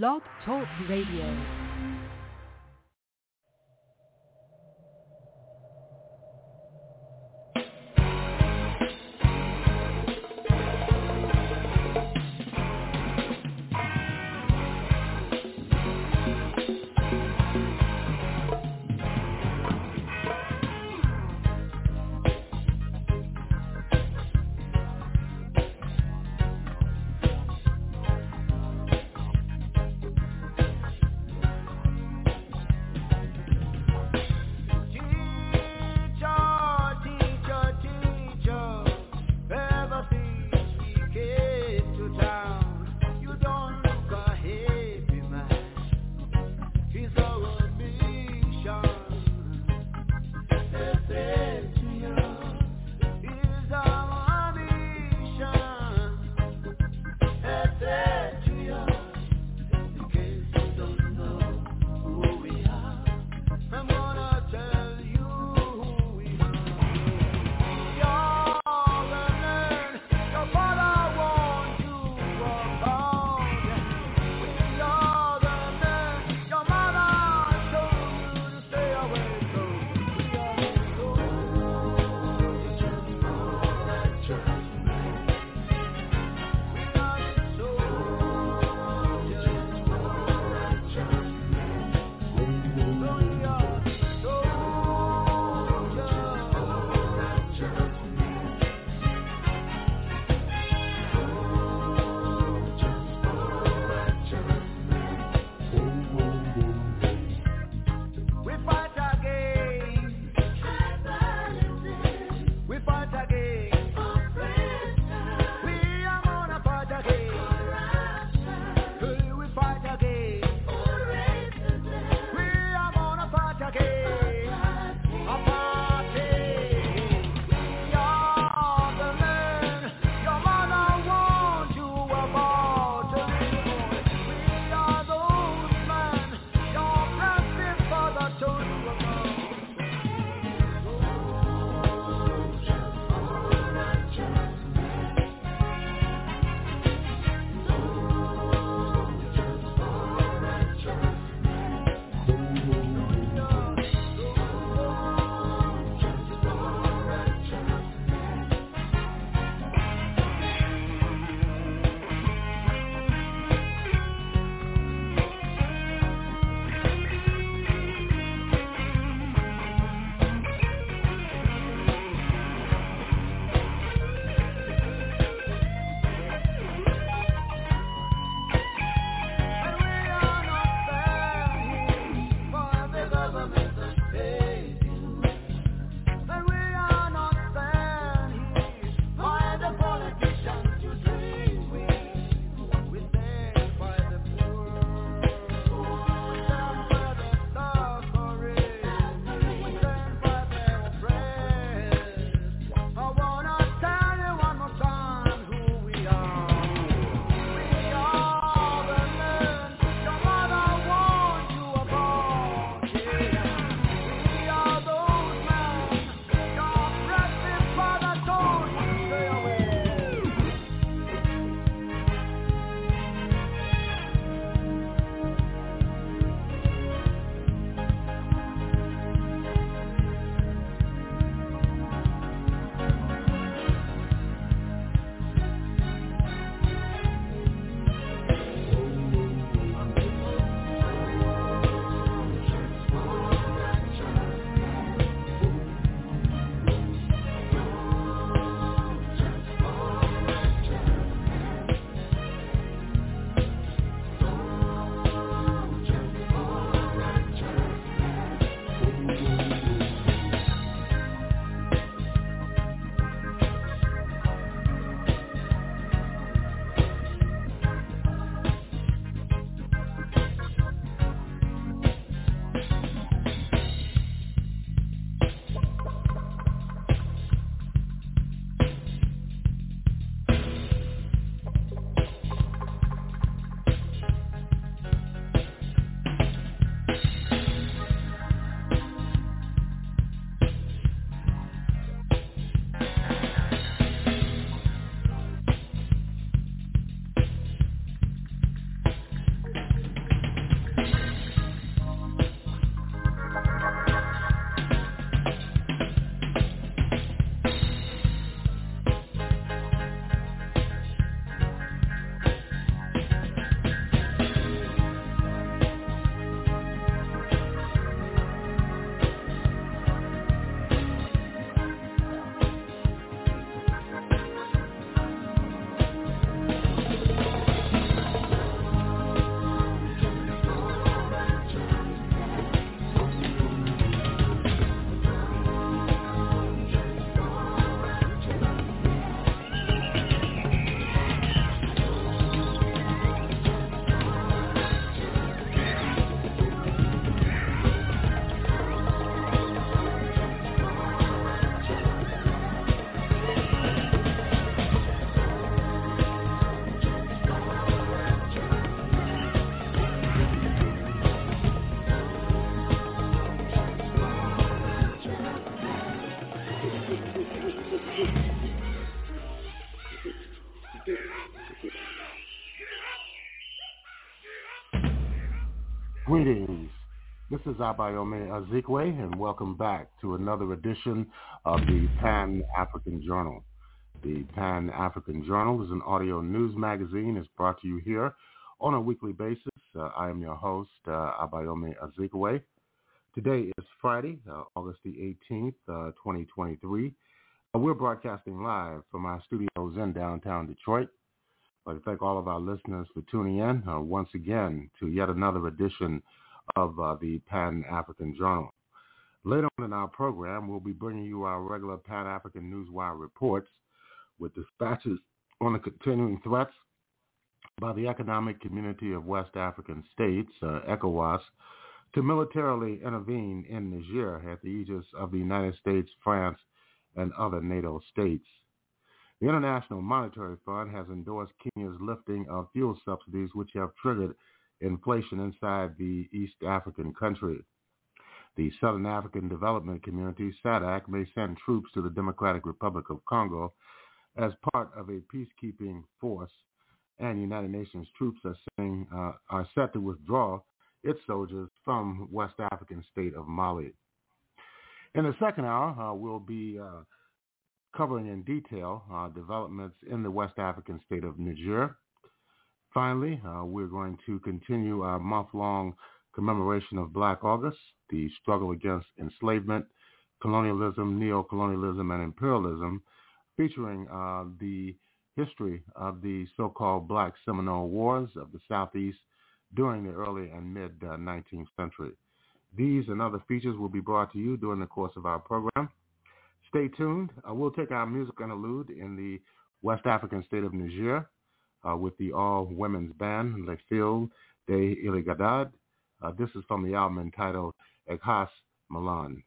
Blog Talk Radio. Greetings. This is Abayomi Azikiwe, and welcome back to another edition of the Pan-African Journal. The Pan-African Journal is an audio news magazine. It's brought to you here on a weekly basis. Uh, I am your host, uh, Azikiwe. Today is Friday, uh, August the 18th, uh, 2023. Uh, we're broadcasting live from our studios in downtown Detroit. I'd like to thank all of our listeners for tuning in uh, once again to yet another edition of uh, the Pan-African Journal. Later on in our program, we'll be bringing you our regular Pan-African Newswire reports with dispatches on the continuing threats by the Economic Community of West African States, uh, ECOWAS, to militarily intervene in Niger at the aegis of the United States, France, and other NATO states. The International Monetary Fund has endorsed Kenya's lifting of fuel subsidies, which have triggered inflation inside the East African country. The Southern African Development Community, SADC, may send troops to the Democratic Republic of Congo as part of a peacekeeping force, and United Nations troops are, saying, uh, are set to withdraw its soldiers from West African state of Mali. In the second hour, uh, we'll be uh, covering in detail uh, developments in the West African state of Niger. Finally, uh, we're going to continue our month-long commemoration of Black August, the struggle against enslavement, colonialism, neo-colonialism, and imperialism, featuring uh, the history of the so-called Black Seminole Wars of the Southeast during the early and mid-19th century. These and other features will be brought to you during the course of our program. Stay tuned. Uh, we'll take our music interlude in the West African state of Niger uh, with the all-women's band, Les Filles de Illighadad. Uh, this is from the album entitled Eghass Malan.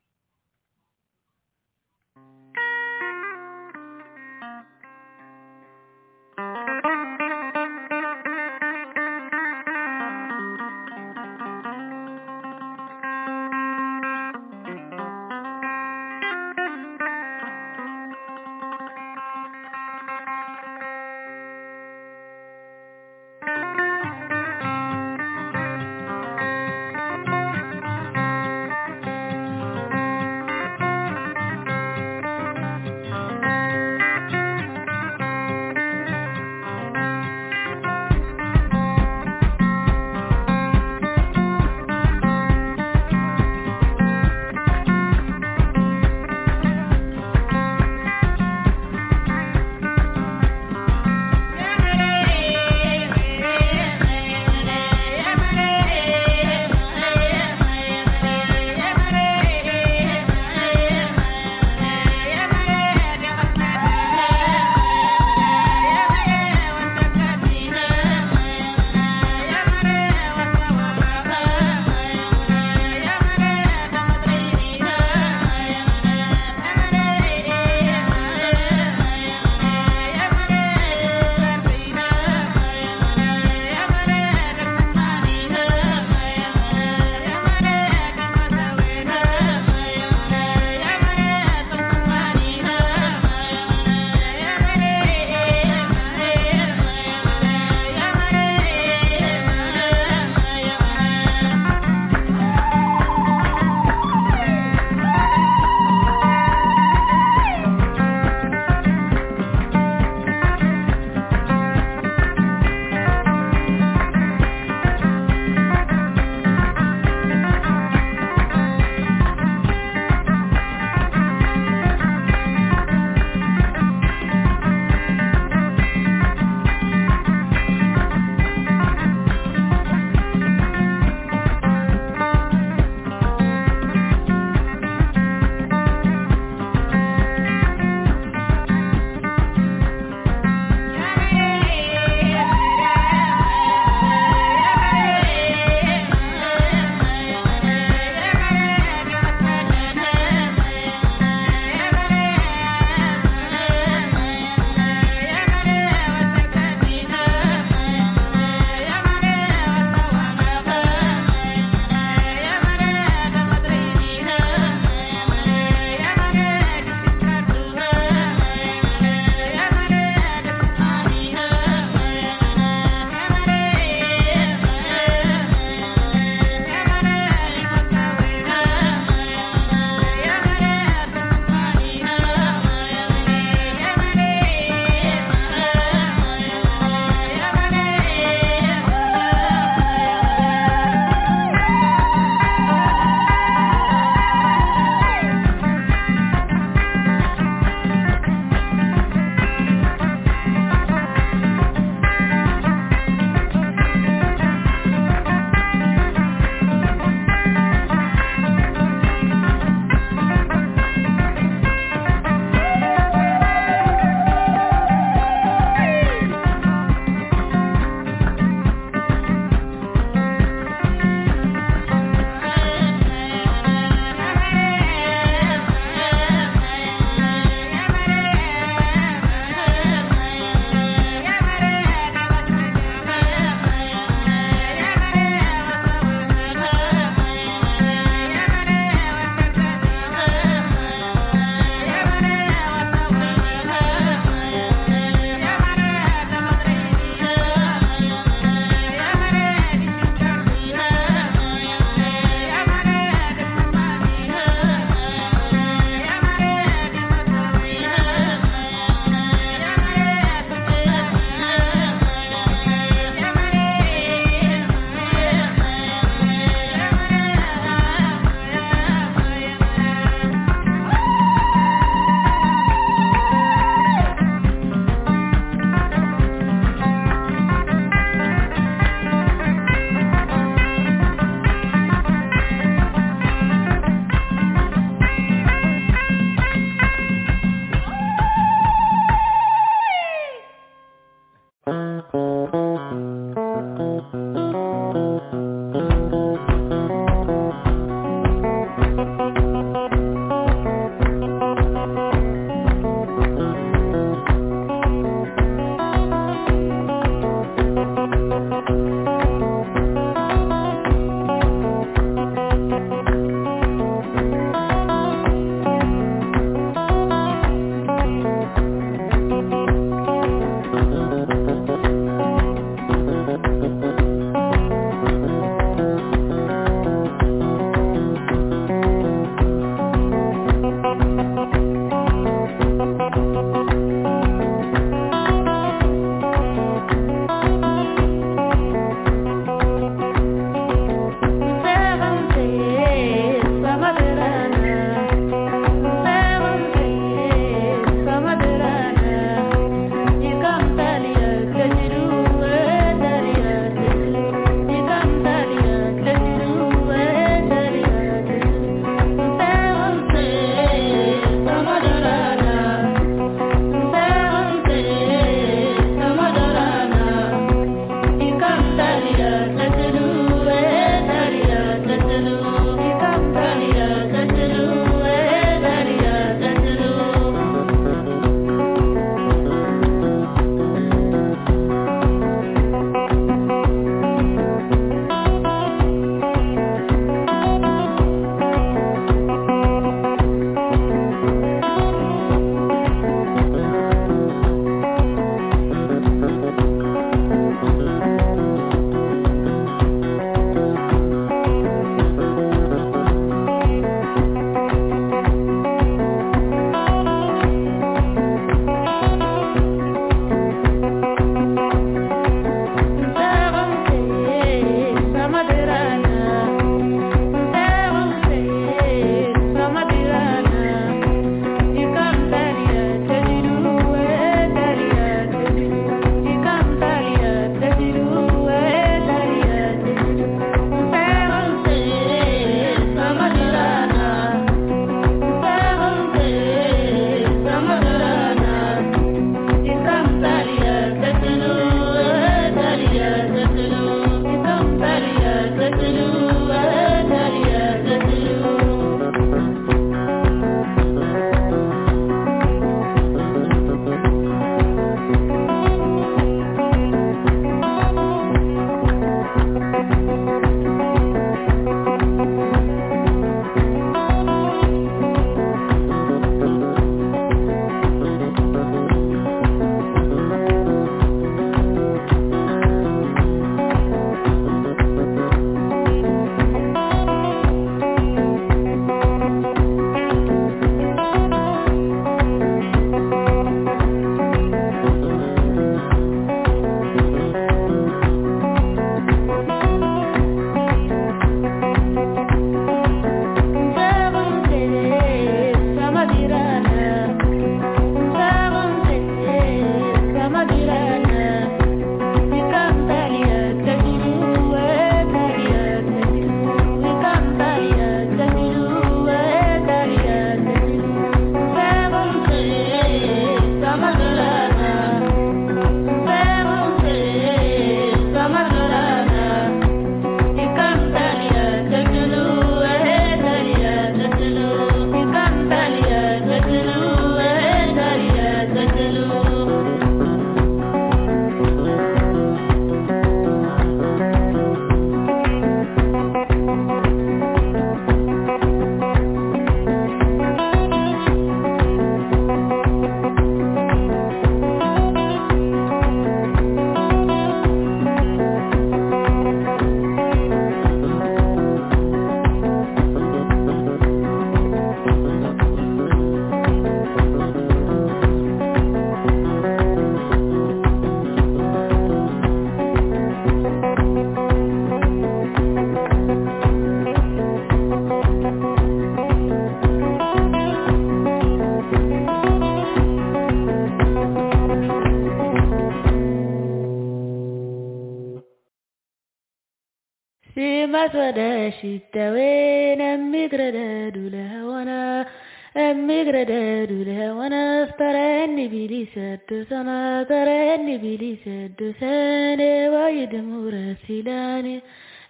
emmigrede dulhewanas tarenni biliseddu sana tarenni biliseddu sene wayidmure silani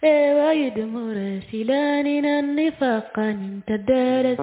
ويدمر سلاننا النفاق من تدارس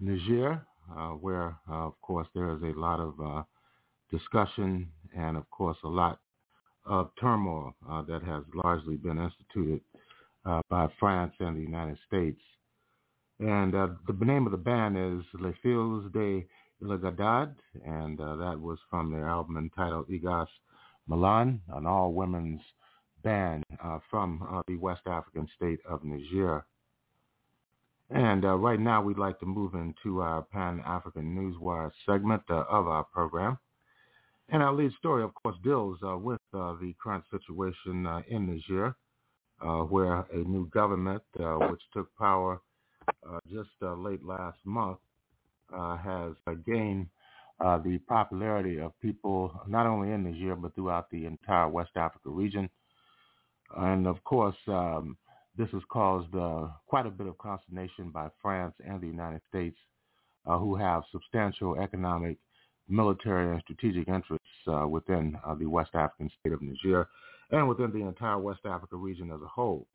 Niger, uh, where, uh, of course, there is a lot of uh, discussion and, of course, a lot of turmoil uh, that has largely been instituted by France and the United States. And the name of the band is Les Filles de Illighadad, and that was from their album entitled Eghass Malan, an all-women's band uh, from uh, the West African state of Niger. And uh, right now we'd like to move into our Pan-African Newswire segment uh, of our program. And our lead story, of course, deals uh, with uh, the current situation in Niger, where a new government, which took power just late last month, has gained uh, the popularity of people not only in Niger but throughout the entire West Africa region. And of course, um, this has caused uh, quite a bit of consternation by France and the United States, uh, who have substantial economic, military, and strategic interests uh, within uh, the West African state of Niger and within the entire West Africa region as a whole.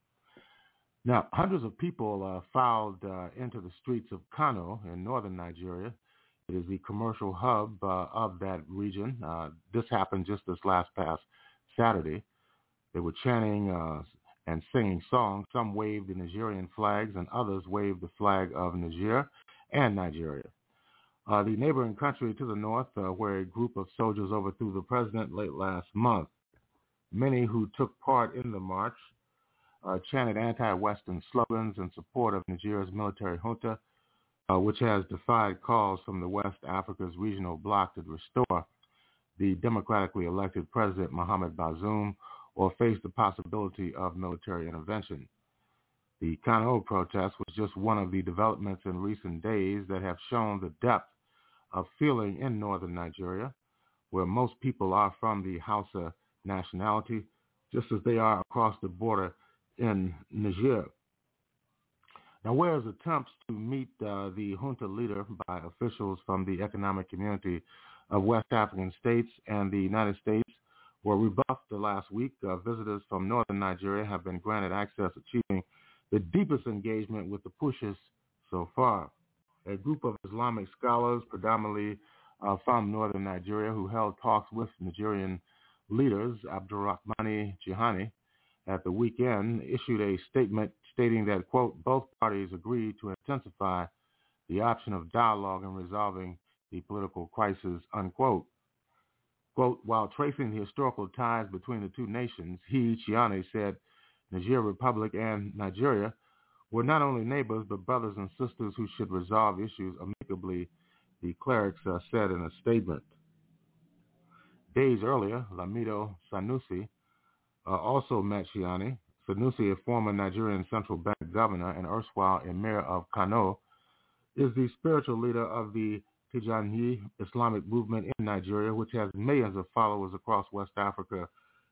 Now, hundreds of people uh, filed into the streets of Kano in northern Nigeria it is the commercial hub uh, of that region. Uh, this happened just this last past Saturday. They were chanting uh, and singing songs. Some waved the Nigerian flags and others waved the flag of Niger and Nigeria. Uh, the neighboring country to the north, uh, where a group of soldiers overthrew the president late last month. Many who took part in the march uh, chanted anti-Western slogans in support of Nigeria's military junta uh, which has defied calls from the West Africa's regional bloc to restore the democratically elected President Mohamed Bazoum or face the possibility of military intervention. The Kano protest was just one of the developments in recent days that have shown the depth of feeling in northern Nigeria, where most people are from the Hausa nationality, just as they are across the border in Niger. Now, whereas attempts to meet uh, the junta leader by officials from the economic community of West African states and the United States were rebuffed the last week, uh, visitors from northern Nigeria have been granted access, achieving the deepest engagement with the putschists so far. A group of Islamic scholars, predominantly uh, from northern Nigeria, who held talks with Nigerian leaders, Abdourahamane Tchiani, at the weekend, issued a statement stating that, quote, both parties agreed to intensify the option of dialogue in resolving the political crisis, unquote. Quote, while tracing the historical ties between the two nations, he, Tchiani, said Niger Republic and Nigeria were not only neighbors but brothers and sisters who should resolve issues amicably, the clerics uh, said in a statement. Days earlier, Lamido Sanusi uh, also met Tchiani Sanusi, a former Nigerian central bank governor and erstwhile emir of Kano, is the spiritual leader of the Tijani Islamic movement in Nigeria, which has millions of followers across West Africa,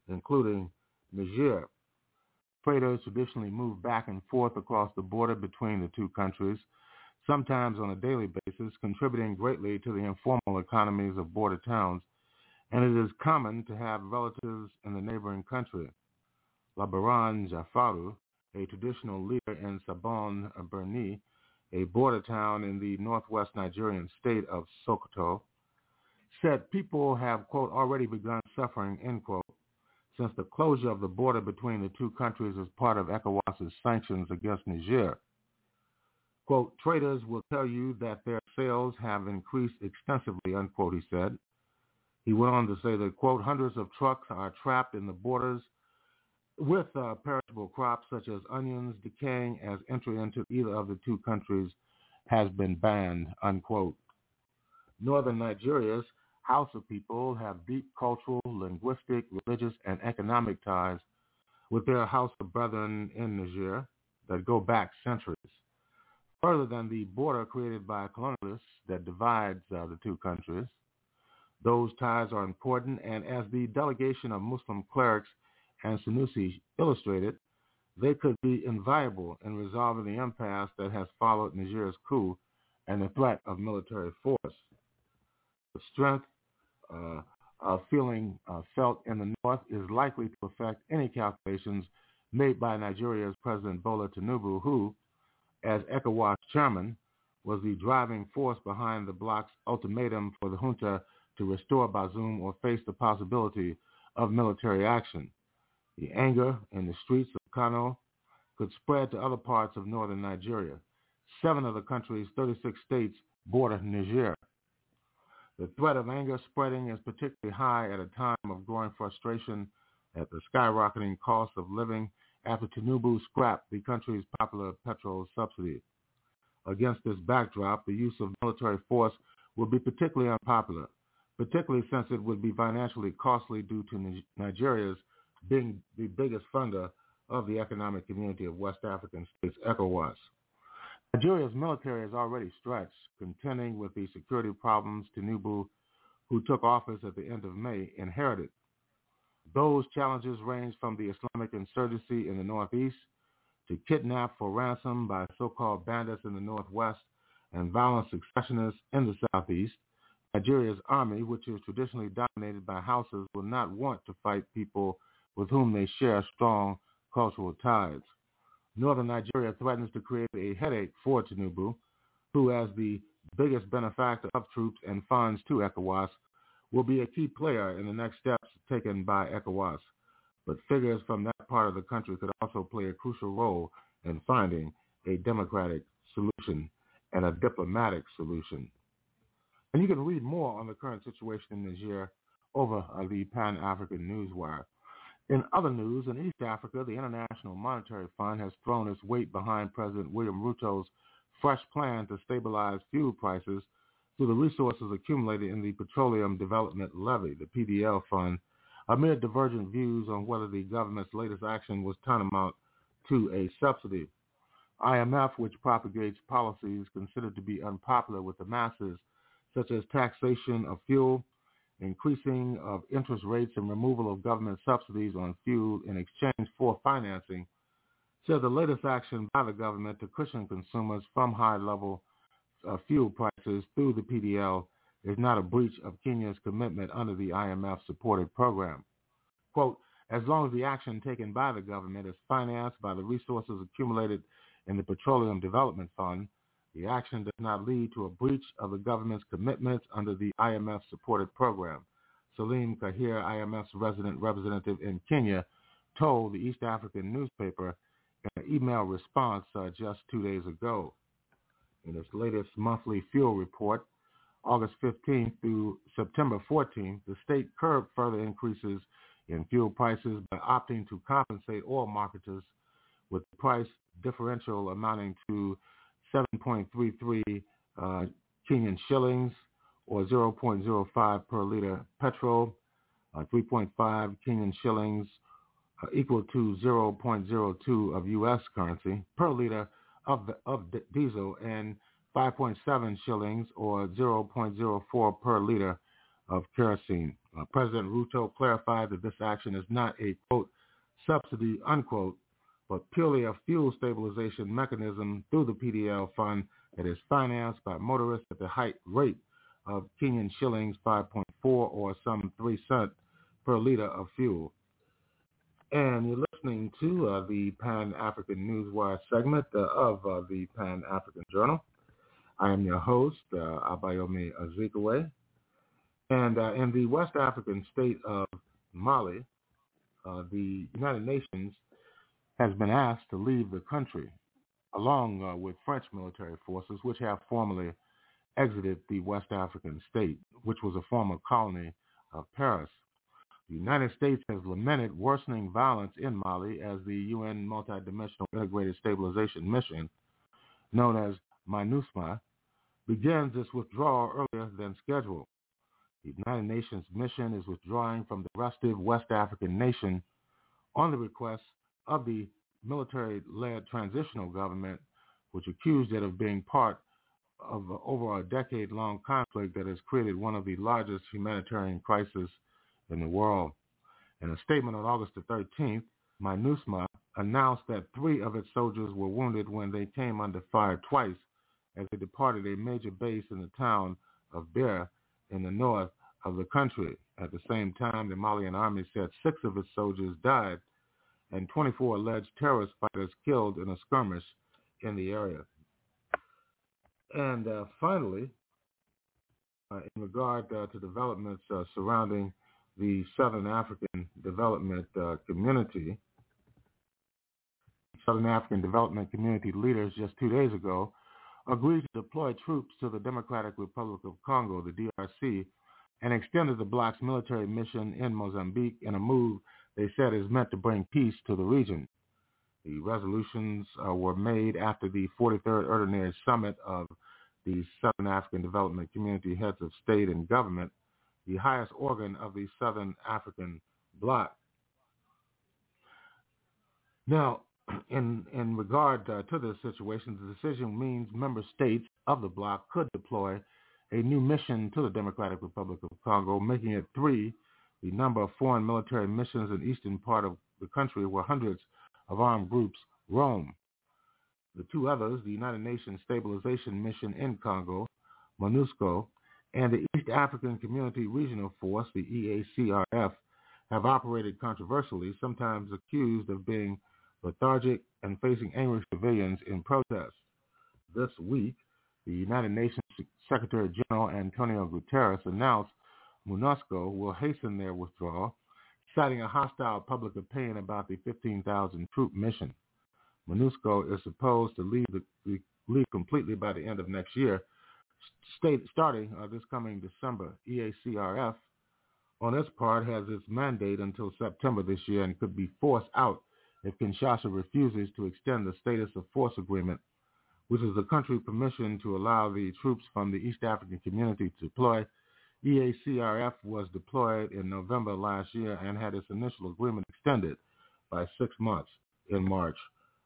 including Niger. Traders traditionally move back and forth across the border between the two countries, sometimes on a daily basis, contributing greatly to the informal economies of border towns, and it is common to have relatives in the neighboring country. Labaran Jafaru, a traditional leader in Sabon Birni, a border town in the northwest Nigerian state of Sokoto, said people have, quote, already begun suffering, end quote, since the closure of the border between the two countries as part of ECOWAS's sanctions against Niger. Quote, traders will tell you that their sales have increased extensively, unquote, he said. He went on to say that, quote, hundreds of trucks are trapped in the borders with uh, perishable crops such as onions decaying as entry into either of the two countries has been banned, unquote. Northern Nigeria's Hausa people have deep cultural, linguistic, religious, and economic ties with their Hausa brethren in Niger that go back centuries. Further than the border created by colonialists that divides uh, the two countries, those ties are important, and as the delegation of Muslim clerics and Sanusi illustrated, they could be inviolable in resolving the impasse that has followed Niger's coup and the threat of military force. The strength uh, uh, feeling uh, felt in the north is likely to affect any calculations made by Nigeria's President Bola Tinubu, who, as ECOWAS chairman, was the driving force behind the bloc's ultimatum for the junta to restore Bazoum or face the possibility of military action. The anger in the streets of Kano could spread to other parts of northern Nigeria. Seven of the country's 36 states border Niger. The threat of anger spreading is particularly high at a time of growing frustration at the skyrocketing cost of living after Tinubu scrapped the country's popular petrol subsidy. Against this backdrop, the use of military force would be particularly unpopular, particularly since it would be financially costly due to Nigeria's being the biggest funder of the Economic Community of West African States, ECOWAS. Nigeria's military is already stretched, contending with the security problems Tinubu, who took office at the end of May, inherited. Those challenges range from the Islamic insurgency in the northeast to kidnap for ransom by so-called bandits in the northwest and violent secessionists in the southeast. Nigeria's army, which is traditionally dominated by Hausas, will not want to fight people with whom they share strong cultural ties. Northern Nigeria threatens to create a headache for Tinubu, who, as the biggest benefactor of troops and funds to ECOWAS, will be a key player in the next steps taken by ECOWAS. But figures from that part of the country could also play a crucial role in finding a democratic solution and a diplomatic solution. And you can read more on the current situation in Niger over the Pan-African Newswire. In other news, in East Africa, the International Monetary Fund has thrown its weight behind President William Ruto's fresh plan to stabilize fuel prices through the resources accumulated in the Petroleum Development Levy, the PDL fund, amid divergent views on whether the government's latest action was tantamount to a subsidy. IMF, which propagates policies considered to be unpopular with the masses, such as taxation of fuel, increasing of interest rates and removal of government subsidies on fuel in exchange for financing, said the latest action by the government to cushion consumers from high-level uh, fuel prices through the PDL is not a breach of Kenya's commitment under the IMF-supported program. Quote, as long as the action taken by the government is financed by the resources accumulated in the Petroleum Development Fund, the action does not lead to a breach of the government's commitments under the IMF-supported program. Selim Cakir, IMF's resident representative in Kenya, told the East African newspaper in an email response uh, just two days ago. In its latest monthly fuel report, August 15th through September 14th, the state curbed further increases in fuel prices by opting to compensate oil marketers with the price differential amounting to 7.33 uh, Kenyan shillings or 0.05 per liter petrol, uh, 3.5 Kenyan shillings uh, equal to 0.02 of U.S. currency per liter of, the, of diesel and 5.7 shillings or 0.04 per liter of kerosene. Uh, President Ruto clarified that this action is not a, quote, subsidy, unquote, but purely a fuel stabilization mechanism through the PDL fund that is financed by motorists at the height rate of Kenyan shillings 5.4 or some 3 cents per liter of fuel. And you're listening to uh, the Pan-African Newswire segment uh, of uh, the Pan-African Journal. I am your host, uh, Abayomi Azikiwe. And uh, in the West African state of Mali, uh, the United Nations has been asked to leave the country, along uh, with French military forces, which have formally exited the West African state, which was a former colony of Paris. The United States has lamented worsening violence in Mali as the UN Multidimensional Integrated Stabilization Mission, known as MINUSMA, begins its withdrawal earlier than scheduled. The United Nations mission is withdrawing from the restive West African nation on the request of the military-led transitional government, which accused it of being part of over a decade-long conflict that has created one of the largest humanitarian crises in the world. In a statement on August the 13th, MINUSMA announced that three of its soldiers were wounded when they came under fire twice as they departed a major base in the town of Ber in the north of the country. At the same time, the Malian army said six of its soldiers died and 24 alleged terrorist fighters killed in a skirmish in the area. And uh, finally, uh, in regard uh, to developments uh, surrounding the Southern African Development uh, Community, Southern African Development Community leaders just two days ago agreed to deploy troops to the Democratic Republic of Congo, the DRC, and extended the bloc's military mission in Mozambique in a move they said is meant to bring peace to the region. The resolutions uh, were made after the 43rd Ordinary Summit of the Southern African Development Community Heads of State and Government, the highest organ of the Southern African Bloc. Now, in in regard uh, to this situation, the decision means member states of the bloc could deploy a new mission to the Democratic Republic of Congo, making it three the number of foreign military missions in the eastern part of the country where hundreds of armed groups roam. The two others, the United Nations Stabilization Mission in Congo, MONUSCO, and the East African Community Regional Force, the EACRF, have operated controversially, sometimes accused of being lethargic and facing angry civilians in protest. This week, the United Nations Secretary General Antonio Guterres announced MONUSCO will hasten their withdrawal, citing a hostile public opinion about the 15,000 troop mission. MONUSCO is supposed to leave, the, leave completely by the end of next year, state, starting uh, this coming December. EACRF, on its part, has its mandate until September this year and could be forced out if Kinshasa refuses to extend the status of force agreement, which is the country permission to allow the troops from the East African community to deploy EACRF was deployed in November last year and had its initial agreement extended by six months in March.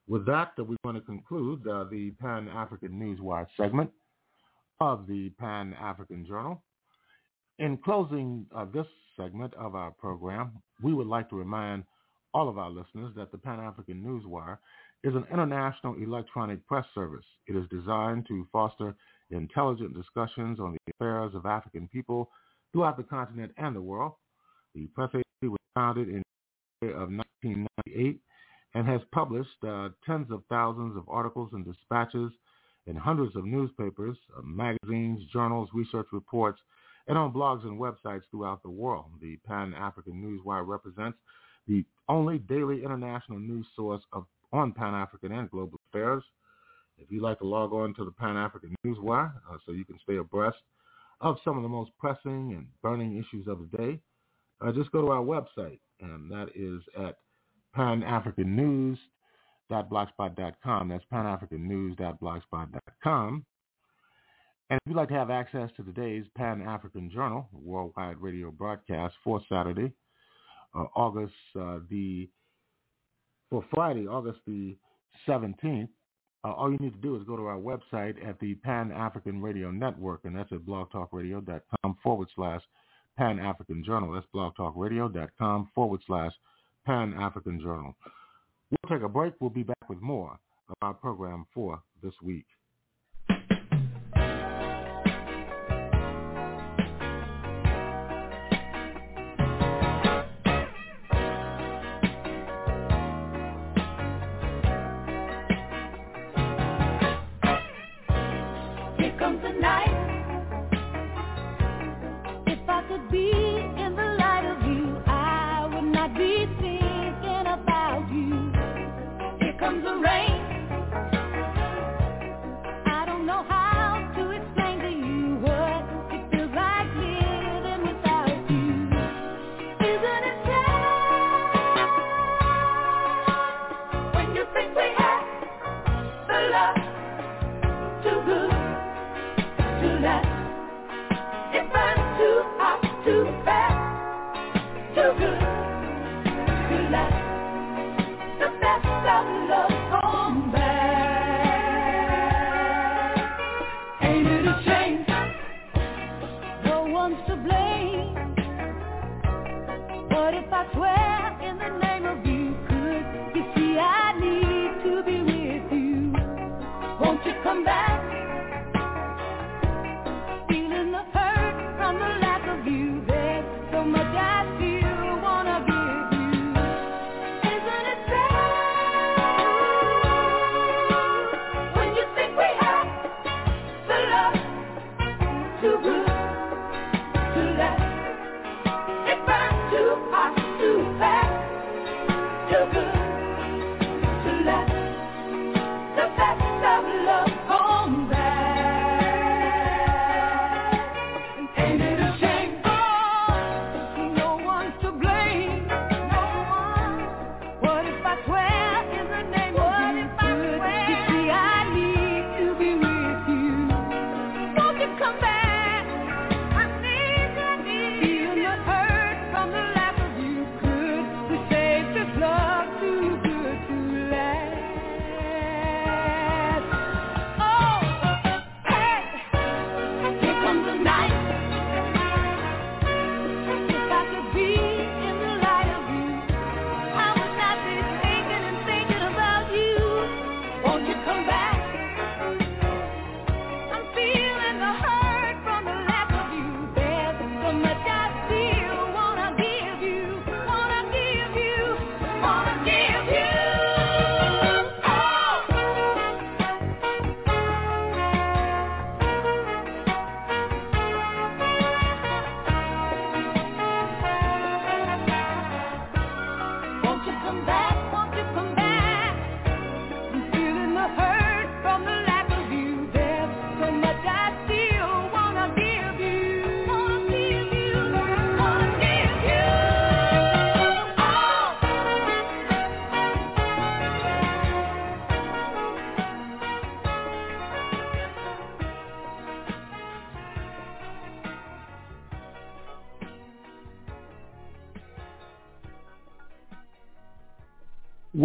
With that, we're going to conclude uh, the Pan-African Newswire segment of the Pan-African Journal. In closing uh, this segment of our program, we would like to remind all of our listeners that the Pan-African Newswire is an international electronic press service. It is designed to foster intelligent discussions on the affairs of African people throughout the continent and the world. The agency was founded in January of 1998 and has published uh, tens of thousands of articles and dispatches in hundreds of newspapers, uh, magazines, journals, research reports, and on blogs and websites throughout the world. The Pan-African Newswire represents the only daily international news source of, on Pan-African and global affairs. If you'd like to log on to the Pan-African Newswire uh, so you can stay abreast of some of the most pressing and burning issues of the day, uh, just go to our website, and that is at panafricannews.blogspot.com. That's panafricannews.blogspot.com. And if you'd like to have access to today's Pan-African Journal, worldwide radio broadcast for Saturday, uh, August uh, the, for Friday, August the 17th, uh, all you need to do is go to our website at the Pan African Radio Network, and that's at blogtalkradio.com forward slash Pan African Journal. That's blogtalkradio.com forward slash Pan African Journal. We'll take a break. We'll be back with more of our program for this week.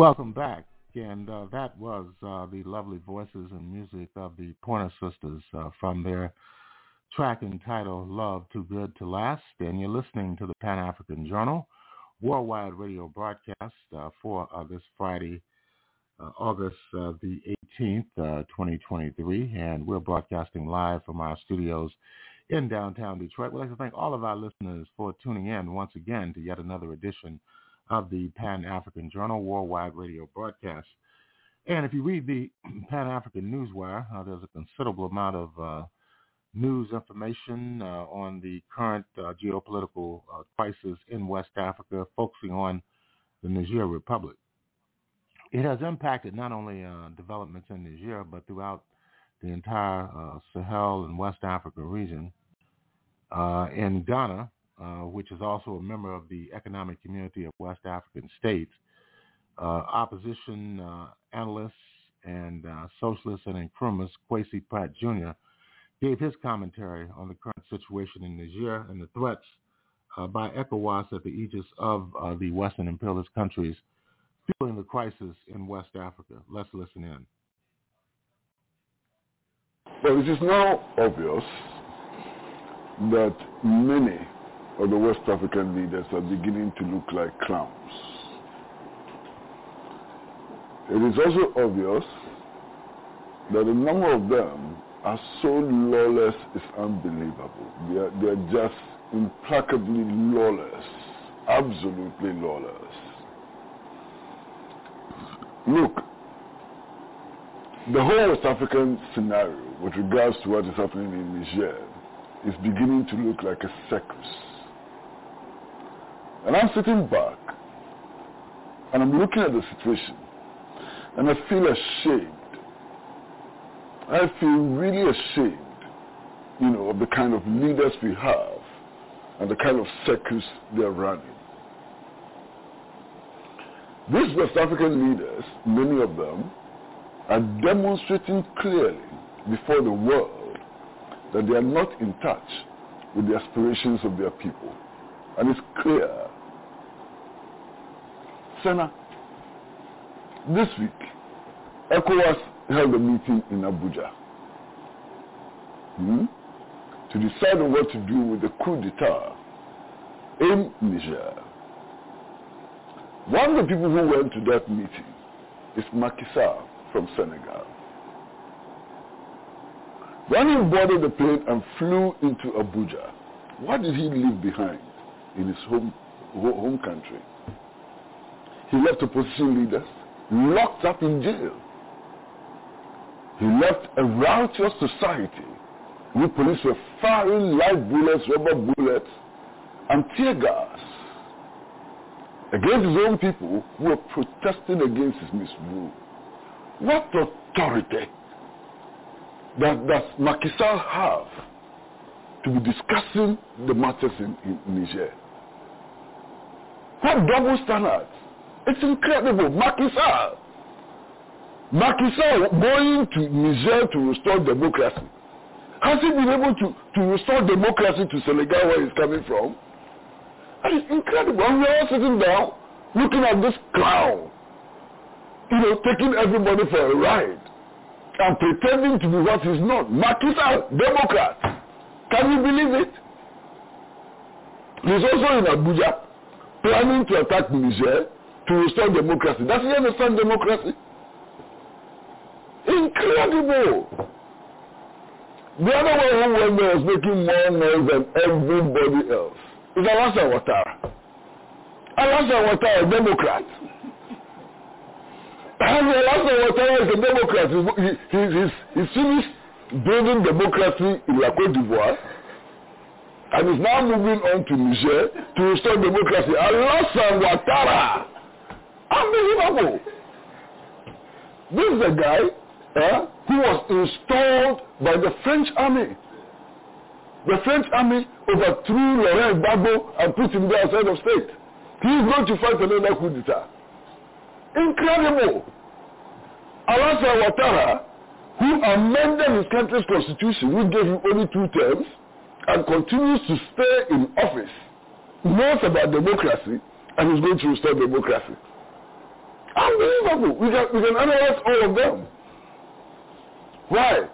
Welcome back. And uh, that was uh, the lovely voices and music of the Pointer Sisters uh, from their track entitled Love Too Good to Last. And you're listening to the Pan-African Journal worldwide radio broadcast uh, for uh, this Friday, uh, August the 18th, 2023. And we're broadcasting live from our studios in downtown Detroit. We'd like to thank all of our listeners for tuning in once again to yet another edition of the Pan-African Journal worldwide radio broadcast. And if you read the Pan-African Newswire, uh, there's a considerable amount of uh, news information uh, on the current uh, geopolitical uh, crisis in West Africa, focusing on the Niger Republic. It has impacted not only uh, developments in Niger, but throughout the entire Sahel and West Africa region. in Ghana, uh, which is also a member of the Economic Community of West African States. Uh, opposition uh, analyst and socialist and economist Kwesi Pratt Jr. gave his commentary on the current situation in Niger and the threats by ECOWAS at the aegis of the Western imperialist countries fueling the crisis in West Africa. Let's listen in. Well, it is now obvious that many of the West African leaders are beginning to look like clowns. It is also obvious that a number of them are so lawless it's unbelievable. They are, they are just implacably lawless, absolutely lawless. Look, the whole West African scenario with regards to what is happening in Niger is beginning to look like a circus. And I'm sitting back and I'm looking at the situation and I feel ashamed. I feel really ashamed, you know, of the kind of leaders we have and the kind of circus they're running. These West African leaders, many of them, are demonstrating clearly before the world that they are not in touch with the aspirations of their people. And it's clear Sena, this week, ECOWAS held a meeting in Abuja hmm, to decide on what to do with the coup d'etat in Niger. One of the people who went to that meeting is Macky Sall from Senegal. When he boarded the plane and flew into Abuja, what did he leave behind in his home, home country? He left opposition leaders locked up in jail. He left a righteous society where police were firing live bullets, rubber bullets, and tear gas against his own people who were protesting against his misrule. What authority does, does Macky Sall have to be discussing the matters in, in Niger? What double standards? It's incredible. Macky Sall. Going to Niger to restore democracy. Has he been able to, to restore democracy to Senegal where he's coming from? That is incredible. And we're all sitting down looking at this clown. You know, taking everybody for a ride. And pretending to be what he's not. Macky Democrat. Can you believe it? He's also in Abuja planning to attack Niger to restore democracy. Does he understand democracy? Incredible. The other one who went there was making more noise than everybody else is Alassane Ouattara. Alassane Ouattara a Democrat. And Alassane Ouattara is a Democrat. He, he, he's, he's finished building democracy in La Côte d'Ivoire and is now moving on to Niger to restore democracy. Alassane Ouattara Unbelievable. This is a guy uh, who was installed by the French army. The French army overthrew Laurent Gbagbo and put him there as head of state. He is going to fight another coup d'etat. Incredible. Alassane Ouattara, who amended his country's constitution, which gave him only two terms, and continues to stay in office, knows about democracy, and is going to restore democracy. Unbelievable. We can, we can analyze all of them. Why?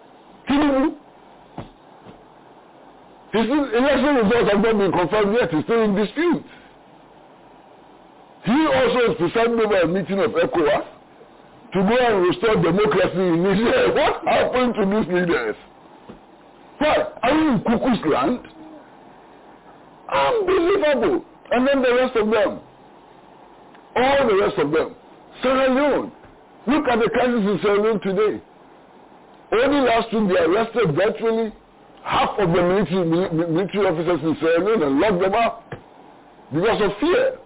Tinubu. His election results have not been confirmed yet. He's still in dispute. He also is presiding over a meeting of ECOWAS to go and restore democracy in Niger. What happened to these leaders? What? Are you in cuckoo's land? Unbelievable. And then the rest of them. All the rest of them. Sierra Leone. Look at the crisis in Sierra Leone today. Only last week they arrested virtually half of the military, military officers in Sierra Leone and locked them up because of fear.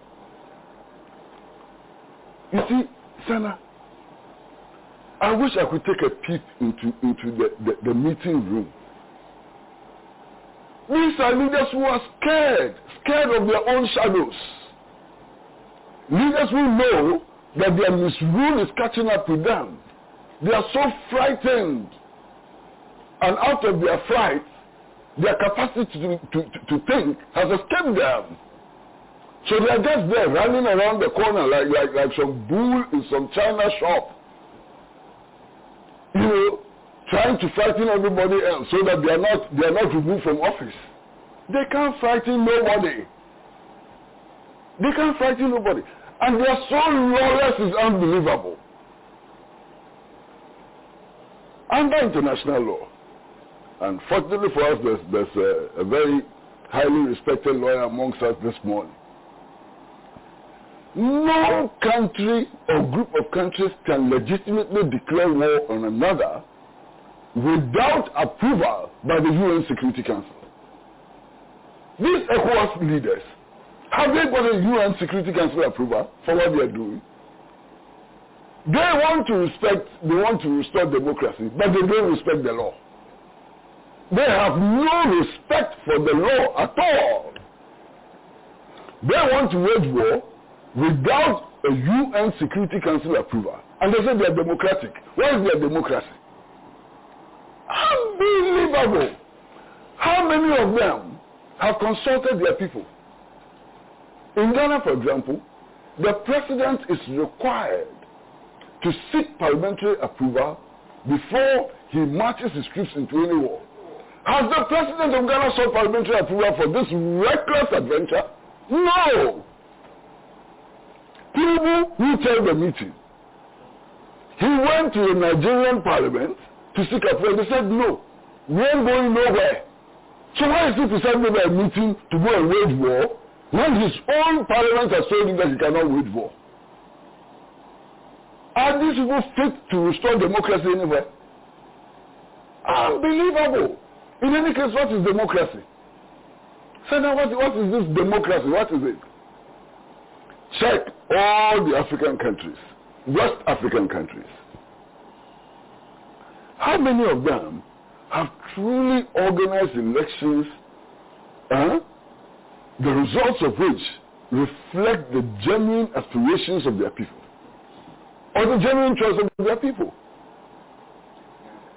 You see, Sana, I wish I could take a peek into, into the, the, the meeting room. These are leaders who are scared, scared of their own shadows. Leaders who know that their misrule is catching up with them. They are so frightened. And out of their fright, their capacity to, to, to, think has escaped them. So they are just there running around the corner like, like, like some bull in some china shop. You know, trying to frighten everybody else so that they are not, they are not removed from office. They can't frighten nobody. They can't frighten nobody. And they are so lawless is unbelievable. Under international law, and fortunately for us, there's, there's a, a very highly respected lawyer amongst us this morning. No country or group of countries can legitimately declare war on another without approval by the UN Security Council. These ECOWAS leaders, have they got a UN Security Council approval for what they are doing? They want to respect, they want to restore democracy, but they don't respect the law. They have no respect for the law at all. They want to wage war without a UN Security Council approval. And they say they are democratic. What is their democracy? Unbelievable. How many of them have consulted their people? In Ghana, for example, the president is required to seek parliamentary approval before he marches his troops into any war. Has the president of Ghana sought parliamentary approval for this reckless adventure? No. Tinubu, who tell the meeting, he went to the Nigerian parliament to seek approval. They said, no, we ain't going nowhere. So why is he presiding over a meeting to go and wage war when his own parliament has told him that he cannot wage war? Are these people fit to restore democracy anywhere? Unbelievable. In any case, what is democracy? Say now, what, what is this democracy? What is it? Check all the African countries, West African countries. How many of them have truly organized elections, uh, the results of which reflect the genuine aspirations of their people or the genuine choice of their people?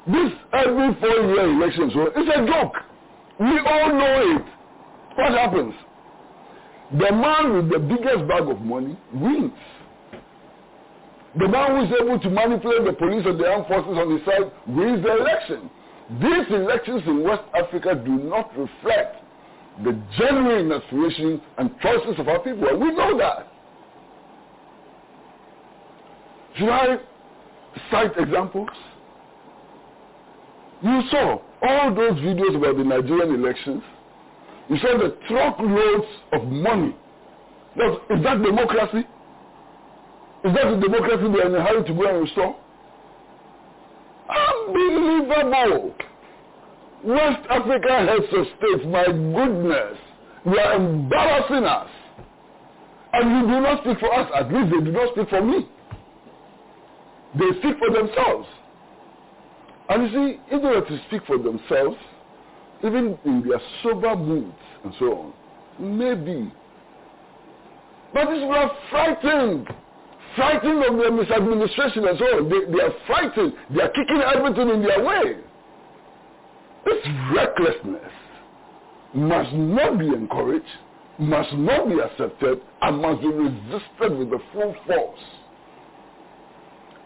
This every four-year election, so it's a joke. We all know it. What happens? The man with the biggest bag of money wins. The man who is able to manipulate the police and the armed forces on his side wins the election. These elections in West Africa do not reflect the genuine aspirations and choices of our people. And we know that. Should I cite examples? You saw all those videos about the Nigerian elections. You saw the truckloads of money. Now, is that democracy? Is that the democracy they are in a hurry to go and restore? Unbelievable. West Africa heads of state, my goodness, they are embarrassing us. And you do not speak for us. At least they do not speak for me. They speak for themselves. And you see, if they were to speak for themselves, even in their sober moods and so on, maybe. But these people are frightened. Frightened of their misadministration and so on. They, they are frightened. They are kicking everything in their way. This recklessness must not be encouraged, must not be accepted, and must be resisted with the full force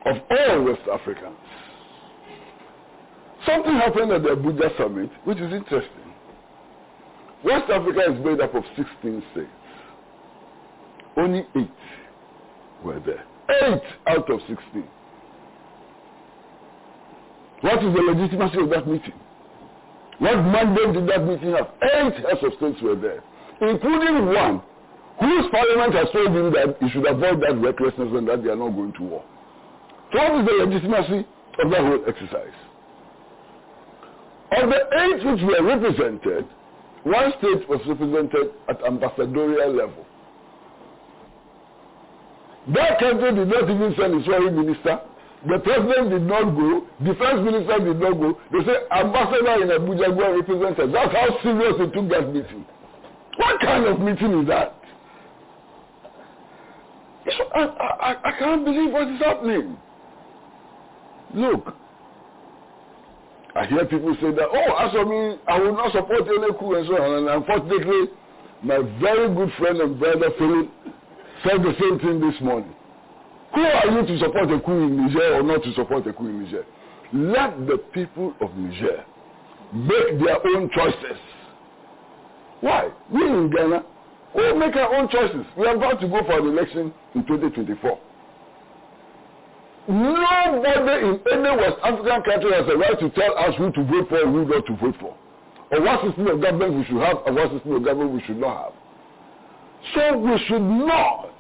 of all West Africans. Something happened at the Abuja summit, which is interesting. West Africa is made up of 16 states. Only eight were there. Eight out of 16. What is the legitimacy of that meeting? What mandate did that meeting have? Eight heads of states were there, including one whose parliament has told him that he should avoid that recklessness and that they are not going to war. So what is the legitimacy of that whole exercise? Of the eight which were represented, one state was represented at ambassadorial level. That country did not even send its foreign minister. The president did not go. Defense minister did not go. They say ambassador in Abuja go and represent us. That's how serious they took that meeting. What kind of meeting is that? I, I, I can't believe what is happening. Look, I hear people say that, oh, as for me, I will not support any coup and so on. And unfortunately, my very good friend and brother Philip said the same thing this morning. Who are you to support a coup in Niger or not to support a coup in Niger? Let the people of Niger make their own choices. Why? We in Ghana, we make our own choices. We are about to go for an election in 2024. Nobody in any West African country has a right to tell us who to vote for and who not to vote for. Or what system of government we should have and what system of government we should not have. So we should not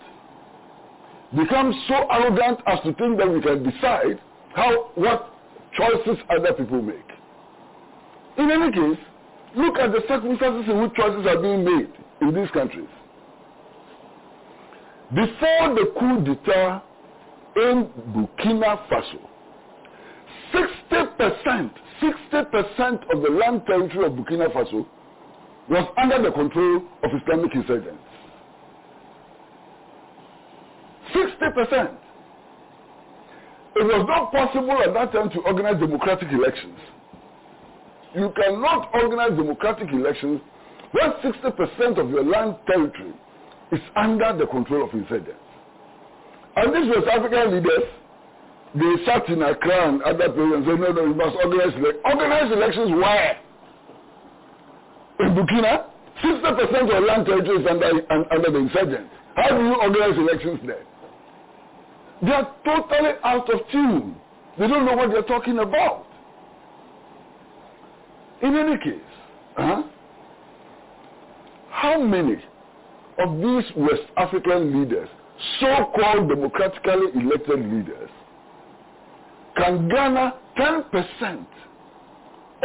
become so arrogant as to think that we can decide how what choices other people make. In any case, look at the circumstances in which choices are being made in these countries. Before the coup d'etat in Burkina Faso, 60%, 60% of the land territory of Burkina Faso was under the control of Islamic insurgents. 60%. It was not possible at that time to organize democratic elections. You cannot organize democratic elections when 60% of your land territory is under the control of insurgents. And these West African leaders, they sat in Accra and other places and said, no, no, must organize, organize elections where? In Burkina, 60% of land territory is under, under the insurgents. How do you organize elections there? They are totally out of tune. They don't know what they're talking about. In any case, uh, how many of these West African leaders, so-called democratically elected leaders, can garner 10%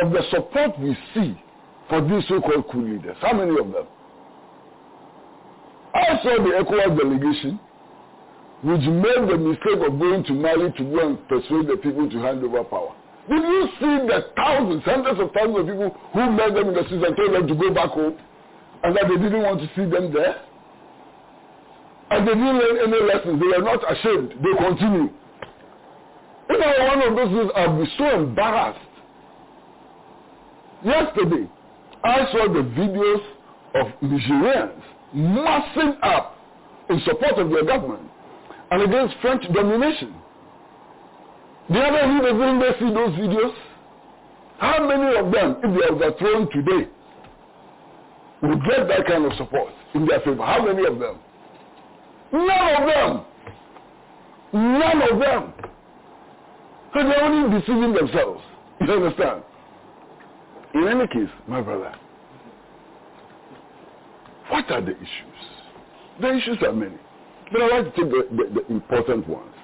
of the support we see for these so-called coup leaders? How many of them? I saw the ECOWAS delegation which made the mistake of going to Mali to go and persuade the people to hand over power. Did you see the thousands, hundreds of thousands of people who met them in the streets and told them to go back home and that they didn't want to see them there? And they didn't learn any lessons. They were not ashamed. They continue. You know, one of those things, I'll be so embarrassed. Yesterday, I saw the videos of Nigerians massing up in support of their government and against French domination. The other who didn't they see those videos? How many of them, if they overthrown today, would get that kind of support in their favor? How many of them? None of them. None of them. Because they're only deceiving themselves. You understand? In any case, my brother, what are the issues? The issues are many. But I like to take the, the, the important ones.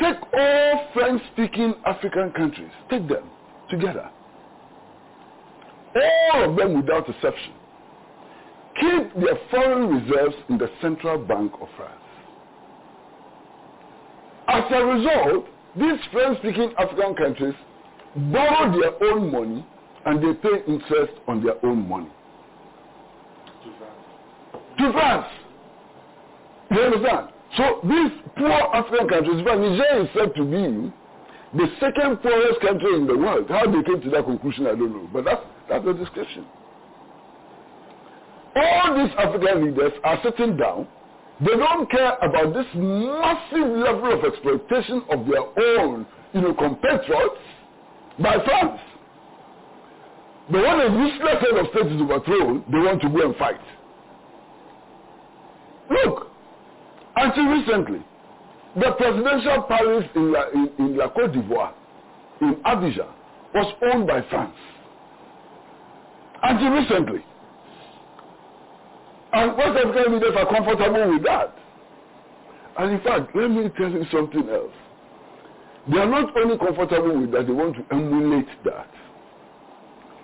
Take all French-speaking African countries. Take them together. All of them without exception. Keep their foreign reserves in the Central Bank of France. As a result, these French-speaking African countries borrow their own money and they pay interest on their own money. To France. To France. You understand? So these poor African countries, but Niger is said to be the second poorest country in the world. How they came to that conclusion, I don't know. But that's, that's the discussion. All these African leaders are sitting down They don't care about this massive level of exploitation of their own, you know, compatriots by France. But when a useless head of state is overthrown, they want to go and fight. Look, until recently, the presidential palace in La, in, in La Côte d'Ivoire, in Abidjan, was owned by France. Until recently. And West African leaders are comfortable with that. And in fact, let me tell you something else. They are not only comfortable with that, they want to emulate that.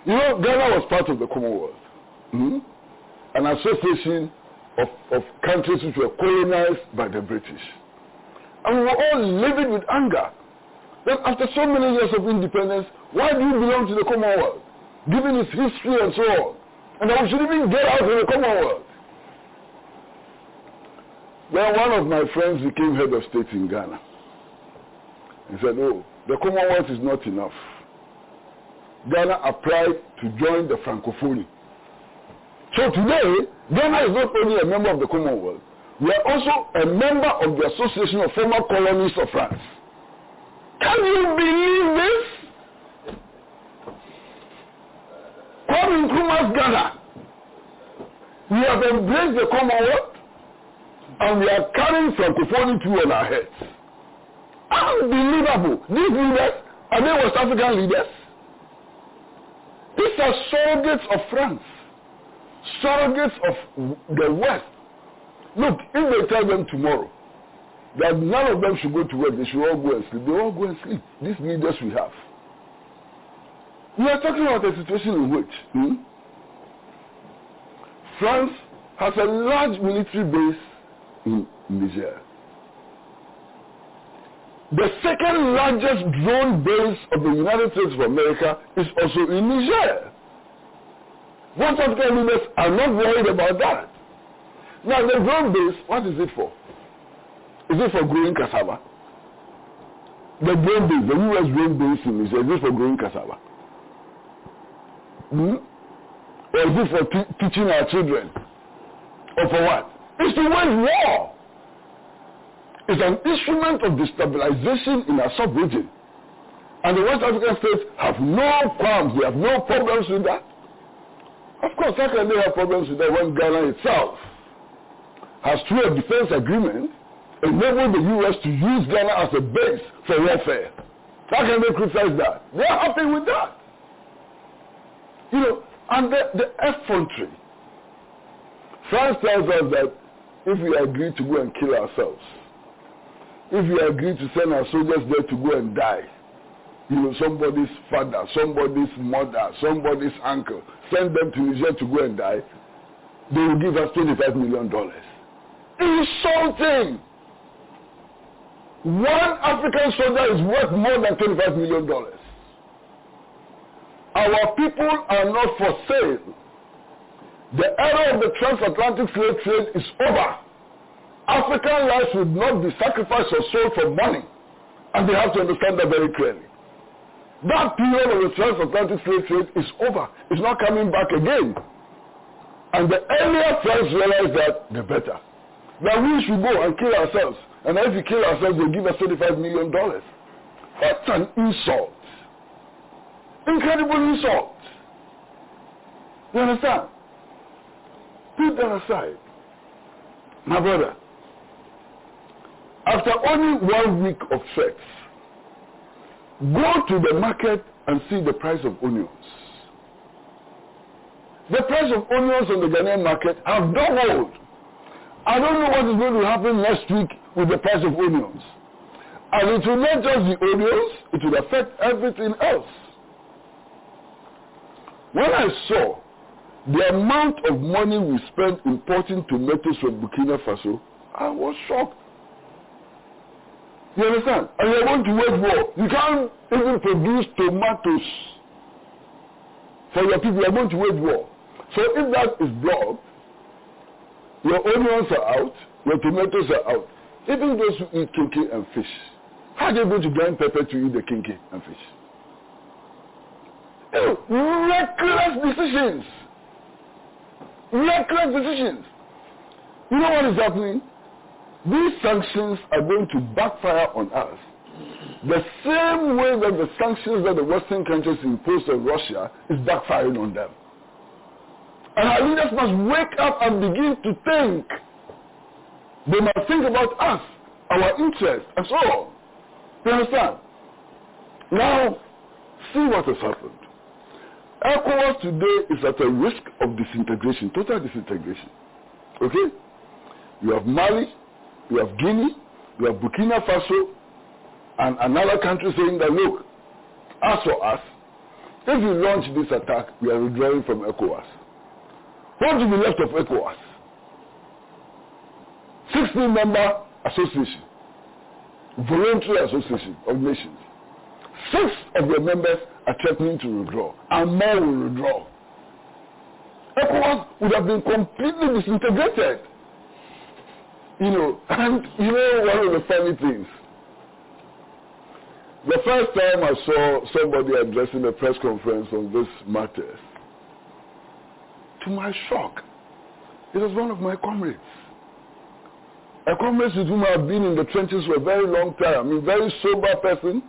You know, Ghana was part of the Commonwealth. Mm-hmm. An association of, of countries which were colonized by the British. And we were all living with anger. That after so many years of independence, why do you belong to the Commonwealth? Given its history and so on. And that we should even get out of the Commonwealth. Then one of my friends became head of state in Ghana. He said, oh, the Commonwealth is not enough. Ghana applied to join the Francophonie. So today, Ghana is not only a member of the Commonwealth, we are also a member of the Association of Former Colonies of France. Can you believe this? Kwame Nkrumah's Ghana. We have embraced the Commonwealth and we are carrying Francophonie through on our heads. Unbelievable. These leaders, are they West African leaders? These are surrogates of France. Surrogates of the West. Look, if they tell them tomorrow that none of them should go to work, they should all go and sleep, they all go and sleep. These leaders we have. We are talking about a situation in which hmm, France has a large military base in Niger. The second largest drone base of the United States of America is also in Niger. West African leaders are not worried about that. Now the drone base, what is it for? Is it for growing cassava? The drone base, the U.S. base in Niger, is it for growing cassava? Hmm? Or is it for t- teaching our children? Or for what? It's to wage war. It's an instrument of destabilization in our sub-region. And the West African states have no qualms, they have no problems with that. Of course, how can they have problems with that when Ghana itself has through a defense agreement enabled the U.S. to use Ghana as a base for warfare? How can they criticize that? They are happy with that. You know, and the, the effrontery. France tells us that if we agree to go and kill ourselves, if we agree to send our soldiers there to go and die, you know, somebody's father, somebody's mother, somebody's uncle, send them to Niger to go and die, they will give us $25 million. Insulting! One African soldier is worth more than $25 million. Our people are not for sale. The era of the transatlantic slave trade is over. African lives would not be sacrificed or sold for money. And they have to understand that very clearly. That period of the transatlantic slave trade is over. It's not coming back again. And the earlier France realized that, the better. That we should go and kill ourselves. And if we kill ourselves, they'll give us $35 million. That's an insult. Incredible insult. You understand? Put that aside. My brother, after only one week of threats, go to the market and see the price of onions. The price of onions on the Ghanaian market have doubled. I don't know what is going to happen next week with the price of onions. And it will not just be onions, it will affect everything else. When I saw the amount of money we spent importing tomatoes from Burkina Faso, I was shocked. You understand? And you're going to wage war. You can't even produce tomatoes for your people. You're going to wage war. So if that is blocked, your onions are out, your tomatoes are out. Even those who eat kinky and fish, how are they going to grind pepper to eat the kinky and fish? reckless decisions. Reckless decisions. You know what is happening? These sanctions are going to backfire on us the same way that the sanctions that the Western countries imposed on Russia is backfiring on them. And our leaders must wake up and begin to think. They must think about us, our interests, and so on. You understand? Now, see what has happened. ECOWAS today is at a risk of disintegration, total disintegration. Okay? You have Mali, you have Guinea, you have Burkina Faso, and another country saying that, look, as for us, if you launch this attack, we are withdrawing from ECOWAS. What will be left of ECOWAS? 16 member association, voluntary association of nations. Six of the members are threatening to withdraw, and more will withdraw. ECOWAS would have been completely disintegrated. You know, and you know one of the funny things. The first time I saw somebody addressing a press conference on this matter, to my shock, it was one of my comrades. A comrade with whom I've been in the trenches for a very long time. Mean, very sober person.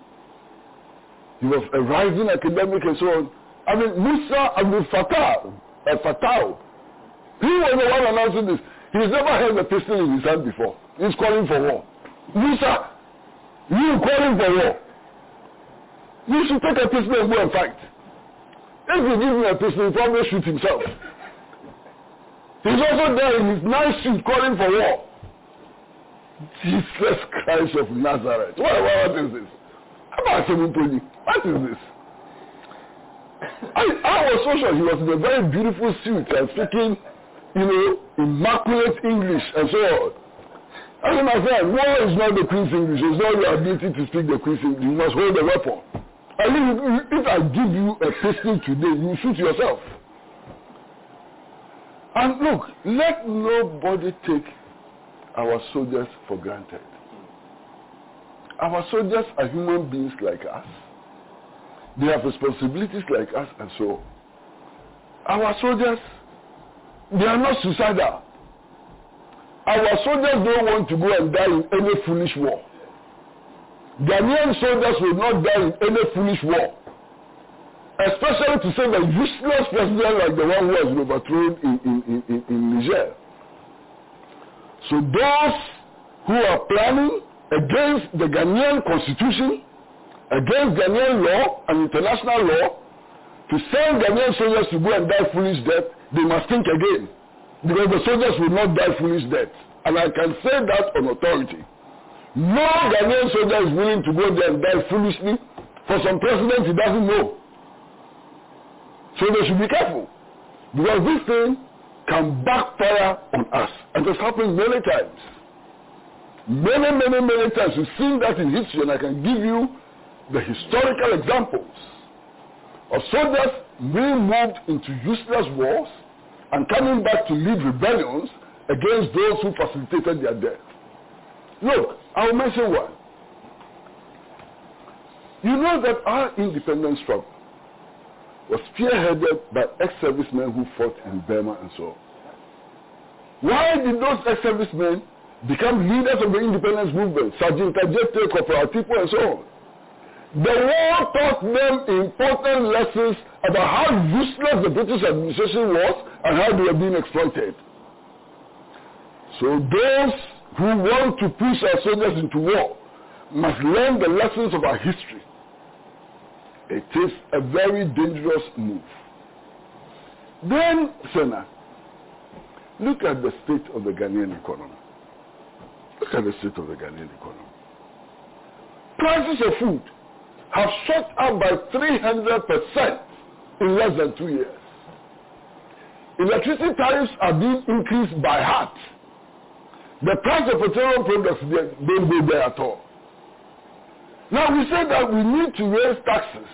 He was a rising academic and so on. I mean, Musa Abdul Fattah, uh, Fattah, he was the one announcing this. He's never held a pistol in his hand before. He's calling for war. Musa, you calling for war. You should take a pistol and go and fight. If you give him a pistol, he'll probably shoot himself. He's also there in his nice suit calling for war. Jesus Christ of Nazareth. What, what, what is this? How about Semuntoni? What is this? I, I was so sure he was in a very beautiful suit and speaking, you know, immaculate English and so on. I mean, my friend, war is not the Queen's English. It's not your ability to speak the Queen's English. You must hold the weapon. I mean, if I give you a pistol today, you shoot yourself. And look, let nobody take our soldiers for granted. Our soldiers are human beings like us. They have responsibilities like us and so on. Our soldiers, they are not suicidal. Our soldiers don't want to go and die in any foolish war. Ghanaian soldiers will not die in any foolish war. Especially to say a useless president like the one who has been overthrown in, in, in, in Niger. So those who are planning against the Ghanaian constitution, against Ghanaian law and international law, to send Ghanaian soldiers to go and die foolish death, they must think again. Because the soldiers will not die foolish death. And I can say that on authority. No Ghanaian soldier is willing to go there and die foolishly for some president he doesn't know. So they should be careful. Because this thing can backfire on us. And it's happened many times. Many, many, many times. We've seen that in history, and I can give you the historical examples of soldiers being moved into useless wars and coming back to lead rebellions against those who facilitated their death. Look, I'll mention one. You know that our independence struggle was spearheaded by ex-servicemen who fought in Burma and so on. Why did those ex-servicemen become leaders of the independence movement, Sergeant Adjetey, Corporal Attipoe, and so on? The war taught them important lessons about how useless the British administration was and how they were being exploited. So those who want to push our soldiers into war must learn the lessons of our history it is a very dangerous move. Then, Senna, look at the state of the Ghanaian economy. Look at the state of the Ghanaian economy. Prices of food have shot up by 300% in less than two years. Electricity tariffs are being increased by half. The price of petroleum products don't go there at all. Now we say that we need to raise taxes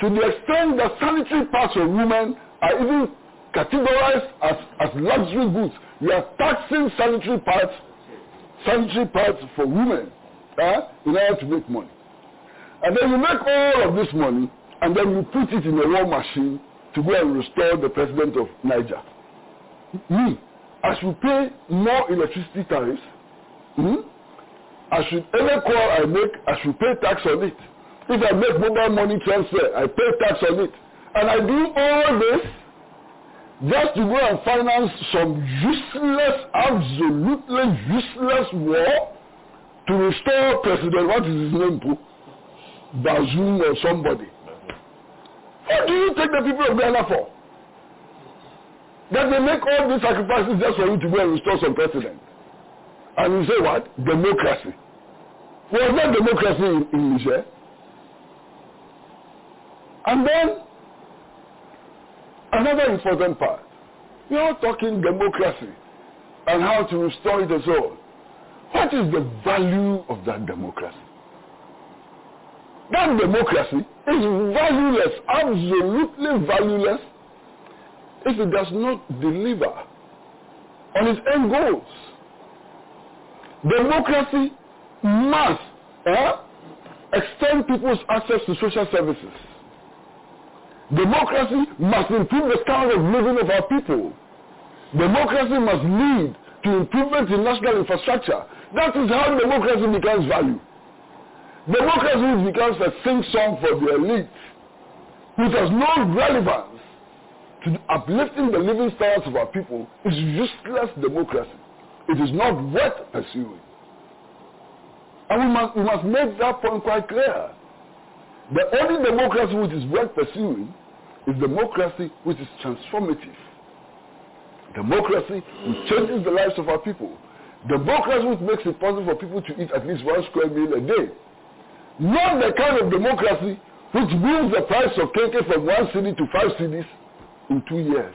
to the extent that sanitary parts of women are even categorized as, as luxury goods. We are taxing sanitary parts, sanitary parts for women uh, in order to make money. And then you make all of this money and then you put it in a war machine to go and restore the president of Niger. Me, as you pay more electricity tariffs, Hmm? I should any call I make, I should pay tax on it. If I make mobile money transfer, I pay tax on it. And I do all this just to go and finance some useless, absolutely useless war to restore President, what is his name, Bazoum or somebody. What do you take the people of Ghana for? That they make all these sacrifices just for you to go and restore some president. And you say what? Democracy. Was there democracy in, in Niger? And then, another important part. We are talking democracy and how to restore it as well. What is the value of that democracy? That democracy is valueless, absolutely valueless, if it does not deliver on its end goals. Democracy must eh, extend people's access to social services. Democracy must improve the standard of living of our people. Democracy must lead to improvement in national infrastructure. That is how democracy becomes value. Democracy becomes a sing song for the elite, which has no relevance to uplifting the living standards of our people, is useless democracy. It is not worth pursuing. And we must, we must make that point quite clear. The only democracy which is worth pursuing is democracy which is transformative. Democracy which changes the lives of our people. Democracy which makes it possible for people to eat at least one square meal a day. Not the kind of democracy which moves the price of cake from one city to five cities in two years.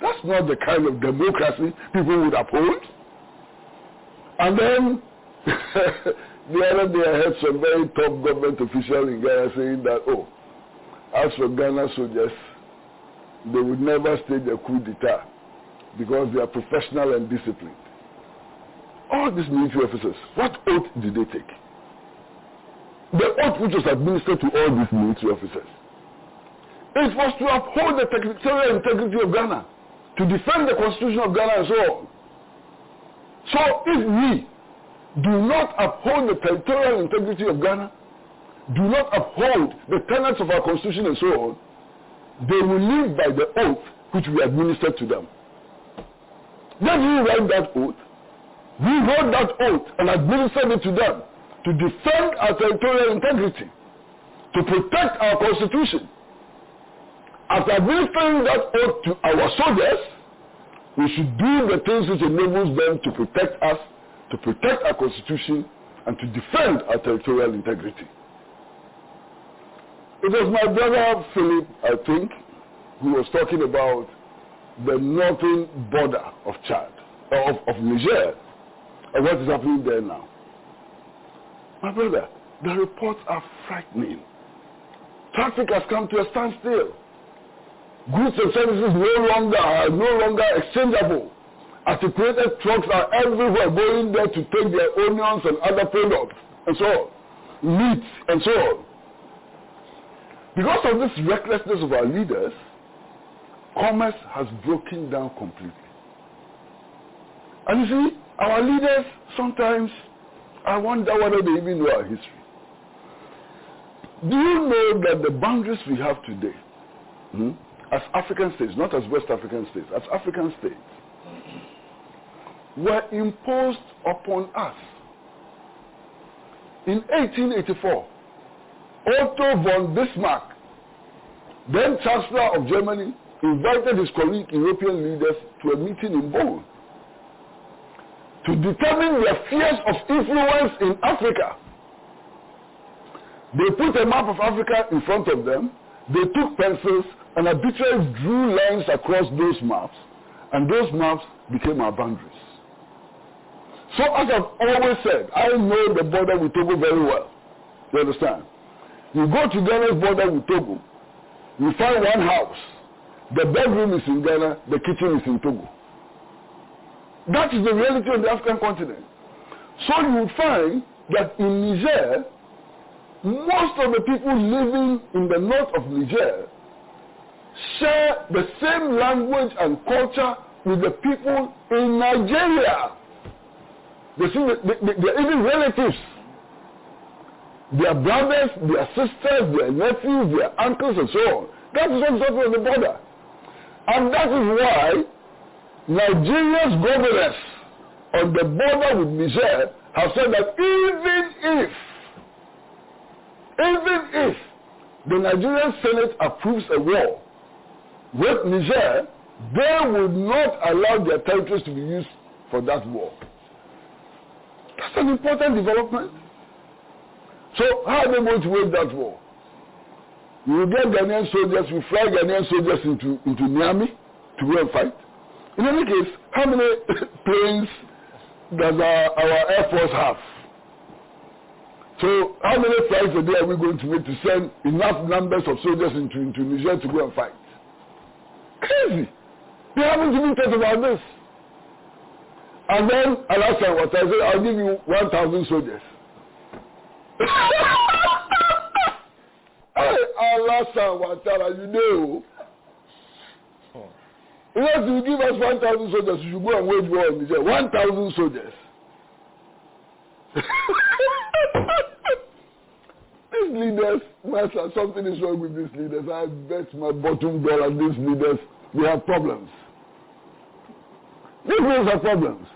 That's not the kind of democracy people would uphold. And then the other day I heard some very top government official in Ghana saying that, oh, as for Ghana soldiers, they would never stage a coup d'etat because they are professional and disciplined. All these military officers, what oath did they take? The oath which was administered to all these military officers. It was to uphold the territorial integrity of Ghana, to defend the constitution of Ghana and so on. So if we do not uphold the territorial integrity of Ghana, do not uphold the tenets of our constitution and so on, they will live by the oath which we administered to them. Then we write that oath. We wrote that oath and administered it to them to defend our territorial integrity, to protect our constitution. After administering that oath to our soldiers, we should do the things which enables them to protect us, to protect our constitution, and to defend our territorial integrity. It was my brother Philip, I think, who was talking about the northern border of Chad, of, of Niger, and what is happening there now. My brother, the reports are frightening. Traffic has come to a standstill. Goods and services no longer are no longer exchangeable. Articulated trucks are everywhere going there to take their onions and other products and so on. Meat and so on. Because of this recklessness of our leaders, commerce has broken down completely. And you see, our leaders sometimes, I wonder whether they even know our history. Do you know that the boundaries we have today, hmm, as African states, not as West African states, as African states, were imposed upon us in 1884 Otto von Bismarck, then Chancellor of Germany, invited his colleague European leaders to a meeting in Bonn to determine their spheres of influence in Africa. They put a map of Africa in front of them. They took pencils and arbitrarily drew lines across those maps, and those maps became our boundaries. So as I've always said, I know the border with Togo very well. You understand? You go to Ghana's border with Togo, you find one house. The bedroom is in Ghana, the kitchen is in Togo. That is the reality of the African continent. So you find that in Niger, most of the people living in the north of Niger share the same language and culture with the people in Nigeria. They see the, the, the, they're even relatives. Their brothers, their sisters, their nephews, their uncles, and so on. That is what's happening on the border. And that is why Nigeria's governors on the border with Niger have said that even if, even if the Nigerian Senate approves a war with Niger, they would not allow their territories to be used for that war. That's an important development. So how are they going to wage that war? You will get Ghanaian soldiers, you fly Ghanaian soldiers into, into Niamey to go and fight. In any case, how many planes does our, our Air Force have? So how many flights a day are we going to make to send enough numbers of soldiers into, Niger to go and fight? Crazy. They haven't even thought about this. And then Alassane Ouattara said, I'll give you 1,000 soldiers. Alassane Ouattara, you know. Unless you give us 1,000 soldiers, you should go and wage war in Niger. 1,000 soldiers. these leaders, master, something is wrong with these leaders. I bet my bottom dollar these leaders, they have problems. These leaders have problems.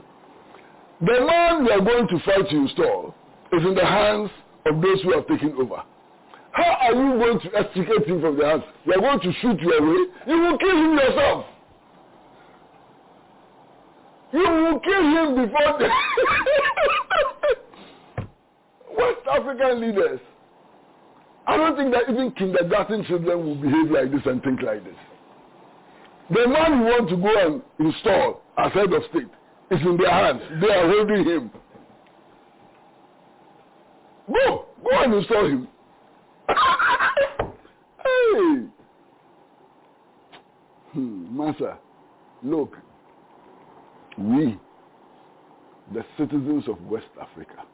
The man they are going to fight to install is in the hands of those who have taken over. How are you going to extricate him from their hands? You are going to shoot you away. You will kill him yourself. You will kill him before the West African leaders. I don't think that even kindergarten children will behave like this and think like this. The man you want to go and install as head of state is in their hands. They are holding him. Go, go and install him. hey, hmm, Master, look, we, the citizens of West Africa,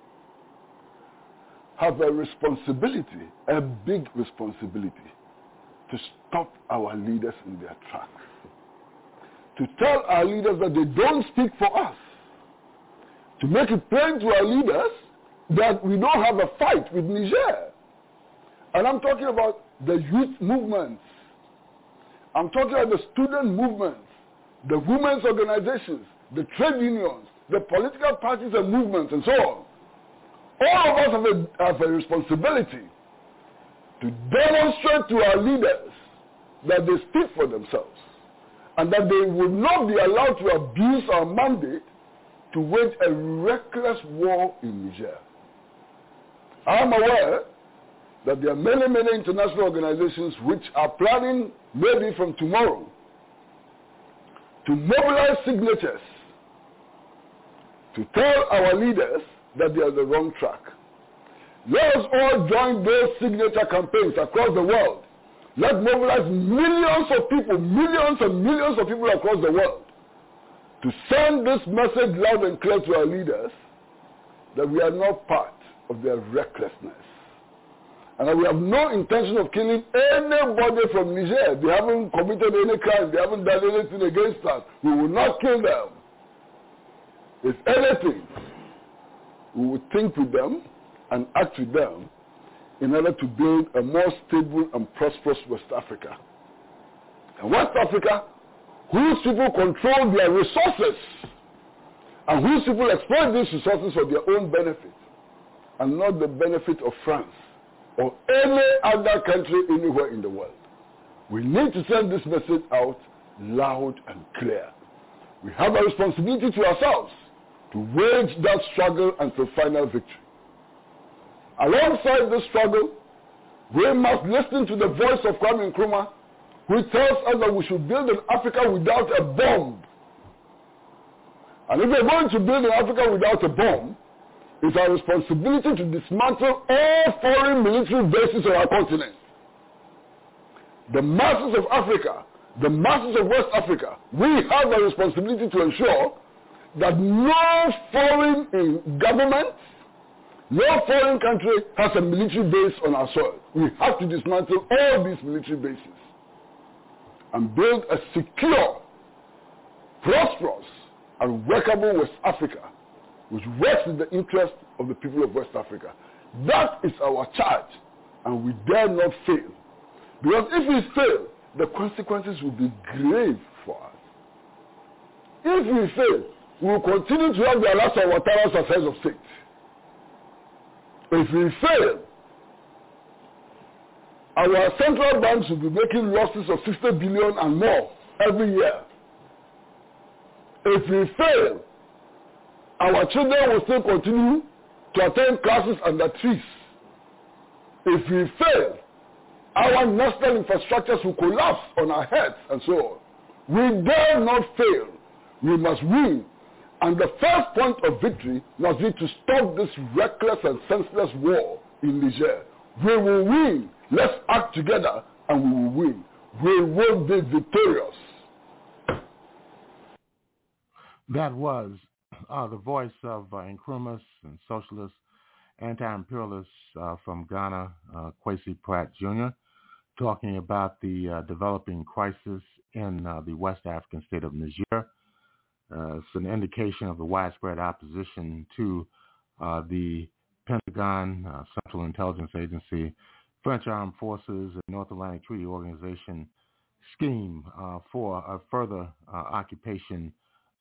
have a responsibility, a big responsibility, to stop our leaders in their tracks. To tell our leaders that they don't speak for us. To make it plain to our leaders that we don't have a fight with Niger. And I'm talking about the youth movements. I'm talking about the student movements, the women's organizations, the trade unions, the political parties and movements, and so on. All of us have a, have a responsibility to demonstrate to our leaders that they speak for themselves and that they will not be allowed to abuse our mandate to wage a reckless war in Niger. I am aware that there are many, many international organizations which are planning, maybe from tomorrow, to mobilize signatures to tell our leaders that they are on the wrong track. Let us all join those signature campaigns across the world. Let's mobilize millions of people, millions and millions of people across the world to send this message loud and clear to our leaders that we are not part of their recklessness. And that we have no intention of killing anybody from Niger. They haven't committed any crime. They haven't done anything against us. We will not kill them. If anything, we will think with them and act with them in order to build a more stable and prosperous West Africa. And West Africa, whose people control their resources and whose people exploit these resources for their own benefit and not the benefit of France or any other country anywhere in the world. We need to send this message out loud and clear. We have a responsibility to ourselves to wage that struggle until final victory. Alongside this struggle, we must listen to the voice of Kwame Nkrumah, who tells us that we should build an Africa without a bomb. And if we're going to build an Africa without a bomb, it's our responsibility to dismantle all foreign military bases on our continent. The masses of Africa, the masses of West Africa, we have a responsibility to ensure that no foreign eh, government, no foreign country has a military base on our soil. We have to dismantle all these military bases and build a secure, prosperous, and workable West Africa which works in the interest of the people of West Africa. That is our charge, and we dare not fail. Because if we fail, the consequences will be grave for us. If we fail, we will continue to have the Alassane Ouattara as heads of state. If we fail, our central banks will be making losses of 60 billion and more every year. If we fail, our children will still continue to attend classes under trees. If we fail, our national infrastructures will collapse on our heads and so on. We dare not fail. We must win. And the first point of victory must be to stop this reckless and senseless war in Niger. We will win. Let's act together and we will win. We will be victorious. That was uh, the voice of uh, and socialist anti-imperialists uh, from Ghana, uh, Kwesi Pratt Jr., talking about the uh, developing crisis in uh, the West African state of Niger. Uh, it's an indication of the widespread opposition to uh, the Pentagon, Central Intelligence Agency, French Armed Forces, and North Atlantic Treaty Organization scheme for a further occupation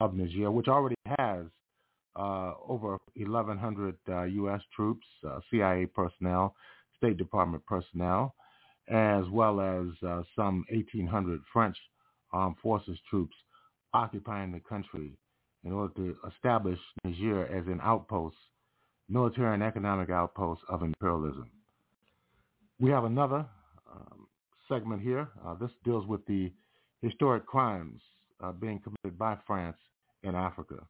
of Niger, which already has uh, over 1,100 uh, U.S. troops, uh, CIA personnel, State Department personnel, as well as uh, some 1,800 French armed forces troops occupying the country in order to establish Niger as an outpost, military and economic outpost of imperialism. We have another um, segment here. Uh, this deals with the historic crimes uh, being committed by France in Africa.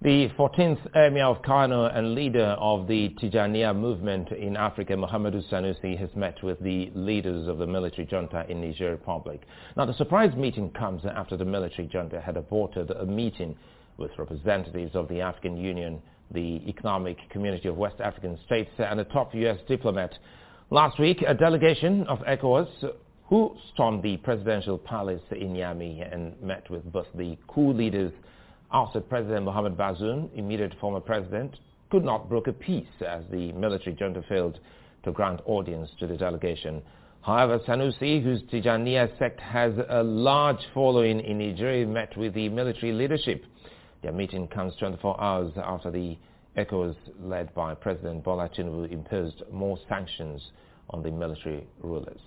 The 14th Emir of Kano and leader of the Tijaniya movement in Africa, Muhammadu Sanusi, has met with the leaders of the military junta in Niger Republic. Now, the surprise meeting comes after the military junta had aborted a meeting with representatives of the African Union, the Economic Community of West African States, and a top U.S. diplomat. Last week, a delegation of ECOWAS who stormed the presidential palace in Niamey and met with both the coup leaders after President Mohamed Bazoum, immediate former president, could not broker peace as the military junta failed to grant audience to the delegation. However, Sanusi, whose Tijaniya sect has a large following in Nigeria, met with the military leadership. Their meeting comes 24 hours after the ECOWAS led by President Bola Tinubu imposed more sanctions on the military rulers.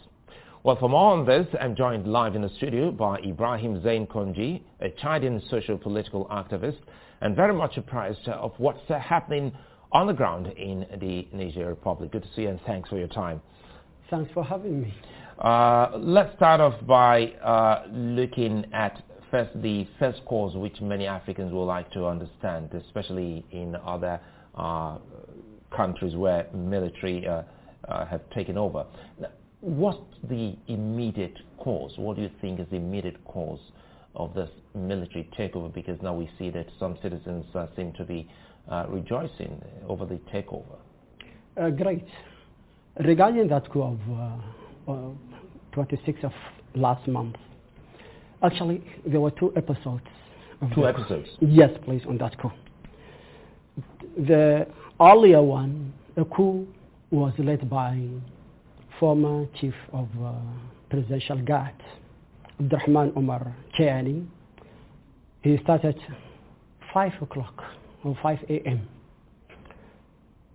Well, for more on this, I'm joined live in the studio by Ibrahim Zain Konji, a Chadian social political activist, and very much apprised of what's happening on the ground in the Niger Republic. Good to see you and thanks for your time. Thanks for having me. Uh, let's start off by uh, looking at first the first cause which many Africans would like to understand, especially in other uh, countries where military uh, uh, have taken over. Now, what's the immediate cause? What do you think is the immediate cause of this military takeover? Because now we see that some citizens uh, seem to be uh, rejoicing over the takeover. Uh, great. Regarding that coup of 26th uh, of last month, actually there were two episodes. Two episodes? Yes, please, on that coup. The earlier one, the coup was led by former chief of uh, presidential guard, Abdourahamane Omar Tchiani. He started 5 o'clock or 5 a.m.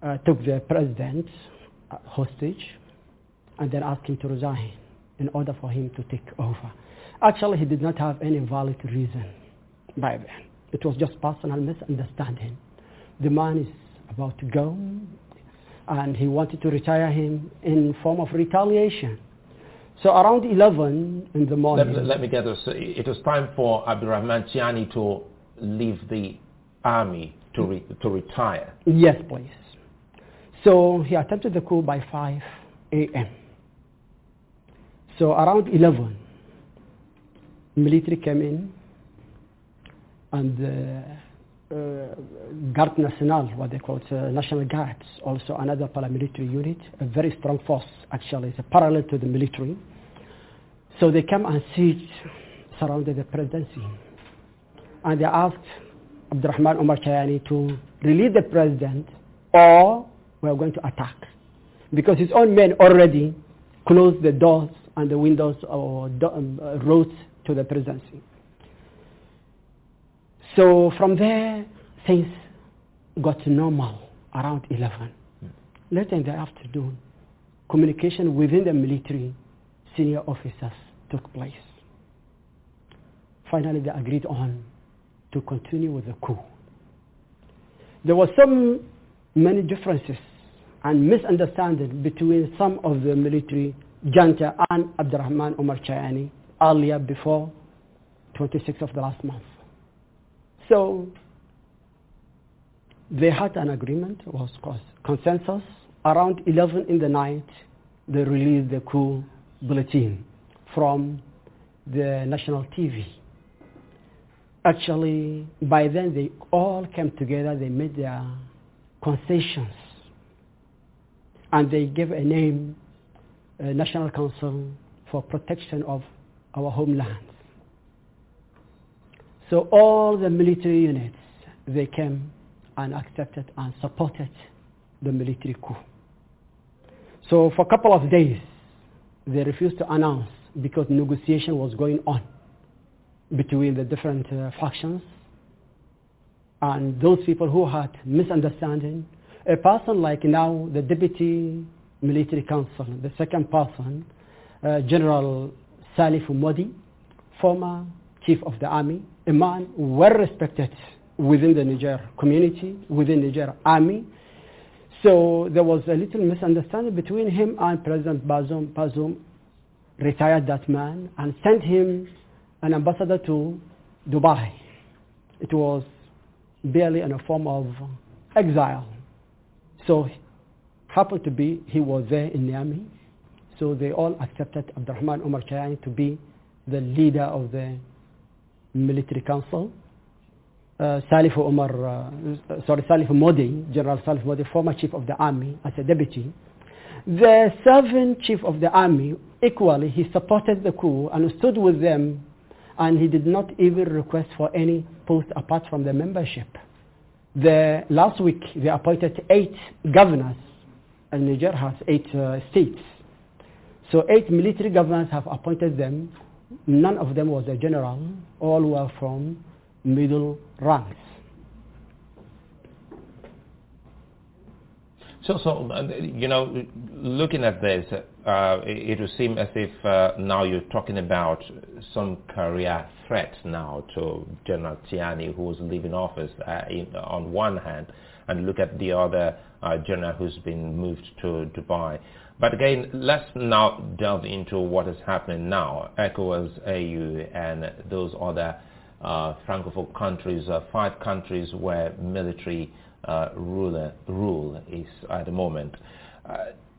Uh, took the president uh, hostage and then asked him to resign in order for him to take over. Actually, he did not have any valid reason by then. It was just personal misunderstanding. The man is about to go and he wanted to retire him in form of retaliation. So around 11 in the morning. Let, let me get this. It was time for Abdourahamane Tchiani to leave the army to, re, to retire. Yes, please. So he attempted the coup by 5 a.m. So around 11, military came in and uh, Guard National, what they call uh, National Guards, also another paramilitary unit, a very strong force actually, it's parallel to the military. So they come and siege surrounded the presidency. And they asked Abdourahamane Omar Tchiani to release the president or we are going to attack. Because his own men already closed the doors and the windows or do, um, uh, roads to the presidency. So from there, things got normal around 11. Later in the afternoon, communication within the military senior officers took place. Finally, they agreed on to continue with the coup. There were some many differences and misunderstanding between some of the military junta and Abdourahamane Omar Tchiani earlier before 26th of the last month. So they had an agreement, was consensus. Around 11 in the night, they released the coup bulletin from the national TV. Actually, by then they all came together, they made their concessions, and they gave a name, National Council for Protection of Our Homelands. So all the military units, they came and accepted and supported the military coup. So for a couple of days, they refused to announce because negotiation was going on between the different uh, factions and those people who had misunderstanding. A person like now the deputy military council, the second person, uh, General Salif Mody, former chief of the army, a man well respected within the Niger community, within Niger army. So there was a little misunderstanding between him and President Bazoum. Bazoum retired that man and sent him an ambassador to Dubai. It was barely in a form of exile. So happened to be he was there in Niamey. So they all accepted Abdourahamane Omar Tchiani to be the leader of the military council uh, Salif Omar, uh, sorry, Salif Mody, General Salif Mody, former chief of the army as a deputy, the seventh chief of the army, equally, he supported the coup and stood with them and he did not even request for any post apart from the membership. The, last week, they appointed eight governors, and Niger has eight uh, states. So eight military governors have appointed them. None of them was a general. All were from middle ranks. So, so you know, looking at this, uh, it, would seem as if uh, now you're talking about some career threat now to General Tchiani, who was leaving office uh, in, on one hand, and look at the other uh, general who's been moved to Dubai. But again, let's now delve into what is happening now. ECOWAS, AU, and those other uh, Francophone countries, uh, five countries where military uh, ruler, rule is at the moment.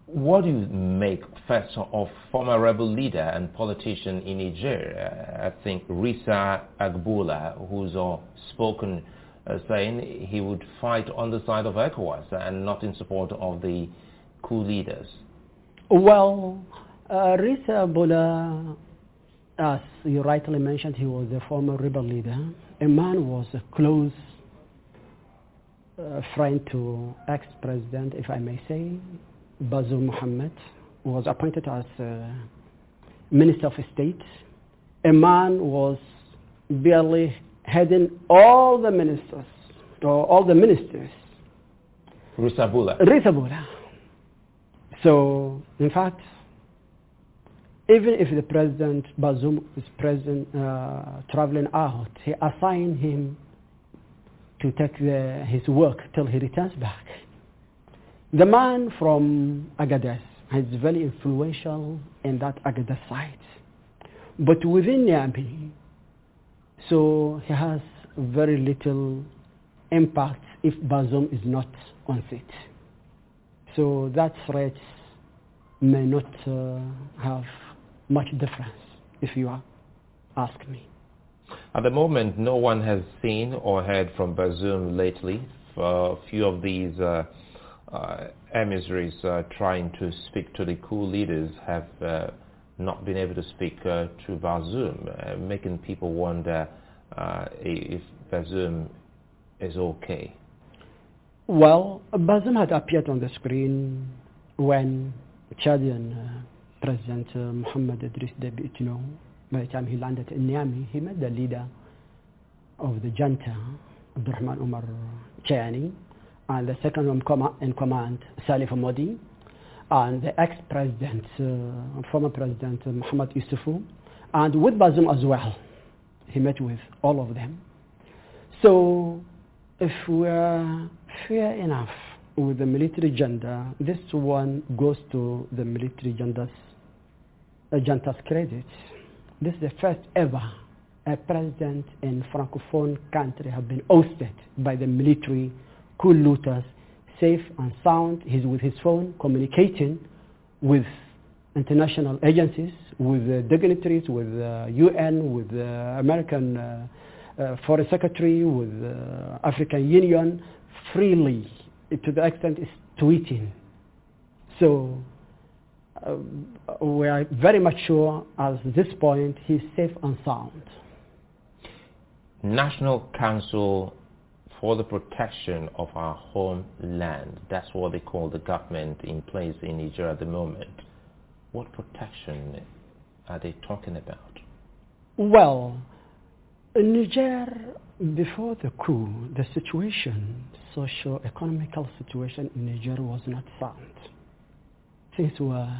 what do you make first of former rebel leader and politician in Niger, I think Risa Agboola, who's spoken uh, saying he would fight on the side of ECOWAS and not in support of the coup leaders? Well, uh, Rhissa Ag Boula as you rightly mentioned, he was a former rebel leader. A man was a close uh, friend to ex-president, if I may say, Bazoum Mohammed, was appointed as uh, Minister of State. A man was barely heading all the ministers, or all the ministers. Risabula. Risabula. So, in fact, even if the president Bazoum is present uh, traveling out, he assigned him to take the, his work till he returns back. The man from Agadez is very influential in that Agadez site. But within Niamey, so he has very little impact if Bazoum is not on seat. So that threat may not uh, have much difference, if you ask me. At the moment, no one has seen or heard from Bazoum lately. a few of these uh, uh, emissaries uh, trying to speak to the coup leaders have uh, not been able to speak uh, through Bazoum, making people wonder if Bazoum is okay. Well, Bazoum had appeared on the screen when Chadian uh, President uh, Mohamed Idris Deby Itno, by the time he landed in Niamey, he met the leader of the junta, Abdourahamane Umar Tchiani, and the second in, com- in command, Salif Mody, and the ex-president, uh, former president uh, Mahamadou Issoufou, and with Bazoum as well. He met with all of them. So if we're fair enough with the military agenda, this one goes to the military agenda's, agenda's credit. This is the first ever a president in francophone country have been ousted by the military coup looters safe and sound. He's with his phone communicating with international agencies, with uh, dignitaries, with uh, UN, with uh, American uh, uh, Foreign Secretary, with uh, African Union, freely to the extent is tweeting. So um, we are very much sure at this point he's safe and sound. National Council for the protection of our homeland. That's what they call the government in place in Niger at the moment. What protection are they talking about? Well, in Niger, before the coup, the situation, socio-economical situation in Niger was not sound. Things were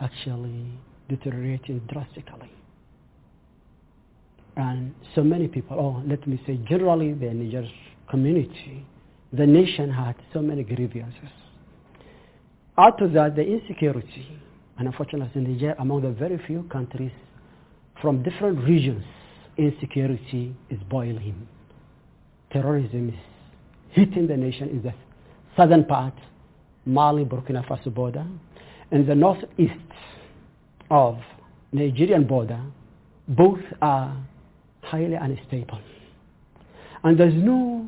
actually deteriorating drastically. And so many people, or let me say generally the Niger community, the nation had so many grievances. Out of that, the insecurity, and unfortunately Niger among the very few countries from different regions, insecurity is boiling. Terrorism is hitting the nation is the southern part, Mali, Burkina Faso border, and the northeast of Nigerian border, both are highly unstable. And there's no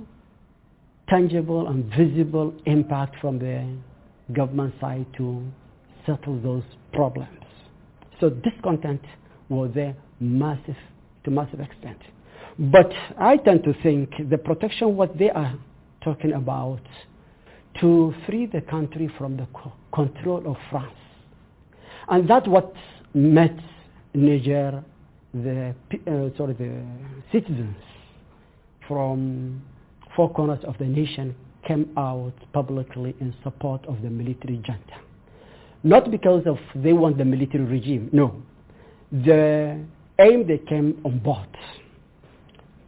tangible and visible impact from the government side to settle those problems. So discontent was there massive, to massive extent. But I tend to think the protection, what they are talking about, to free the country from the co- control of France. And that's what met Niger the uh, sorry the citizens from four corners of the nation came out publicly in support of the military junta. Not because of they want the military regime, no. The aim they came on board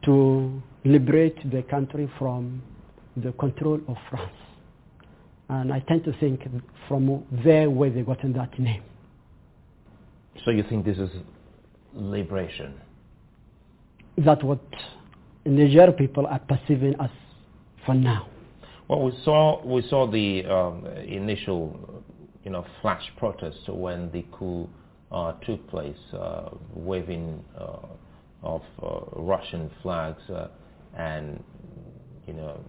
to liberate the country from the control of France. And I tend to think from there where they gotten that name. So you think this is liberation? That's what Niger people are perceiving as for now. Well, we saw we saw the um, initial, you know, flash protest when the coup uh, took place, uh, waving uh, of uh, Russian flags uh, and you know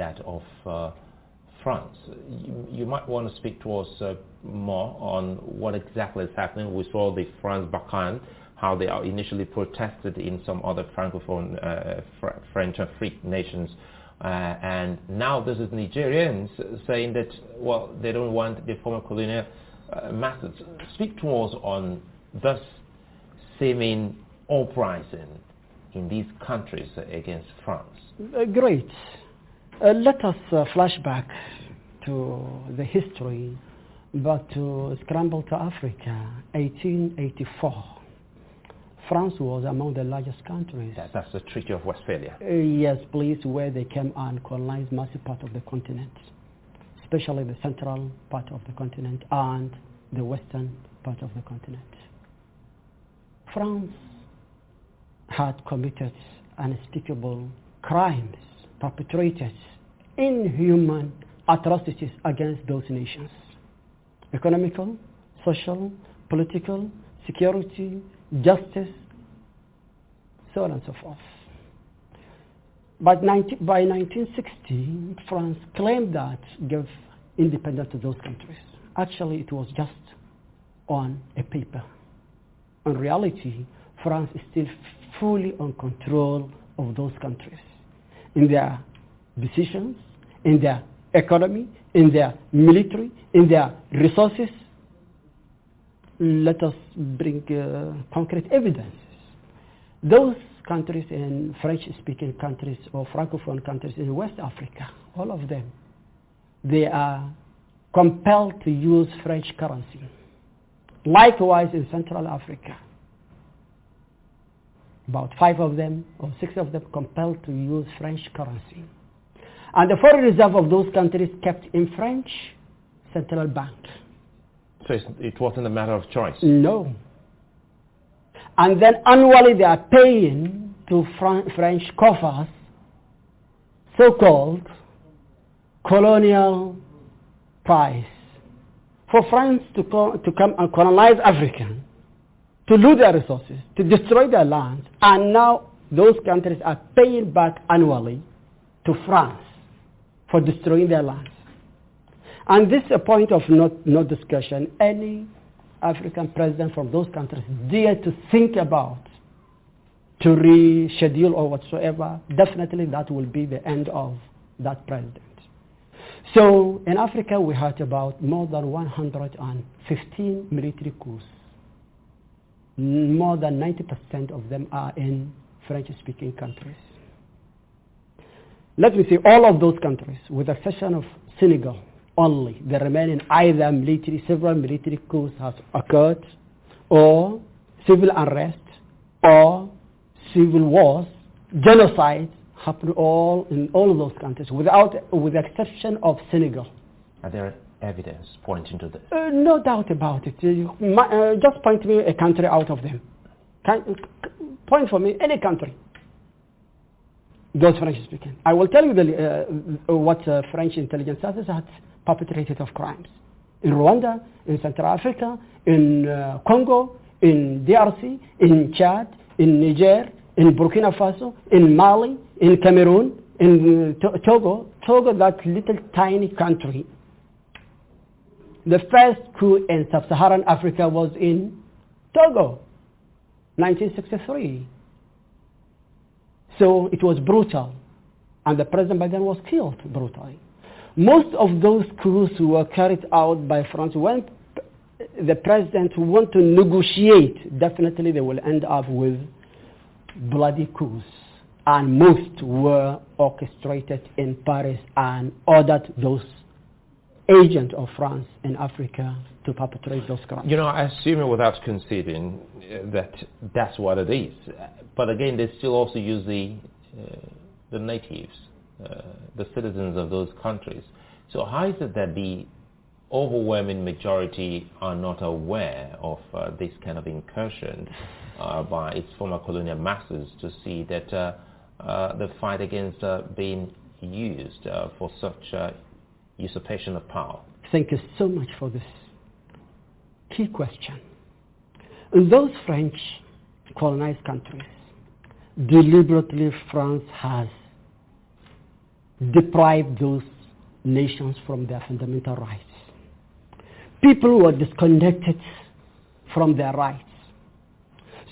that of uh, France. You, you, might want to speak to us more on what exactly is happening. We saw the France Barkhane, how they are initially protested in some other francophone uh, fr- French and Free nations. Uh, and now this is Nigerians saying that, well, they don't want the former colonial uh, masters. Speak to us on this seeming uprising in these countries against France. Uh, great. Uh, let us uh, flash back to the history but to scramble to Africa, 1884. France was among the largest countries. Yeah, that's the Treaty of Westphalia. Uh, yes, please, where they came and colonized massive part of the continent, especially the central part of the continent and the western part of the continent. France had committed unspeakable crimes, perpetrated inhuman atrocities against those nations economical, social, political, security, justice, so on and so forth. But 19, by 1960, France claimed that gave independence to those countries. Actually, it was just on a paper. In reality, France is still fully on control of those countries in their decisions, in their economy, in their military, in their resources. Let us bring uh, concrete evidence. Those countries in French-speaking countries or Francophone countries in West Africa, all of them, they are compelled to use French currency. Likewise in Central Africa, about five of them or six of them compelled to use French currency. And the foreign reserve of those countries kept in French central bank. So it wasn't a matter of choice? No. And then annually they are paying to French coffers so-called colonial price for France to, co- to come and colonize Africa, to loot their resources, to destroy their lands, and now those countries are paying back annually to France for destroying their lands. And this is a point of no, no discussion. Any African president from those countries dare to think about to reschedule or whatsoever, definitely that will be the end of that president. So in Africa we had about more than 115 military coups. More than 90% of them are in French-speaking countries. Let me say all of those countries, with the exception of Senegal, only the remaining either military, several military coups has occurred, or civil unrest, or civil wars, genocide happened all in all of those countries, without, with the exception of Senegal. Are there evidence pointing to this? Uh, no doubt about it. Uh, uh, just point me a country out of them. Can, point for me any country. Those French speaking. I will tell you the, uh, what uh, French intelligence services had perpetrated of crimes in Rwanda, in Central Africa, in uh, Congo, in DRC, in Chad, in Niger, in Burkina Faso, in Mali, in Cameroon, in Togo. Togo, that little tiny country. The first coup in sub-Saharan Africa was in Togo, 1963. So it was brutal. And the president by then was killed brutally. Most of those coups were carried out by France when the president want to negotiate, definitely they will end up with bloody coups. And most were orchestrated in Paris and ordered those agents of France in Africa to perpetrate those crimes. You know, I assume without conceding that that's what it is. But again, they still also use the, uh, the natives, uh, the citizens of those countries. So how is it that the overwhelming majority are not aware of uh, this kind of incursion uh, by its former colonial masters to see that uh, uh the fight against being used for such usurpation of power? Thank you so much for this key question. In those French colonized countries, deliberately France has deprived those nations from their fundamental rights. People were disconnected from their rights.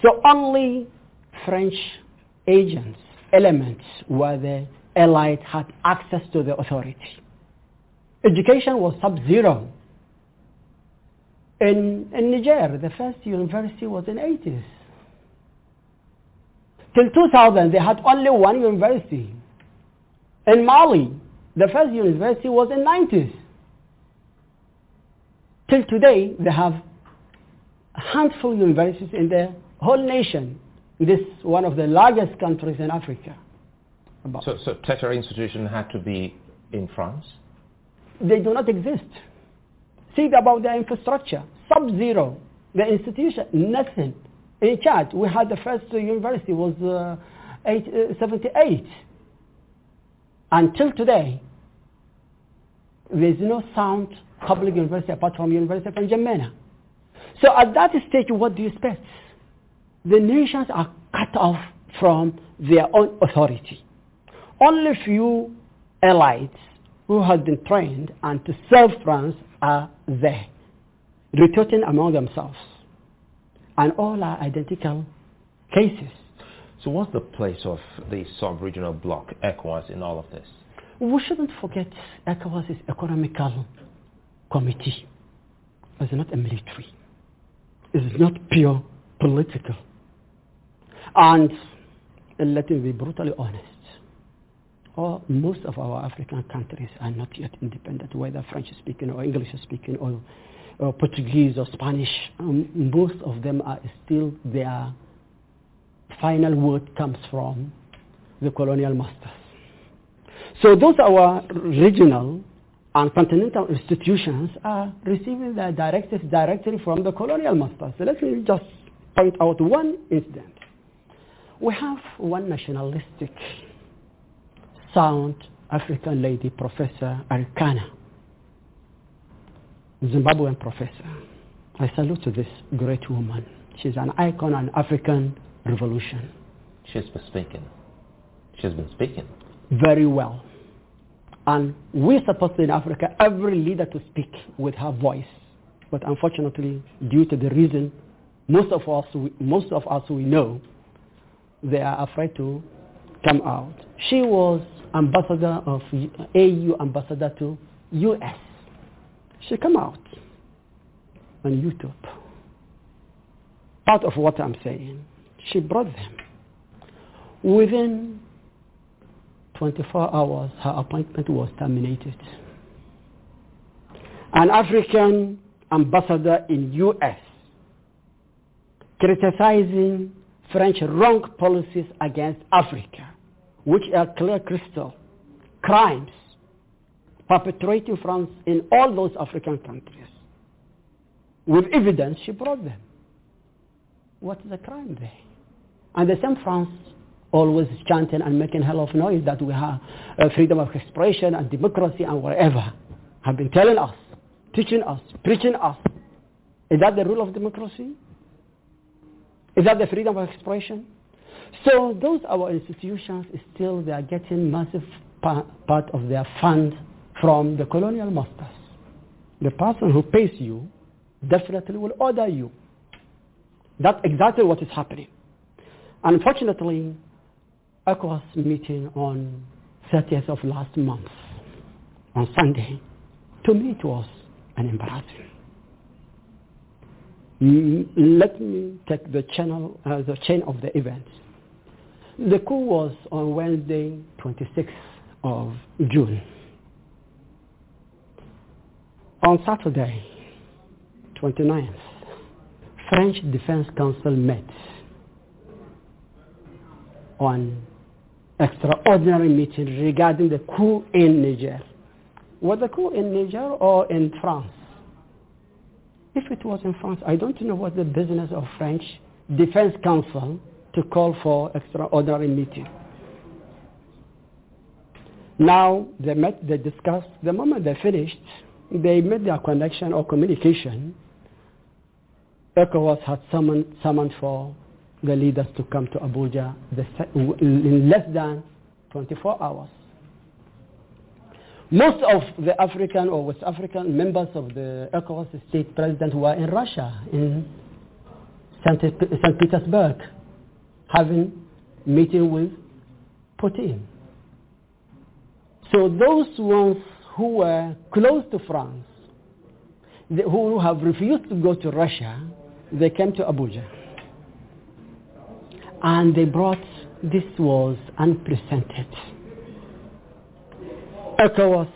So only French agents, elements, where the elite had access to the authority. Education was sub-zero. In, in Niger, the first university was in 80s. Till 2000, they had only one university. In Mali, the first university was in 90s. Till today, they have a handful of universities in the whole nation. This is one of the largest countries in Africa. So, so tertiary institution had to be in France? They do not exist. Think about their infrastructure. Sub-zero. The institution, nothing. In Chad, we had the first university was uh, eight, uh, 78. Until today, there is no sound public university apart from University of N'Djamena. So at that stage, what do you expect? The nations are cut off from their own authority. Only few elites who have been trained and to serve France are there. retorting among themselves. And all are identical cases. So what's the place of the sub-regional bloc, ECOWAS, in all of this? We shouldn't forget ECOWAS is economical committee. It's not a military. It's not pure political. And let me be brutally honest. All, most of our African countries are not yet independent, whether French speaking or English speaking or, or Portuguese or Spanish. Um, most of them are still their final word comes from the colonial masters. So those our regional and continental institutions are receiving their directives directly from the colonial masters. So let me just point out one incident. We have one nationalistic, sound African lady, Professor Arikana, Zimbabwean professor. I salute to this great woman. She's an icon of African revolution. She's been speaking. She's been speaking. Very well. And we're supposed to in Africa, every leader to speak with her voice. But unfortunately, due to the reason most of us, most of us we know, they are afraid to come out. She was ambassador of AU ambassador to US. She come out on YouTube. Part of what I'm saying, she brought them. Within 24 hours, her appointment was terminated. An African ambassador in US criticizing French wrong policies against Africa, which are clear crystal crimes perpetrating France in all those African countries. With evidence, she brought them. What's the crime there? And the same France always chanting and making hell of noise that we have uh, freedom of expression and democracy and whatever, have been telling us, teaching us, preaching us. Is that the rule of democracy? Is that the freedom of expression? So those our institutions still they are getting massive pa- part of their fund from the colonial masters. The person who pays you definitely will order you. That's exactly what is happening. Unfortunately, ECOWAS meeting on 30th of last month, on Sunday, to me it was an embarrassing. Let me take the channel, uh, the chain of the events. The coup was on Wednesday, 26th of June. On Saturday, 29th, French Defense Council met on extraordinary meeting regarding the coup in Niger. Was the coup in Niger or in France? If it was in France, I don't know what the business of French Defense Council to call for extraordinary meeting. Now they met, they discussed. The moment they finished, they made their connection or communication. ECOWAS had summoned, summoned for the leaders to come to Abuja in less than 24 hours. Most of the African or West African members of the ECOWAS state president were in Russia, in St. Petersburg, having meeting with Putin. So those ones who were close to France, who have refused to go to Russia, they came to Abuja. And they brought, this was unprecedented. ECOWAS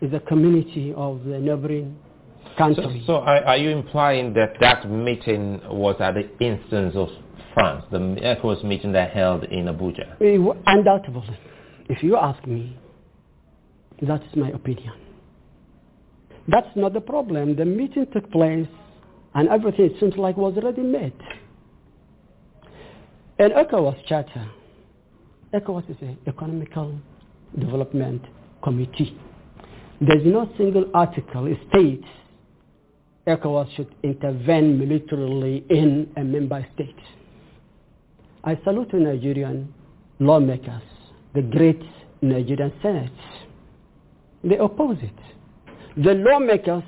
is a community of the neighboring countries. So, so are, are, you implying that that meeting was at the instance of France, the ECOWAS meeting that held in Abuja? Undoubtedly. If you ask me, that's my opinion. That's not the problem. The meeting took place and everything seems like was already made. In ECOWAS charter, ECOWAS is an economical development committee. There's no single article that states ECOWAS should intervene militarily in a member state. I salute Nigerian lawmakers, the great Nigerian Senate. They oppose it. The lawmakers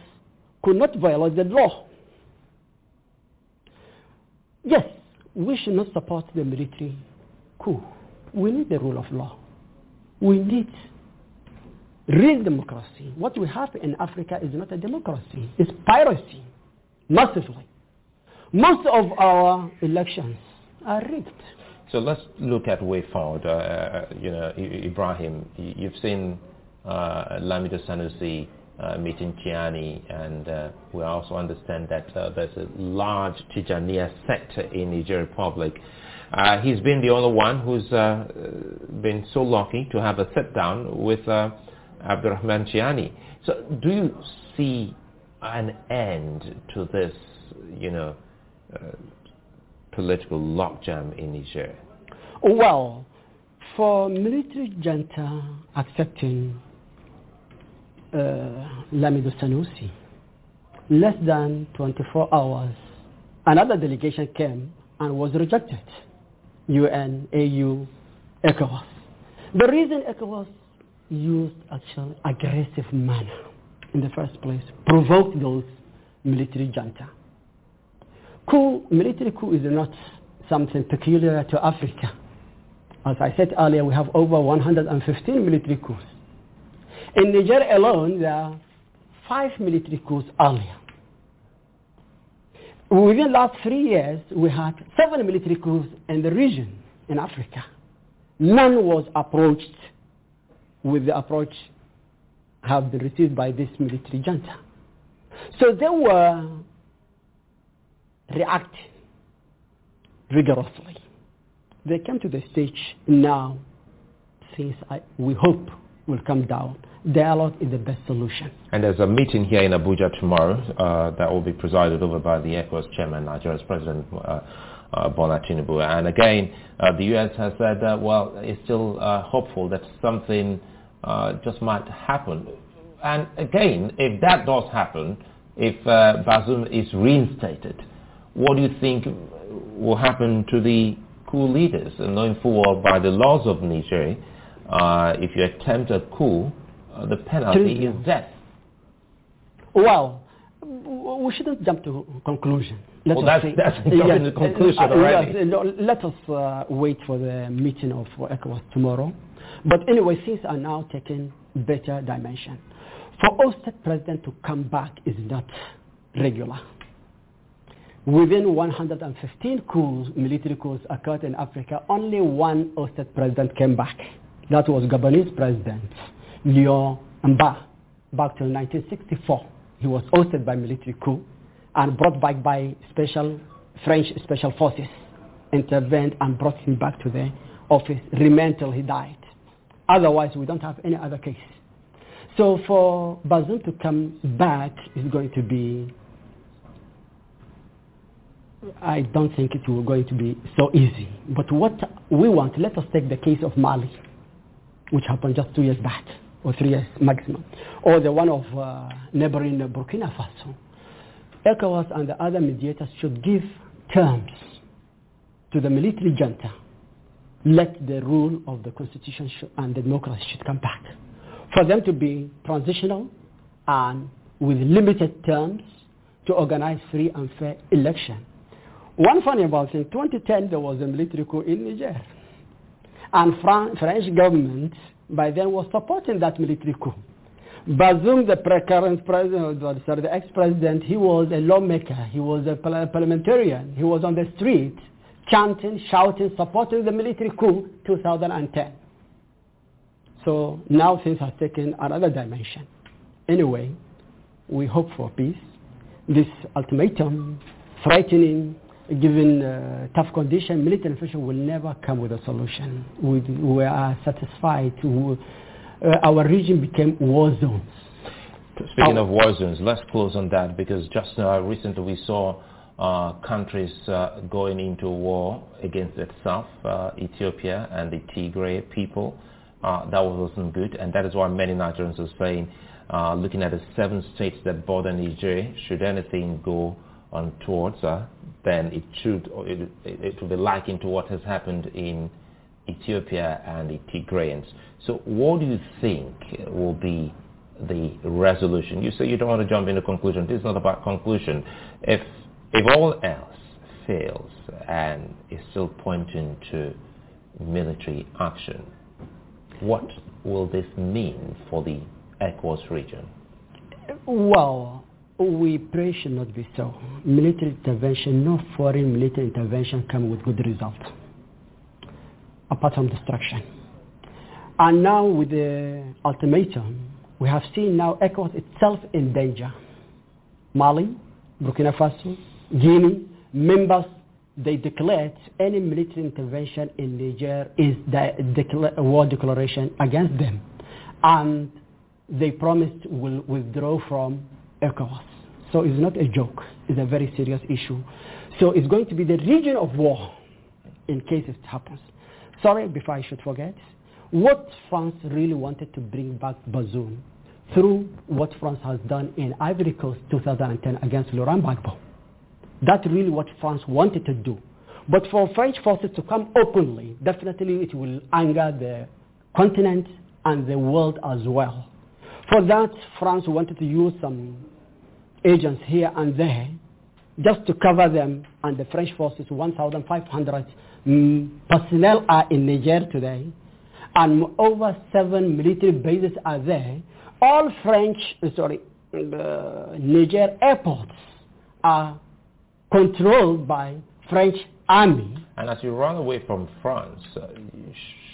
could not violate the law. Yes, we should not support the military coup. We need the rule of law. We need real democracy. What we have in Africa is not a democracy. It's piracy, massively. Most of our elections are. So let's look at way forward. Uh, uh you know, Ibrahim, you've seen uh, Lamido Sanusi uh, meeting Tchiani, and uh, we also understand that uh, there's a large Tijaniya sector in the Niger Republic. Uh, he's been the only one who's uh, been so lucky to have a sit down with uh, Abdourahamane. So do you see an end to this, you know, political logjam in Niger? Well, for military junta accepting uh, Lamido Sanusi, less than 24 hours, another delegation came and was rejected. UN, AU, ECOWAS. The reason ECOWAS used actually aggressive manner in the first place provoked those military junta. Coup, military coup is not something peculiar to Africa. As I said earlier, we have over 115 military coups. In Niger alone, there are five military coups earlier. Within the last three years, we had seven military coups in the region in Africa. None was approached with the approach have been received by this military junta. So they were reacting rigorously. They came to the stage now, things I, we hope will come down. Dialogue is the best solution. And there's a meeting here in Abuja tomorrow uh, that will be presided over by the ECOWAS chairman, Nigeria's President uh, uh, Bola Tinubu. And again, uh, the U.S. has said that, well, it's still uh, hopeful that something uh, just might happen. And again, if that does happen, if uh, Bazoum is reinstated, what do you think will happen to the coup leaders? And knowing full well by the laws of Niger, uh, if you attempt a coup, uh, the penalty is death. Well, we shouldn't jump to conclusion. Let well, that's, say, that's yes, the conclusion uh, already. Yes, let us uh, wait for the meeting of ECOWAS tomorrow. But anyway, things are now taking better dimension. For us, president to come back is not regular. Within 115 coups, military coups occurred in Africa, only one state president came back. That was Gabonese president, Léon Mba, back till 1964. He was ousted by military coup and brought back by special French special forces, intervened and brought him back to the office, remained till he died. Otherwise, we don't have any other case. So for Bazoum to come back is going to be, I don't think it will going to be so easy. But what we want, let us take the case of Mali, which happened just two years back, or three years maximum, or the one of uh, neighboring Burkina Faso. ECOWAS and the other mediators should give terms to the military junta let the rule of the constitution and the democracy should come back. For them to be transitional and with limited terms to organize free and fair election. One funny about it, in 2010 there was a military coup in Niger. And Fran- French government by then was supporting that military coup. Bazoum, the current president, sorry, the ex-president, he was a lawmaker. He was a parliamentarian. He was on the street chanting, shouting, supporting the military coup 2010. So now things have taken another dimension. Anyway, we hope for peace. This ultimatum, threatening, given uh, tough condition, military officials will never come with a solution. We, we are satisfied. Uh, our region became war zones. Speaking our, of war zones, let's close on that because just recently we saw uh, countries uh, going into war against itself, uh, Ethiopia and the Tigray people. Uh, that wasn't good, and that is why many Nigerians are saying, looking at the seven states that border Niger, should anything go on towards, then it should it, it will be likened to what has happened in Ethiopia and the Tigrayans. So what do you think will be the resolution? You say you don't want to jump into conclusion. This is not about conclusion. If if all else fails and is still pointing to military action, what will this mean for the ECOWAS region? Well, we pray should not be so. Military intervention, no foreign military intervention come with good result, apart from destruction. And now with the ultimatum, we have seen now ECOWAS itself in danger. Mali, Burkina Faso, Guinea, members, they declared any military intervention in Niger is a war declaration against them. And they promised will withdraw from ECOWAS. So it's not a joke. It's a very serious issue. So it's going to be the region of war in case it happens. Sorry, before I should forget, what France really wanted to bring back Bazoum through what France has done in Ivory Coast 2010 against Laurent Gbagbo. That's really what France wanted to do. But for French forces to come openly, definitely it will anger the continent and the world as well. For that, France wanted to use some agents here and there just to cover them, and the French forces, 1,500 mm, personnel are in Niger today, and over seven military bases are there. All French, sorry, uh, Niger airports are controlled by French army. And as you run away from France, uh,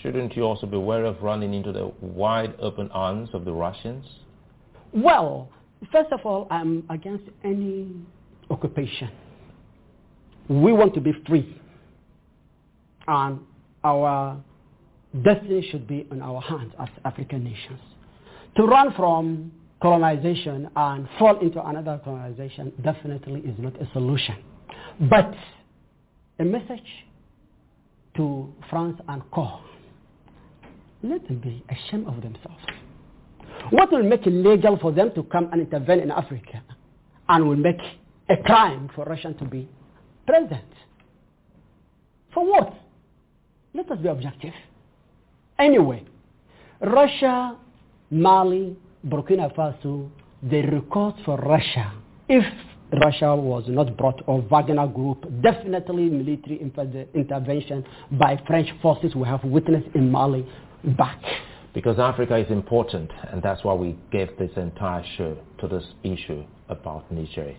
shouldn't you also be wary of running into the wide open arms of the Russians? Well, first of all, I'm against any occupation. We want to be free. And our destiny should be in our hands as African nations. To run from colonization and fall into another colonization definitely is not a solution. But a message to France and Co. Let them be ashamed of themselves. What will make it legal for them to come and intervene in Africa and will make a crime for Russia to be president? For what? Let us be objective. Anyway, Russia, Mali, Burkina Faso, the record for Russia, if Russia was not brought, or Wagner Group, definitely military intervention by French forces we have witnessed in Mali back. Because Africa is important, and that's why we gave this entire show to this issue about Niger.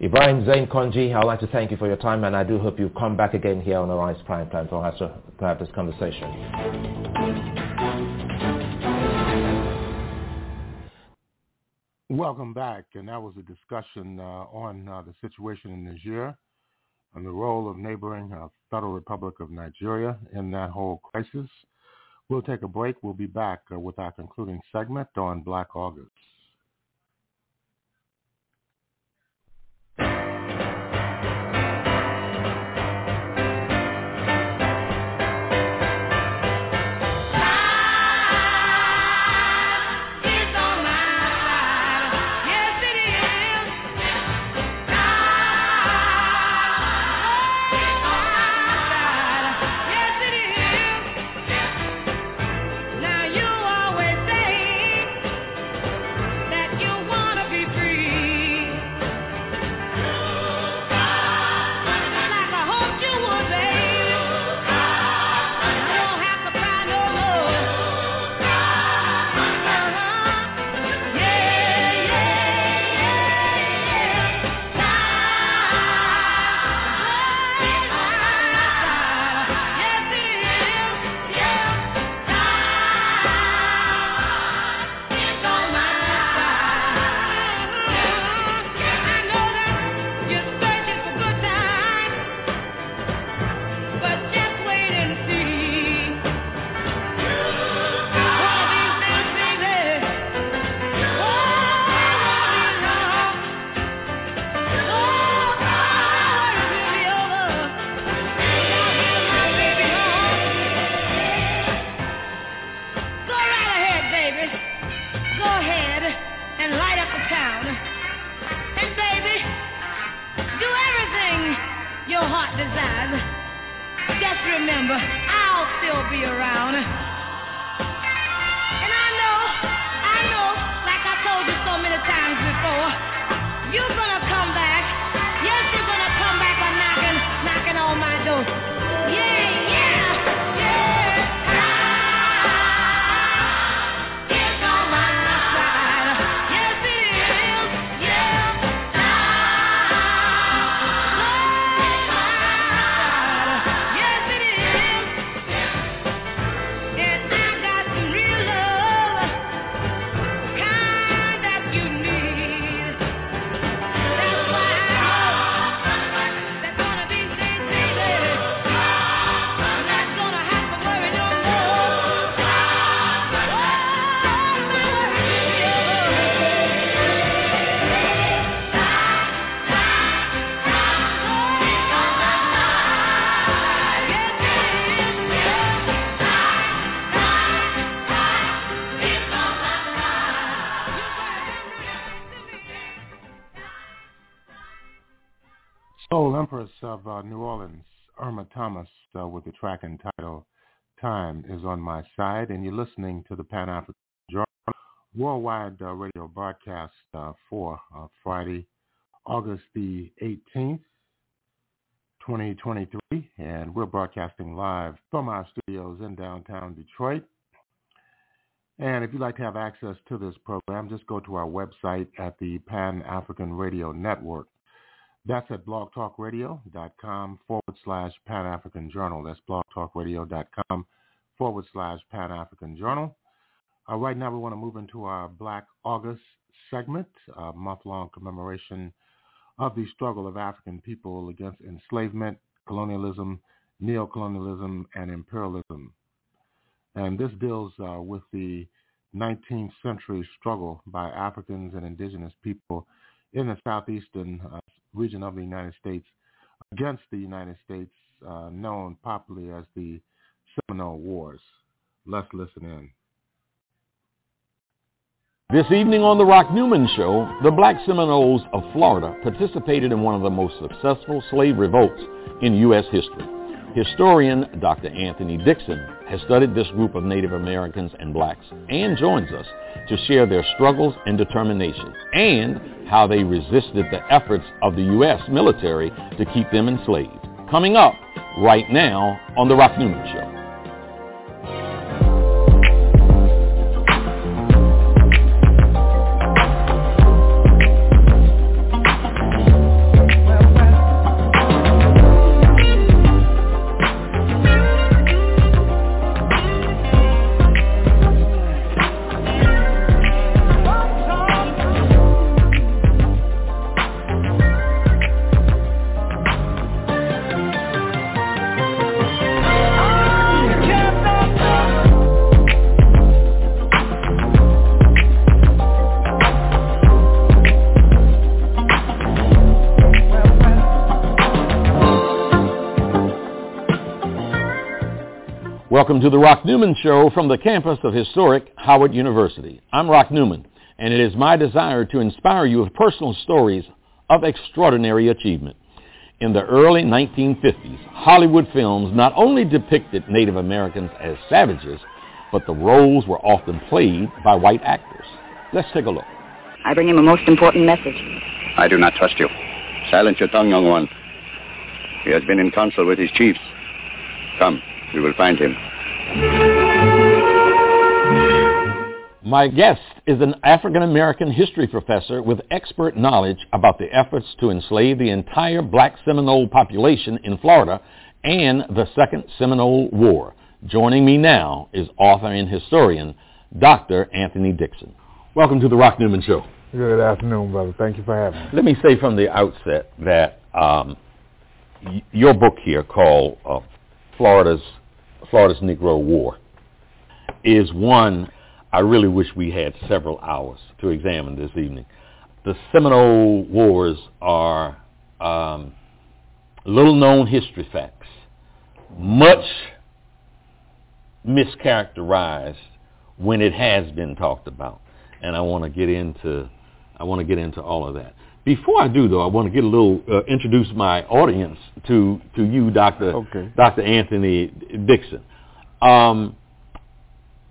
Ibrahim Zain Konji, I'd like to thank you for your time, and I do hope you come back again here on Arise Prime Time for us to have this conversation. Welcome back, and that was a discussion uh, on uh, the situation in Niger and the role of neighboring uh, Federal Republic of Nigeria in that whole crisis. We'll take a break. We'll be back uh, with our concluding segment on Black August. Of uh, New Orleans, Irma Thomas, uh, with the track entitled Time is on My Side, and you're listening to the Pan-African Journal worldwide uh, radio broadcast uh, for uh, Friday, August the 18th, 2023, and we're broadcasting live from our studios in downtown Detroit. And if you'd like to have access to this program, just go to our website at the Pan African Radio Network. That's at blogtalkradio.com forward slash Pan African Journal. That's blogtalkradio.com forward slash Pan African Journal. Uh, right now, we want to move into our Black August segment, a month-long commemoration of the struggle of African people against enslavement, colonialism, neocolonialism, and imperialism. And this deals uh, with the 19th century struggle by Africans and indigenous people in the southeastern uh, region of the United States against the United States, uh, known popularly as the Seminole Wars. Let's listen in. This evening on The Rock Newman Show, the Black Seminoles of Florida participated in one of the most successful slave revolts in U.S. history. Historian Dr. Anthony Dixon has studied this group of Native Americans and blacks and joins us to share their struggles and determination and how they resisted the efforts of the U.S. military to keep them enslaved. Coming up right now on The Rock Newman Show. Welcome to the Rock Newman Show from the campus of historic Howard University. I'm Rock Newman, and it is my desire to inspire you with personal stories of extraordinary achievement. In the early 1950s, Hollywood films not only depicted Native Americans as savages, but the roles were often played by white actors. Let's take a look. I bring him a most important message. I do not trust you. Silence your tongue, young one. He has been in council with his chiefs. Come, we will find him. My guest is an African American history professor with expert knowledge about the efforts to enslave the entire black Seminole population in Florida and the Second Seminole War. Joining me now is author and historian Dr. Anthony Dixon. Welcome to the Rock Newman Show. Good afternoon, brother. Thank you for having me. Let me say from the outset that um, y- your book here called uh, Florida's Florida's Negro War is one I really wish we had several hours to examine this evening. The Seminole Wars are um, little known history facts, much mischaracterized when it has been talked about, and I want to get into I want to get into all of that. Before I do, though, I want to get a little uh, introduce my audience to to you, Doctor Okay. Doctor Anthony Dixon. Um,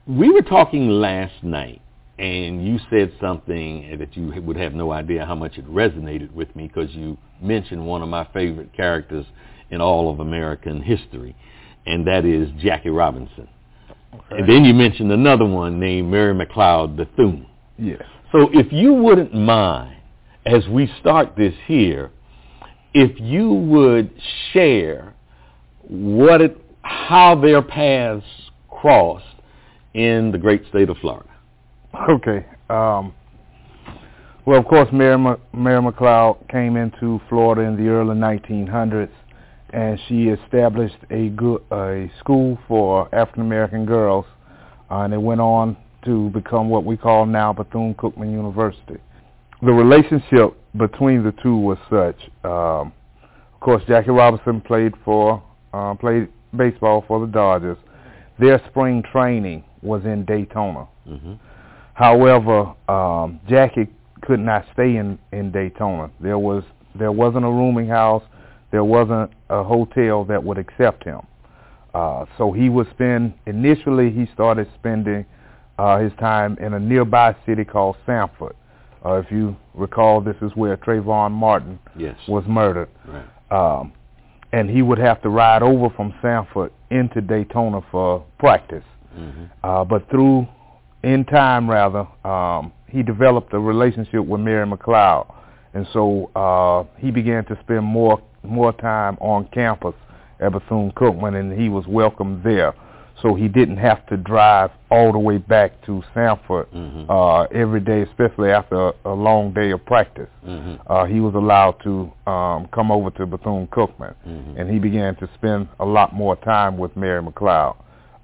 we were talking last night and you said something that you would have no idea how much it resonated with me because you mentioned one of my favorite characters in all of American history, and that is Jackie Robinson. Okay. And then you mentioned another one named Mary McLeod Bethune. Yes. So if you wouldn't mind, as we start this here, if you would share what it, how their paths crossed in the great state of Florida. Okay. Um, well, of course, Mary, Mary McLeod came into Florida in the early 1900s, and she established a good a school for African American girls, uh, and it went on to become what we call now Bethune-Cookman University. The relationship between the two was such. Um, of course, Jackie Robinson played for uh, played baseball for the Dodgers. Their spring training was in Daytona. Mm-hmm. However, um, Jackie could not stay in, in Daytona. There was there wasn't a rooming house. There wasn't a hotel that would accept him. Uh, so he would spend initially he started spending uh, his time in a nearby city called Sanford. Uh, if you recall, this is where Trayvon Martin yes. was murdered. Right. Um, and he would have to ride over from Sanford into Daytona for practice. Mm-hmm. Uh, but through, in time rather, um, he developed a relationship with Mary McLeod, and so uh, he began to spend more more time on campus at Bethune-Cookman, and he was welcomed there so he didn't have to drive all the way back to Sanford mm-hmm. uh, every day, especially after a, a long day of practice. Mm-hmm. Uh, he was allowed to um, come over to Bethune-Cookman, mm-hmm. and he began to spend a lot more time with Mary McLeod.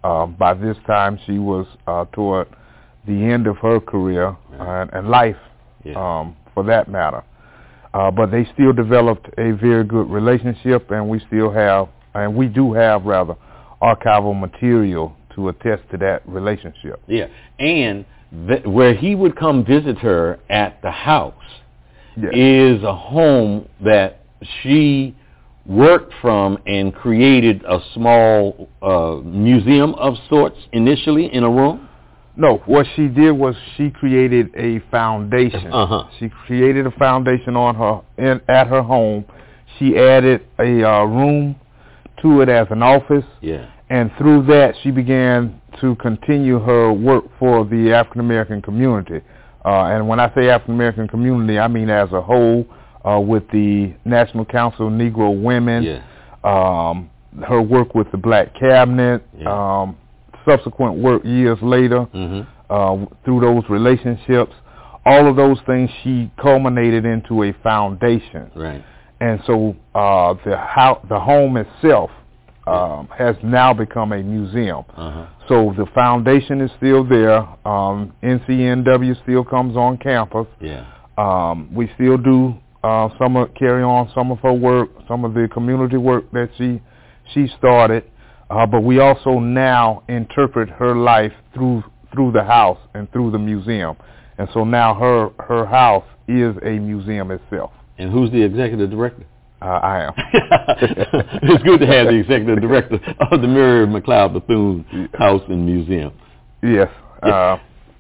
Um, by this time, she was uh, toward the end of her career yeah. and, and life, yeah. um, for that matter. Uh, but they still developed a very good relationship, and we still have, and we do have rather, archival material to attest to that relationship. Yeah, and th- where he would come visit her at the house yes. is a home that she worked from and created a small uh, museum of sorts initially in a room? No, what she did was she created a foundation. Uh-huh. She created a foundation on her in, at her home. She added a uh, room to it as an office. Yeah. And through that, she began to continue her work for the African American community. Uh, and when I say African American community, I mean as a whole, uh, with the National Council of Negro Women, yeah. um, her work with the Black Cabinet, yeah. um, subsequent work years later mm-hmm. uh, through those relationships. All of those things she culminated into a foundation. Right. And so uh, the how, the home itself um, has now become a museum. Uh-huh. So the foundation is still there. Um, NCNW still comes on campus. Yeah. Um, we still do uh, some of carry on some of her work, some of the community work that she she started. Uh, but we also now interpret her life through through the house and through the museum. And so now her her house is a museum itself. And who's the executive director? Uh, I am. it's good to have the executive director of the Mary McLeod Bethune House and Museum. Yes. Uh,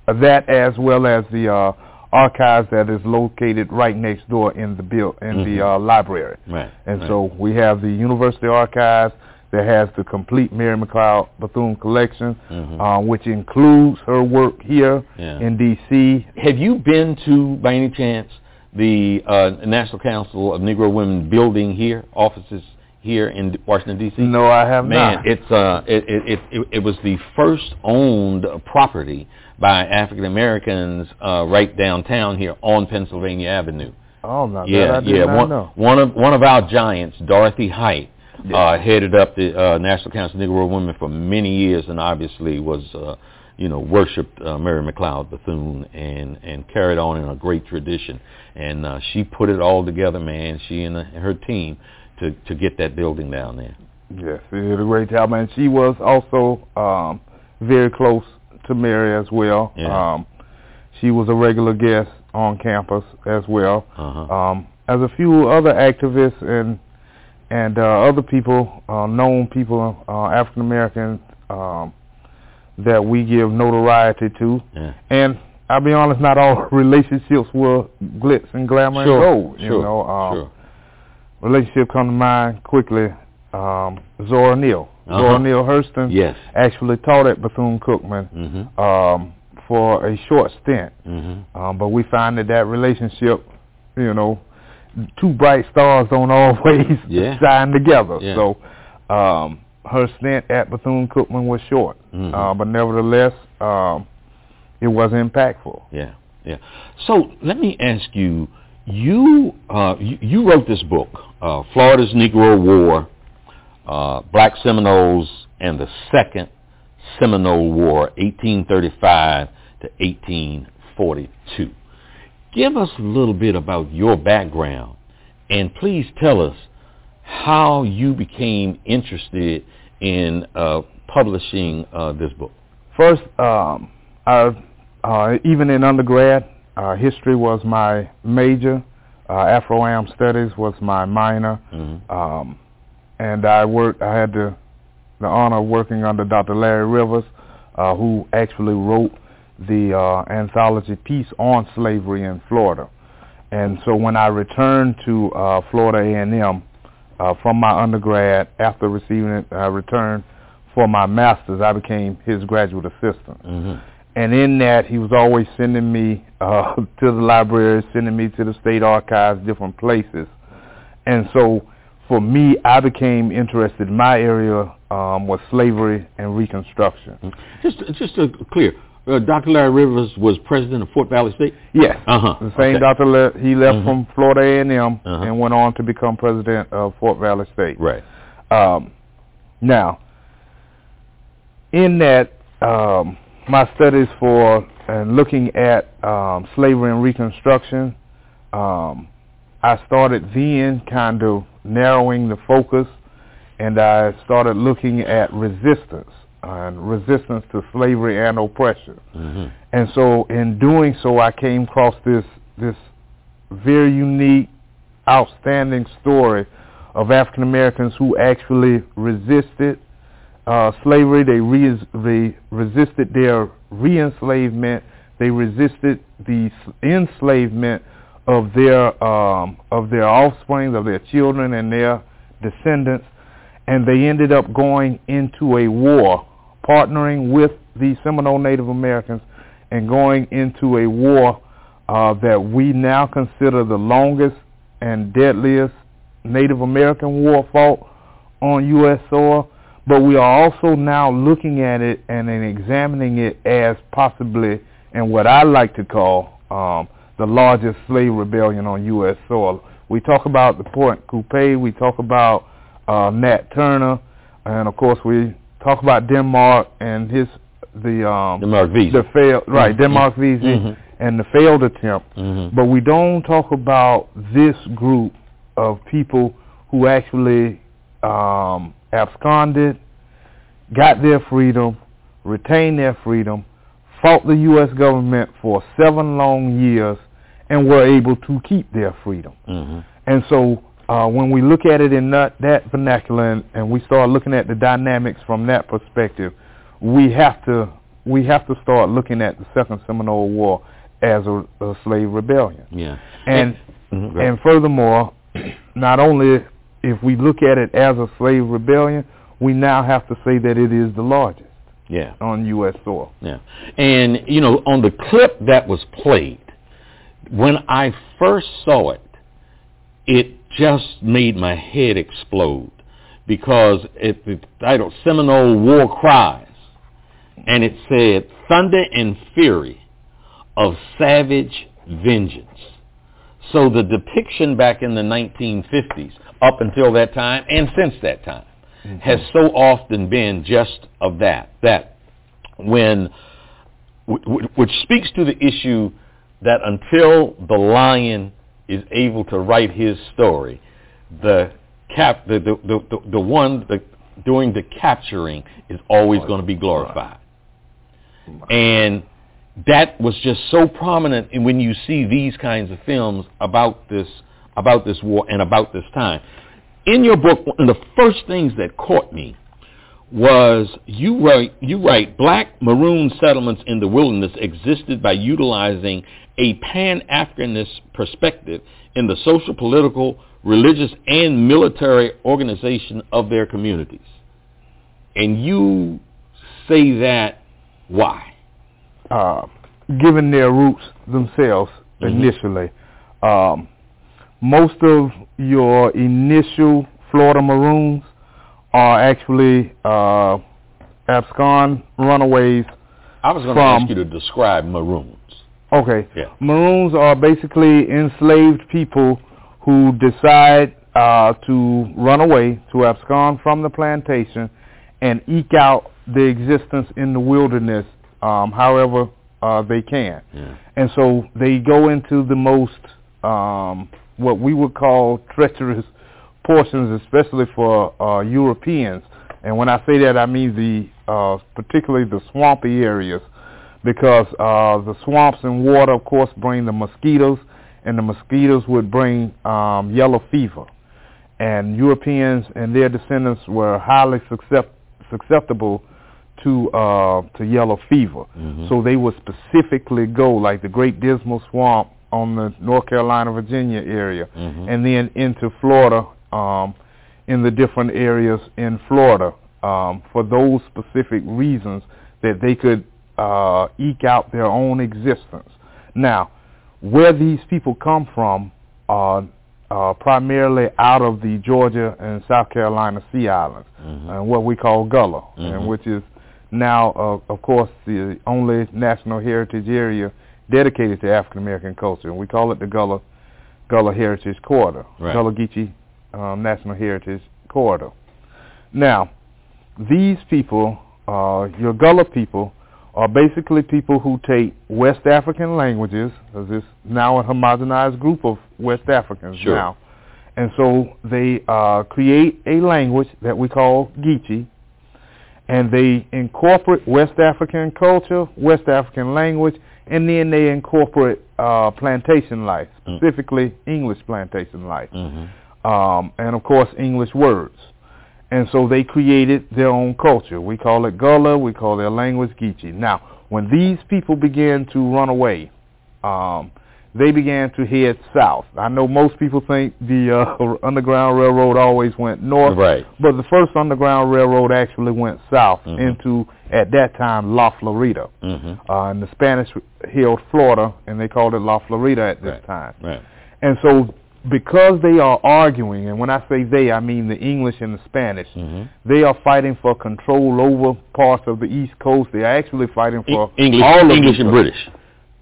that as well as the uh, archives that is located right next door in the bill in mm-hmm. the uh, library. Right. And right. so we have the university archives that has the complete Mary McLeod Bethune collection, mm-hmm. uh, which includes her work here yeah. in D.C. Have you been to, by any chance, the uh, National Council of Negro Women building here, offices here in Washington D.C.? No, I have Man, not. it's uh, it, it, it, it was the first owned property by African Americans uh, right downtown here on Pennsylvania Avenue. Oh no, yeah, yeah. one, know. one of one of our giants, Dorothy Height, uh, headed up the uh, National Council of Negro Women for many years, and obviously was, uh, you know, worshipped uh, Mary McLeod Bethune and and carried on in a great tradition. And uh, she put it all together, man. She and her team to to get that building down there. Yes, she did a great job, and she was also um, very close to Mary as well. Yeah. Um, she was a regular guest on campus as well, Uh-huh. um, as a few other activists and and uh, other people, uh, known people, uh, African Americans, um, that we give notoriety to. Yeah. And I'll be honest, not all relationships were glitz and glamour sure, and gold. You know, um, sure. relationship come to mind quickly. Um, Zora Neale, Uh-huh. Zora Neale Hurston, Yes. actually taught at Bethune Cookman Mm-hmm. um, for a short stint. Mm-hmm. Um, but we find that that relationship, you know, two bright stars don't always Yeah. shine together. Yeah. So um, her stint at Bethune Cookman was short, Mhm. uh, but nevertheless, um, it was impactful. Yeah, yeah. So let me ask you, you uh, you, you wrote this book, uh, Florida's Negro War, uh, Black Seminoles and the Second Seminole War, 1835 to 1842. Give us a little bit about your background, and please tell us how you became interested in uh, publishing uh, this book. First, um, I, uh, even in undergrad, uh, history was my major. Uh, Afro-Am studies was my minor. Mm-hmm. Um, and I worked, I had the, the honor of working under Dr. Larry Rivers, uh, who actually wrote the uh, anthology piece on slavery in Florida. And so when I returned to uh, Florida A&M uh, from my undergrad, after receiving it, I returned for my master's. I became his graduate assistant. Mm-hmm. And in that, he was always sending me uh, to the library, sending me to the state archives, different places. And so for me, I became interested. My area um, was slavery and Reconstruction. Just, just to clear, uh, Dr. Larry Rivers was president of Fort Valley State. Yes, Uh-huh. the same Okay. Dr. Le- he left Mhm. from Florida A&M Uh-huh. and went on to become president of Fort Valley State. Right. Um, now, in that, um, my studies for and looking at um, slavery and Reconstruction, um, I started then kind of narrowing the focus, and I started looking at resistance and resistance to slavery and oppression. Mm-hmm. And so in doing so, I came across this this very unique, outstanding story of African Americans who actually resisted uh, slavery. They, re- they resisted their re-enslavement. They resisted the enslavement of their um, of their offspring, of their children, and their descendants. And they ended up going into a war, partnering with the Seminole Native Americans, and going into a war uh, that we now consider the longest and deadliest Native American war fought on U.S. soil. But we are also now looking at it and examining it as possibly, and what I like to call, um, the largest slave rebellion on U.S. soil. We talk about the Pointe Coupee, we talk about uh, Nat Turner, and of course we talk about Denmark and his the um, Denmark Vesey. the failed right Mhm. Denmark Vesey Mhm. and the failed attempt. Mhm. But we don't talk about this group of people who actually um, absconded, got their freedom, retained their freedom, fought the U.S. government for seven long years, and were able to keep their freedom. Mhm. And so uh, when we look at it in that, that vernacular and, and we start looking at the dynamics from that perspective, we have to we have to start looking at the Second Seminole War as a, a slave rebellion. Yeah. And Mhm, ahead. and furthermore, not only if we look at it as a slave rebellion, we now have to say that it is the largest yeah. on U.S. soil. Yeah. And, you know, on the clip that was played, when I first saw it, it just made my head explode because it the title Seminole War Cries and it said thunder and fury of savage vengeance. So the depiction back in the 1950s up until that time and since that time mm-hmm. has so often been just of that that when wh- wh- which speaks to the issue that until the lion is able to write his story, the cap the the the, the, the one the, doing the capturing is always going to be glorified. And that was just so prominent and when you see these kinds of films about this about this war and about this time. In your book, one of the first things that caught me was you write you write black maroon settlements in the wilderness existed by utilizing a pan-Africanist perspective in the social, political, religious, and military organization of their communities. And you say that why? Uh, given their roots themselves mm-hmm. initially, um, most of your initial Florida Maroons are actually uh, abscond runaways. I was going to ask you to describe Maroons. Okay. Yeah. Maroons are basically enslaved people who decide uh, to run away, to abscond from the plantation, and eke out their existence in the wilderness um, however uh, they can. Yeah. And so they go into the most, um, what we would call treacherous portions, especially for uh, Europeans. And when I say that, I mean the uh, particularly the swampy areas, because uh, the swamps and water, of course, bring the mosquitoes, and the mosquitoes would bring um, yellow fever. And Europeans and their descendants were highly suscept- susceptible to uh, to yellow fever. Mm-hmm. So they would specifically go like the Great Dismal Swamp on the North Carolina, Virginia area, mm-hmm. and then into Florida um, in the different areas in Florida um, for those specific reasons that they could uh, eke out their own existence. Now, where these people come from are uh, primarily out of the Georgia and South Carolina Sea Islands, mm-hmm. and what we call Gullah, mm-hmm. and which is now, uh, of course, the only national heritage area dedicated to African American culture, and we call it the Gullah Gullah Heritage Corridor, right. Gullah Geechee um, National Heritage Corridor. Now, these people, uh, your Gullah people, are basically people who take West African languages, because it's now a homogenized group of West Africans sure. now, and so they uh, create a language that we call Geechee, and they incorporate West African culture, West African language, and then they incorporate uh, plantation life, specifically mm. English plantation life, mm-hmm. um, and of course English words. And so they created their own culture. We call it Gullah. We call their language Geechee. Now, when these people began to run away, um, they began to head south. I know most people think the uh, Underground Railroad always went north, right. but the first Underground Railroad actually went south Mhm. into, at that time, La Florida. Mm-hmm. Uh, and the Spanish held Florida, and they called it La Florida at this Right. time. Right. And so because they are arguing, and when I say they, I mean the English and the Spanish, Mm-hmm. they are fighting for control over parts of the East Coast. They are actually fighting for English, all of English and British.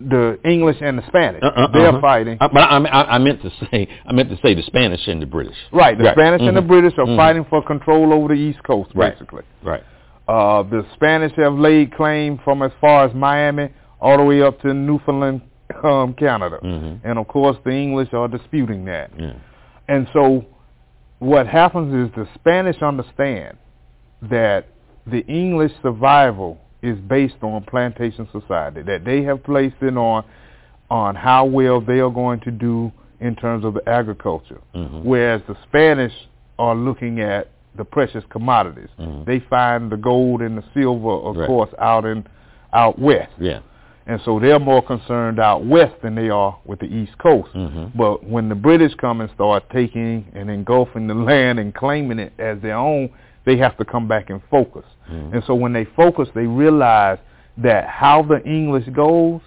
the English and the Spanish. Uh-uh, they are uh-huh. fighting. Uh, but I, I, I meant to say, I meant to say the Spanish and the British. Right, the Right. Spanish and the Mhm. British are Mhm. fighting for control over the East Coast, Right. basically. Right. Uh, the Spanish have laid claim from as far as Miami all the way up to Newfoundland, um, Canada. Mm-hmm. And of course, the English are disputing that. Yeah. And so what happens is the Spanish understand that the English survival is based on plantation society, that they have placed it on on how well they are going to do in terms of the agriculture. Mhm. Whereas the Spanish are looking at the precious commodities. Mhm. They find the gold and the silver, of Right. course, out in out west. Yeah. And so they're more concerned out west than they are with the East Coast. Mm-hmm. But when the British come and start taking and engulfing the land and claiming it as their own, they have to come back and focus. Mhm. And so when they focus, they realize that how the English goes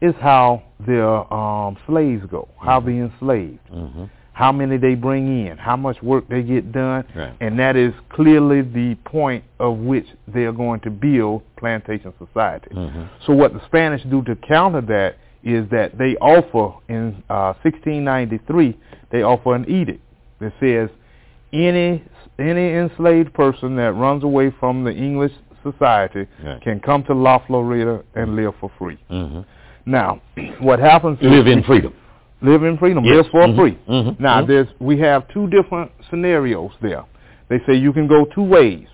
is how their um, slaves go, how Mhm. they enslaved, Mm-hmm. How many they bring in, how much work they get done, Right. and that is clearly the point of which they are going to build plantation society. Mm-hmm. So what the Spanish do to counter that is that they offer in uh, 1693 they offer an edict that says any any enslaved person that runs away from the English society Right. can come to La Florida and live for free. Mm-hmm. Now, what happens Live in freedom. Live in freedom, Yes. live for Mhm. free. Mhm. Now, Mhm. there's we have two different scenarios there. They say you can go two ways.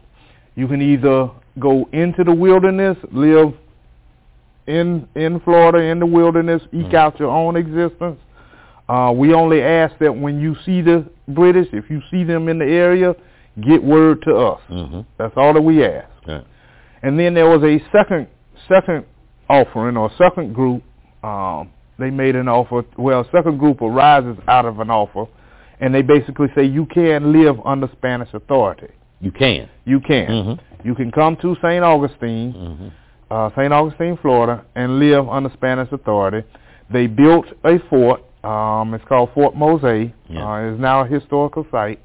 You can either go into the wilderness, live in in Florida in the wilderness, eke Mhm. out your own existence. Uh, we only ask that when you see the British, if you see them in the area, get word to us. Mm-hmm. That's all that we ask. And then there was a second second offering or second group. Um, they made an offer. Well, second group arises out of an offer, and they basically say you can live under Spanish authority. You can. You can. Mm-hmm. You can come to St. Augustine, Mm-hmm. uh, St. Augustine, Florida, and live under Spanish authority. They built a fort. Um, it's called Fort Mose. Yeah. Uh, it's now a historical site.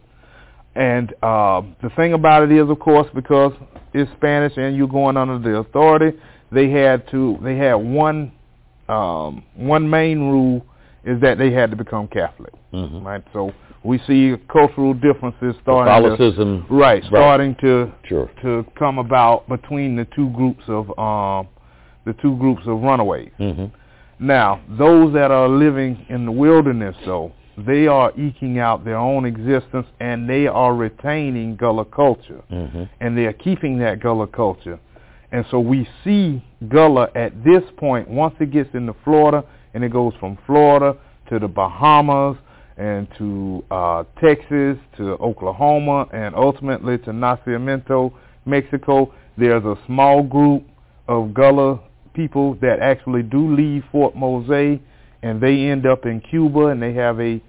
And uh, the thing about it is, of course, because it's Spanish and you're going under the authority, they had to. They had one um, one main rule is that they had to become Catholic. Mm-hmm. Right. So we see cultural differences starting. to- Catholicism. Right, starting to Sure. to come about between the two groups of um the two groups of runaways. Mm-hmm. Now, those that are living in the wilderness though, they are eking out their own existence and they are retaining Gullah culture Mm-hmm. and they are keeping that Gullah culture. And so we see Gullah at this point, once it gets into Florida, and it goes from Florida to the Bahamas and to uh, Texas to Oklahoma and ultimately to Nacimiento, Mexico. There's a small group of Gullah people that actually do leave Fort Mose and they end up in Cuba and they have a,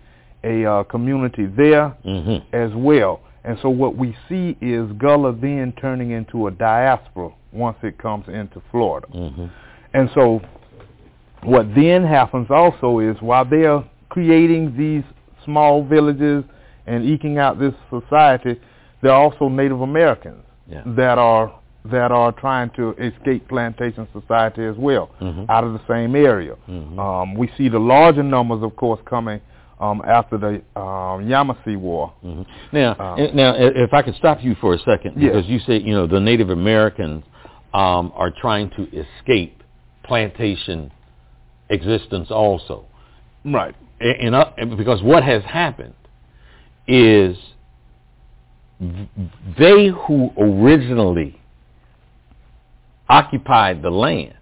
a uh, community there Mm-hmm. as well. And so what we see is Gullah then turning into a diaspora once it comes into Florida. Mm-hmm. And so what then happens also is while they are creating these small villages and eking out this society, there are also Native Americans Yeah. that are that are trying to escape plantation society as well Mhm. out of the same area. Mhm. Um, we see the larger numbers, of course, coming um, after the um, Yamasee War. hmm Now, eh, now, if I could stop you for a second, Yes. because you said you know the Native Americans um, are trying to escape plantation existence also, Right. A- and, uh, because what has happened is they who originally occupied the land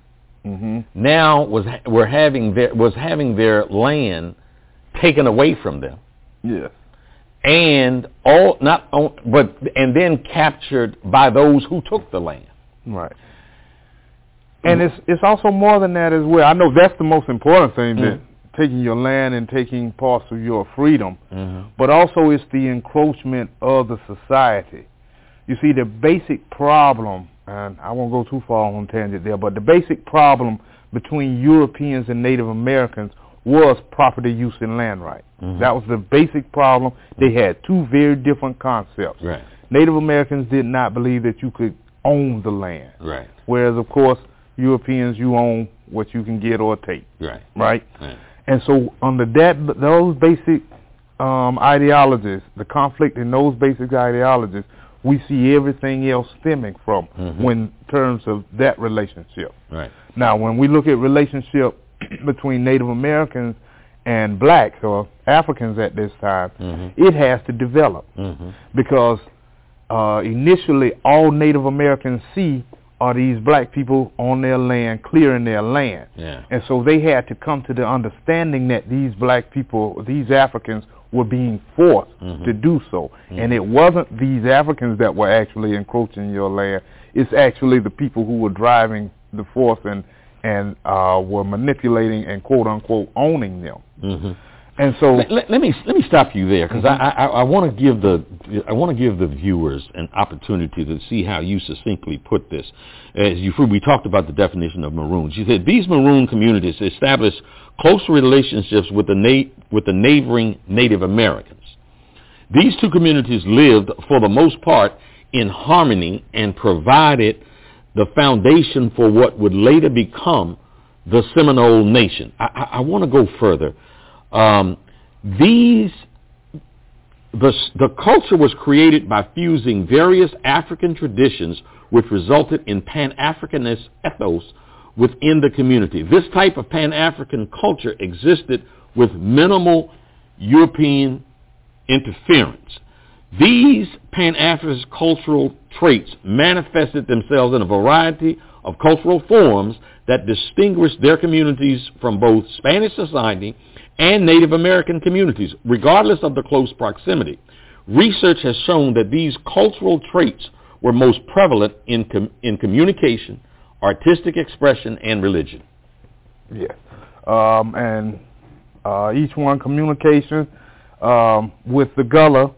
hmm now was were having their was having their land taken away from them Yes. and all not on, but and then captured by those who took the land. Right. And it's it's also more than that as well. I know that's the most important thing that taking your land and taking parts of your freedom, Mm-hmm. but also it's the encroachment of the society. You see, the basic problem, and I won't go too far on tangent there, but the basic problem between Europeans and Native Americans was property use and land right. Mhm. That was the basic problem. They had two very different concepts. Right, Native Americans did not believe that you could own the land. right, Whereas, of course, Europeans, you own what you can get or take, right, right? right. And so under that, those basic um, ideologies, the conflict in those basic ideologies, we see everything else stemming from Mhm. when terms of that relationship. right. Now, when we look at relationship between Native Americans and blacks or Africans at this time, Mm-hmm. it has to develop Mm-hmm. because uh, initially all Native Americans see are these black people on their land, clearing their land. Yeah. And so they had to come to the understanding that these black people, these Africans, were being forced Mhm. to do so. Mhm. And it wasn't these Africans that were actually encroaching your land. It's actually the people who were driving the force and and uh, were manipulating and quote unquote owning them. Mm-hmm. And so Let, let, let me let me stop you there because Mhm. I, I, I want to give the I want to give the viewers an opportunity to see how you succinctly put this. As you we talked about the definition of maroons. You said these maroon communities established close relationships with the na- with the neighboring Native Americans. These two communities lived for the most part in harmony and provided the foundation for what would later become the Seminole Nation. I, I, I want to go further. Um, these the, the culture was created by fusing various African traditions which resulted in Pan-Africanist ethos within the community. This type of Pan-African culture existed with minimal European interference. These Pan-African cultural traits manifested themselves in a variety of cultural forms that distinguished their communities from both Spanish society and Native American communities, regardless of the close proximity. research has shown that these cultural traits were most prevalent in, com- in communication, artistic expression, and religion. Yes. Um, and uh, each one communication um, with the Gullah,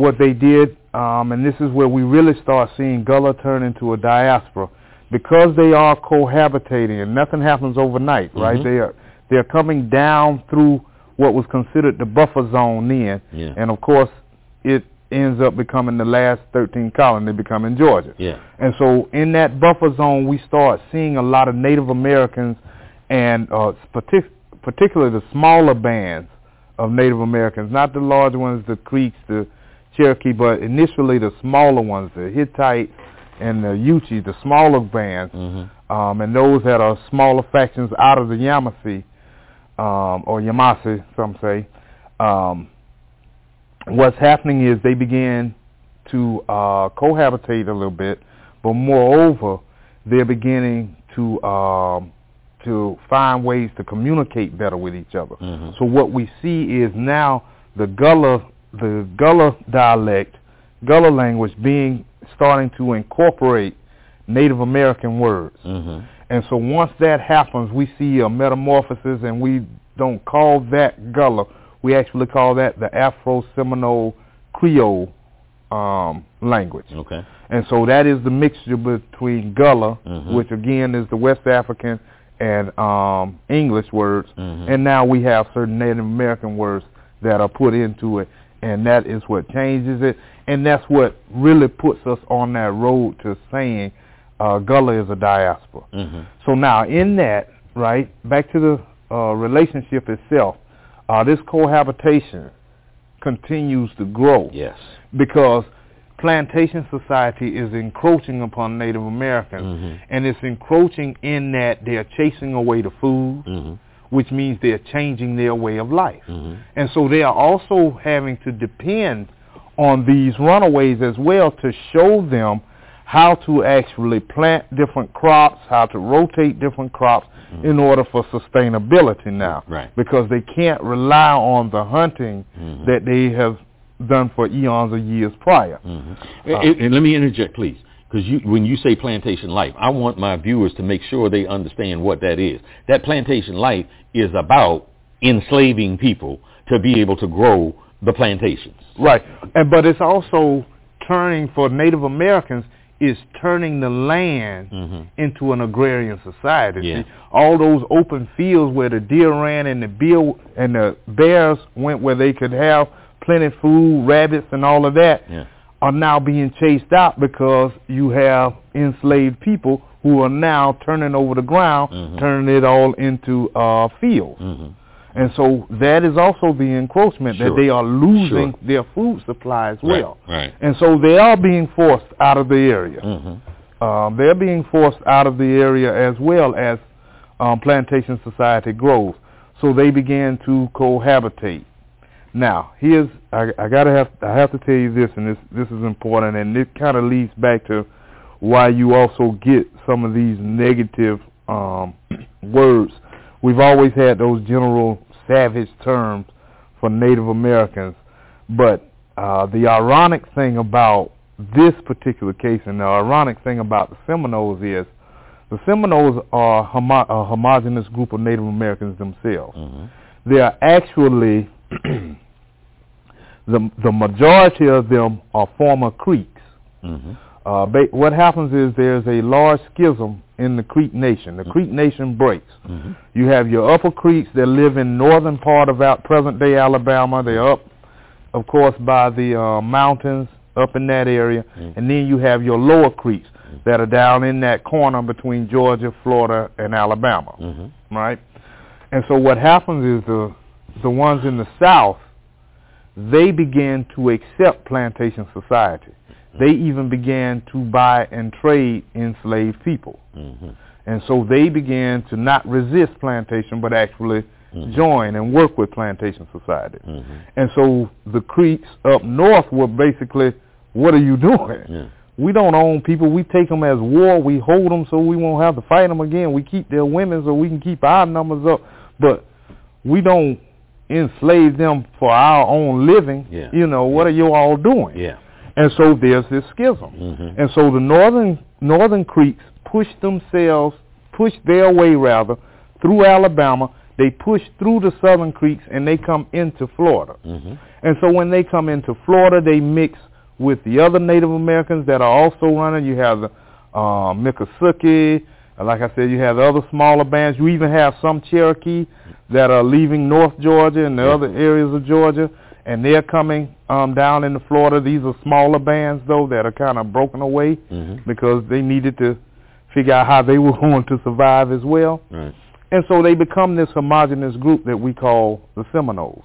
what they did, um, and this is where we really start seeing Gullah turn into a diaspora. Because they are cohabitating and nothing happens overnight, right? Mhm. They are they're coming down through what was considered the buffer zone then. Yeah. And of course it ends up becoming the last 13 colony becoming Georgia. Yeah. And so in that buffer zone, we start seeing a lot of Native Americans and uh, partic- particularly the smaller bands of Native Americans, not the large ones, the Creeks, the Cherokee, but initially the smaller ones, the Hitchiti and the Yuchi, the smaller bands, Mm-hmm. um, and those that are smaller factions out of the Yamasee, um, or Yamasi, some say. Um, what's happening is they begin to uh, cohabitate a little bit, but moreover, they're beginning to um, to find ways to communicate better with each other. Mhm. So what we see is now the Gullah the Gullah dialect, Gullah language being starting to incorporate Native American words. Mm-hmm. And so once that happens, we see a metamorphosis, and we don't call that Gullah. We actually call that the Afro-Seminole Creole um, language. Okay. And so that is the mixture between Gullah, Mhm. which again is the West African and um, English words, Mhm. and now we have certain Native American words that are put into it, and that is what changes it, and that's what really puts us on that road to saying uh, Gullah is a diaspora. Mm-hmm. So now in that, right, back to the uh, relationship itself, uh, this cohabitation continues to grow Yes. because plantation society is encroaching upon Native Americans, Mhm. and it's encroaching in that they're chasing away the food, Mm-hmm. Which means they're changing their way of life. Mm-hmm. And so they are also having to depend on these runaways as well to show them how to actually plant different crops, how to rotate different crops in order for sustainability now. Right. Because they can't rely on the hunting Mhm. that they have done for eons of years prior. Mm-hmm. and, and let me interject, please, because you, when you say plantation life, I want my viewers to make sure they understand what that is. That plantation life is about enslaving people to be able to grow the plantations. Right. And but it's also turning for Native Americans is turning the land Mhm. into an agrarian society. Yeah. See, all those open fields where the deer ran and the bear and the bears went where they could have plenty of food, rabbits and all of that Yeah. Are now being chased out because you have enslaved people who are now turning over the ground, Mhm. turning it all into uh fields. Mm-hmm. And so that is also the encroachment Sure. that they are losing Sure. their food supply as well. Right. And so they are being forced out of the area. Mm-hmm. Um, they're being forced out of the area as well as um, plantation society grows. So they began to cohabitate. Now, here's I, I gotta have I have to tell you this, and this this is important, and it kind of leads back to why you also get some of these negative um, words. We've always had those general savage terms for Native Americans, but uh, the ironic thing about this particular case, and the ironic thing about the Seminoles is, the Seminoles are homo- a homogenous group of Native Americans themselves. Mm-hmm. They are actually the the majority of them are former Creeks. Mm-hmm. Uh, ba- what happens is there's a large schism in the Creek Nation. The Creek Nation breaks. Mm-hmm. You have your upper Creeks that live in northern part of out present-day Alabama. They're up, of course, by the uh, mountains up in that area, Mhm. and then you have your lower Creeks that are down in that corner between Georgia, Florida, and Alabama Mm-hmm. right? And so what happens is the the ones in the South, they began to accept plantation society. They even began to buy and trade enslaved people. Mm-hmm. And so they began to not resist plantation, but actually Mhm. join and work with plantation society. Mm-hmm. And so the Creeks up north were basically, what are you doing? Yeah. We don't own people. We take them as war. We hold them so we won't have to fight them again. We keep their women so we can keep our numbers up. But we don't enslave them for our own living, Yeah. you know, what are you all doing? Yeah. And so there's this schism. Mhm. And so the northern northern Creeks pushed themselves, pushed their way rather, through Alabama. They push through the southern Creeks and they come into Florida. Mhm. And so when they come into Florida, they mix with the other Native Americans that are also running. You have the uh, Miccosukee. Like I said, you have other smaller bands. You even have some Cherokee that are leaving North Georgia and the Yeah. other areas of Georgia, and they're coming um, down into Florida. These are smaller bands, though, that are kind of broken away Mhm. because they needed to figure out how they were going to survive as well. Right. And so they become this homogenous group that we call the Seminoles.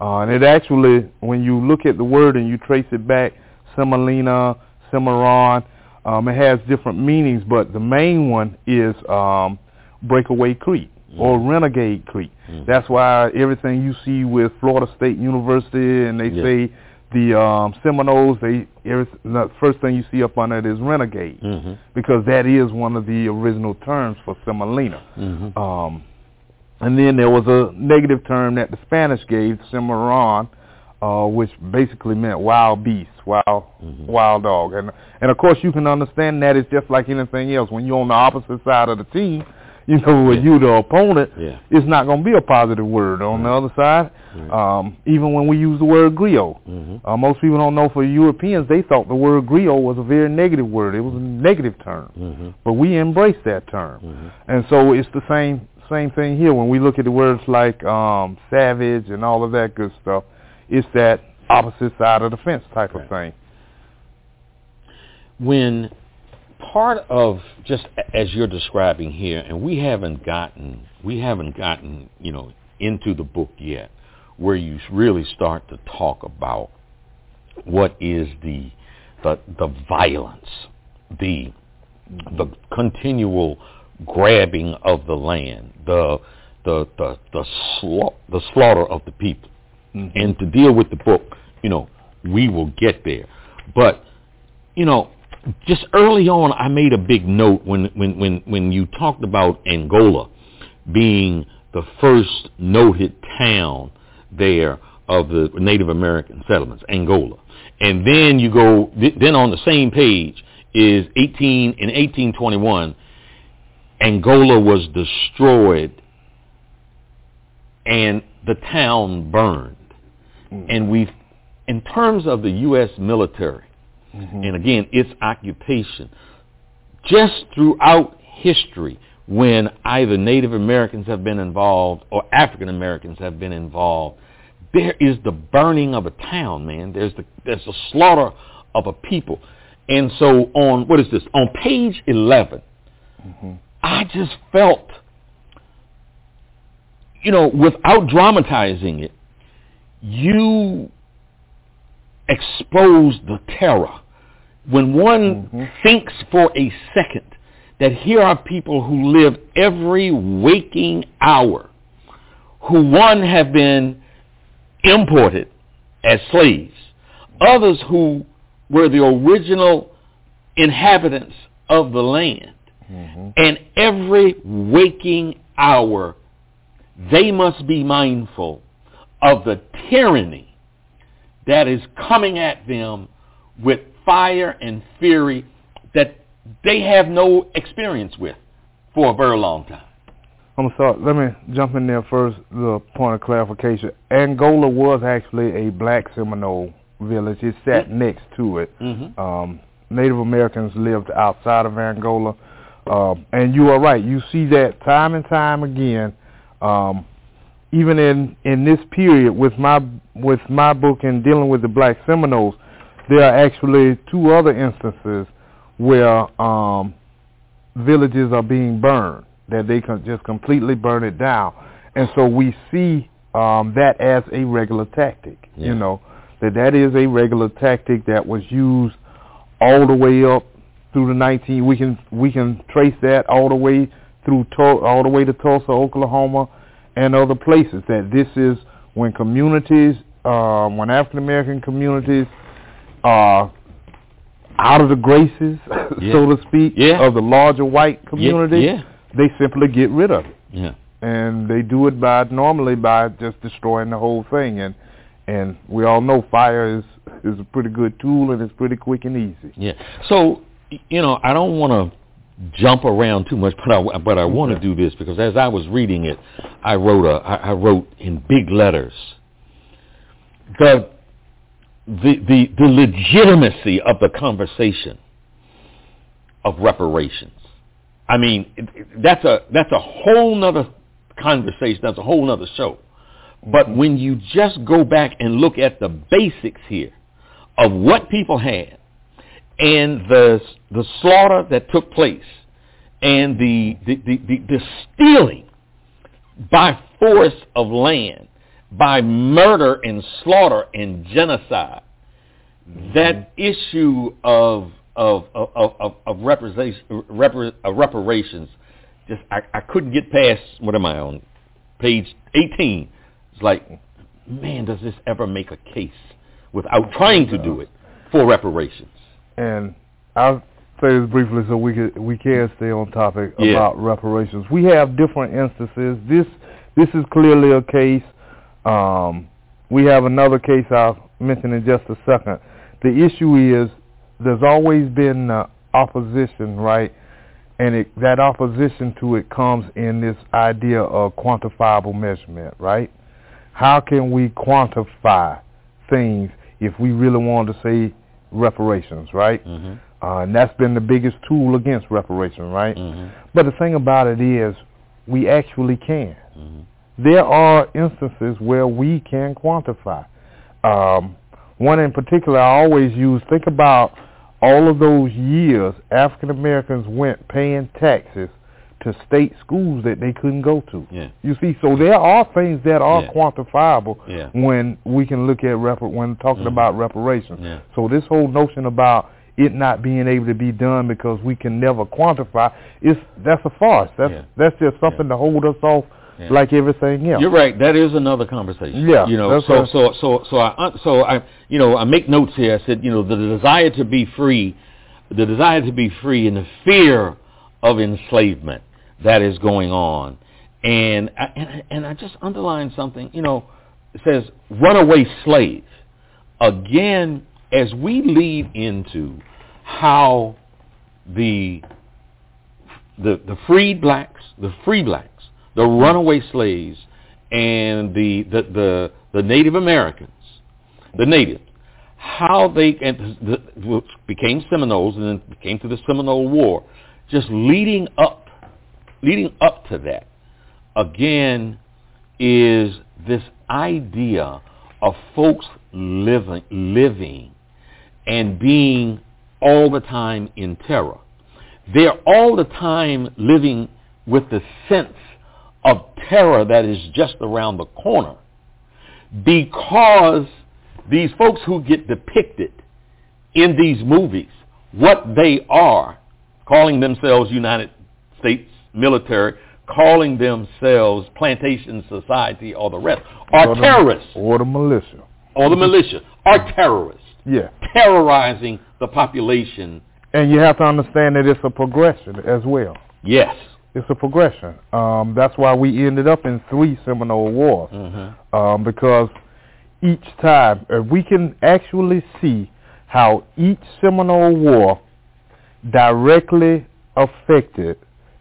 Uh, and it actually, when you look at the word and you trace it back, Semolina, Cimarron, um, it has different meanings, but the main one is um, Breakaway Creek or Renegade Creek. Mhm. That's why everything you see with Florida State University and they Yeah. say the um, Seminoles, they every, the first thing you see up on it is Renegade Mhm. because that is one of the original terms for Semolina. Mhm. Um, and then there was a negative term that the Spanish gave, Cimarron, uh, which basically meant wild beast, wild Mhm. wild dog. And and of course you can understand that it's just like anything else. When you're on the opposite side of the team, you know, when Yeah. you the opponent, Yeah. it's not going to be a positive word. On the other side, Right. um, even when we use the word griot, Mhm. uh, most people don't know for Europeans, they thought the word griot was a very negative word. It was a negative term. Mhm. But we embrace that term. Mhm. And so it's the same same thing here when we look at the words like um, savage and all of that good stuff. It's that opposite side of the fence type of thing. when part of just as you're describing here, and we haven't gotten we haven't gotten you know into the book yet, where you really start to talk about what is the the the violence, the the mm-hmm. continual grabbing of the land, the the the the, sla- the slaughter of the people Mm-hmm. and to deal with the book, you know, we will get there. But, you know, just early on, I made a big note when, when, when, when you talked about Angola being the first noted town there of the Native American settlements, Angola. And then you go, then on the same page is 18, in 1821, Angola was destroyed and the town burned. Mm-hmm. And we've, in terms of the U.S. military, mm-hmm. and again, its occupation, just throughout history, when either Native Americans have been involved or African Americans have been involved, there is the burning of a town, man. There's the there's the slaughter of a people. And so on what is this? On page 11, mm-hmm. I just felt you know, without dramatizing it, you expose the terror. When one mm-hmm. thinks for a second that here are people who live every waking hour, who one have been imported as slaves, others who were the original inhabitants of the land, mm-hmm. and every waking hour they must be mindful of the tyranny that is coming at them with fire and fury that they have no experience with for a very long time. I'm sorry. Let me jump in there first. The point of clarification: Angola was actually a black Seminole village. It sat next to it. Mhm. Um, Native Americans lived outside of Angola, um, and you are right. You see that time and time again. Um, even in in this period with my with my book and dealing with the black Seminoles, there are actually two other instances where um, villages are being burned that they can just completely burn it down, and so we see um, that as a regular tactic. Yeah. You know that that is a regular tactic that was used all the way up through the 19. We can we can trace that all the way through all the way to Tulsa, Oklahoma, and other places. That this is when communities, um, when African American communities are out of the graces, Yeah. so to speak, Yeah. of the larger white community, yeah. they simply get rid of it. Yeah. and they do it by normally by just destroying the whole thing. And and we all know fire is is a pretty good tool and it's pretty quick and easy. Yeah. So you know, I don't want to jump around too much, but I but I want to do this because as I was reading it, I wrote a I, I wrote in big letters the the the the legitimacy of the conversation of reparations. I mean, that's a that's a whole nother conversation. That's a whole nother show. But when you just go back and look at the basics here of what people had and the the slaughter that took place and the the, the, the, stealing by force of land, by murder and slaughter and genocide, mm-hmm. that issue of of of of, of reparations, reparations just I, I couldn't get past what am I on page 18 it's like man does this ever make a case without trying to do it for reparations and I'll say this briefly so we can we can stay on topic yeah. about reparations we have different instances this this is clearly a case um, we have another case I'll mention in just a second the issue is there's always been uh, opposition, right? And it, that opposition to it comes in this idea of quantifiable measurement, right? How can we quantify things if we really want to say reparations, right? Mm-hmm. Uh, and that's been the biggest tool against reparation, right? Mm-hmm. But the thing about it is, we actually can. Mm-hmm. There are instances where we can quantify. Um, one in particular I always use, think about all of those years, African Americans went paying taxes to state schools that they couldn't go to. Yeah. You see, so there are things that are yeah. quantifiable yeah. when we can look at rep- when talking mm. about reparations. Yeah. So this whole notion about it not being able to be done because we can never quantify is that's a farce. That's yeah. that's just something to hold us off yeah. like everything else. You're right. That is another conversation. Yeah. You know, so so so so I so I you know I make notes here. I said you know the desire to be free, the desire to be free, and the fear of enslavement that is going on, and I, and and I just underline something. You know, it says runaway slave. Again, as we lead into how the the the freed blacks, the free blacks the runaway slaves and the, the, the, the Native Americans, the natives, how they the, became Seminoles and then came to the Seminole War, just leading up, leading up to that, again, is this idea of folks living, living and being all the time in terror. They're all the time living with the sense of terror that is just around the corner because these folks who get depicted in these movies, what they are, calling themselves United States military, calling themselves plantation society or the rest, are or the, terrorists. Or the militia. Or the militia are terrorists. Yeah. Terrorizing the population. And you have to understand that it's a progression as well. Yes it's a progression. Um, that's why we ended up in three Seminole Wars mm-hmm. um, because each time if we can actually see how each Seminole War directly affected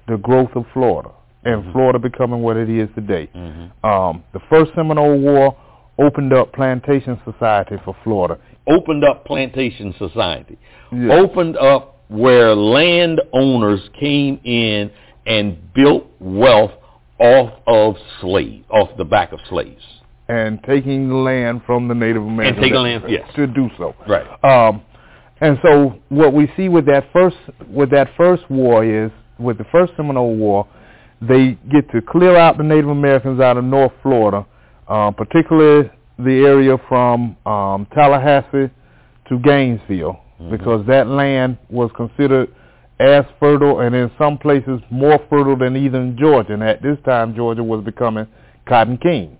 the growth of Florida and mm-hmm. Florida becoming what it is today. Mm-hmm. Um, the first Seminole War opened up plantation society for Florida. Opened up plantation society. Yes. Opened up where landowners came in and built wealth off of slaves, off the back of slaves. And taking the land from the Native Americans. And taking land, yes. To do so. Right. Um, and so what we see with that first with that first war is with the first Seminole War, they get to clear out the Native Americans out of North Florida, uh, particularly the area from um, Tallahassee to Gainesville, mm-hmm. because that land was considered as fertile and in some places more fertile than even Georgia. And at this time, Georgia was becoming cotton king.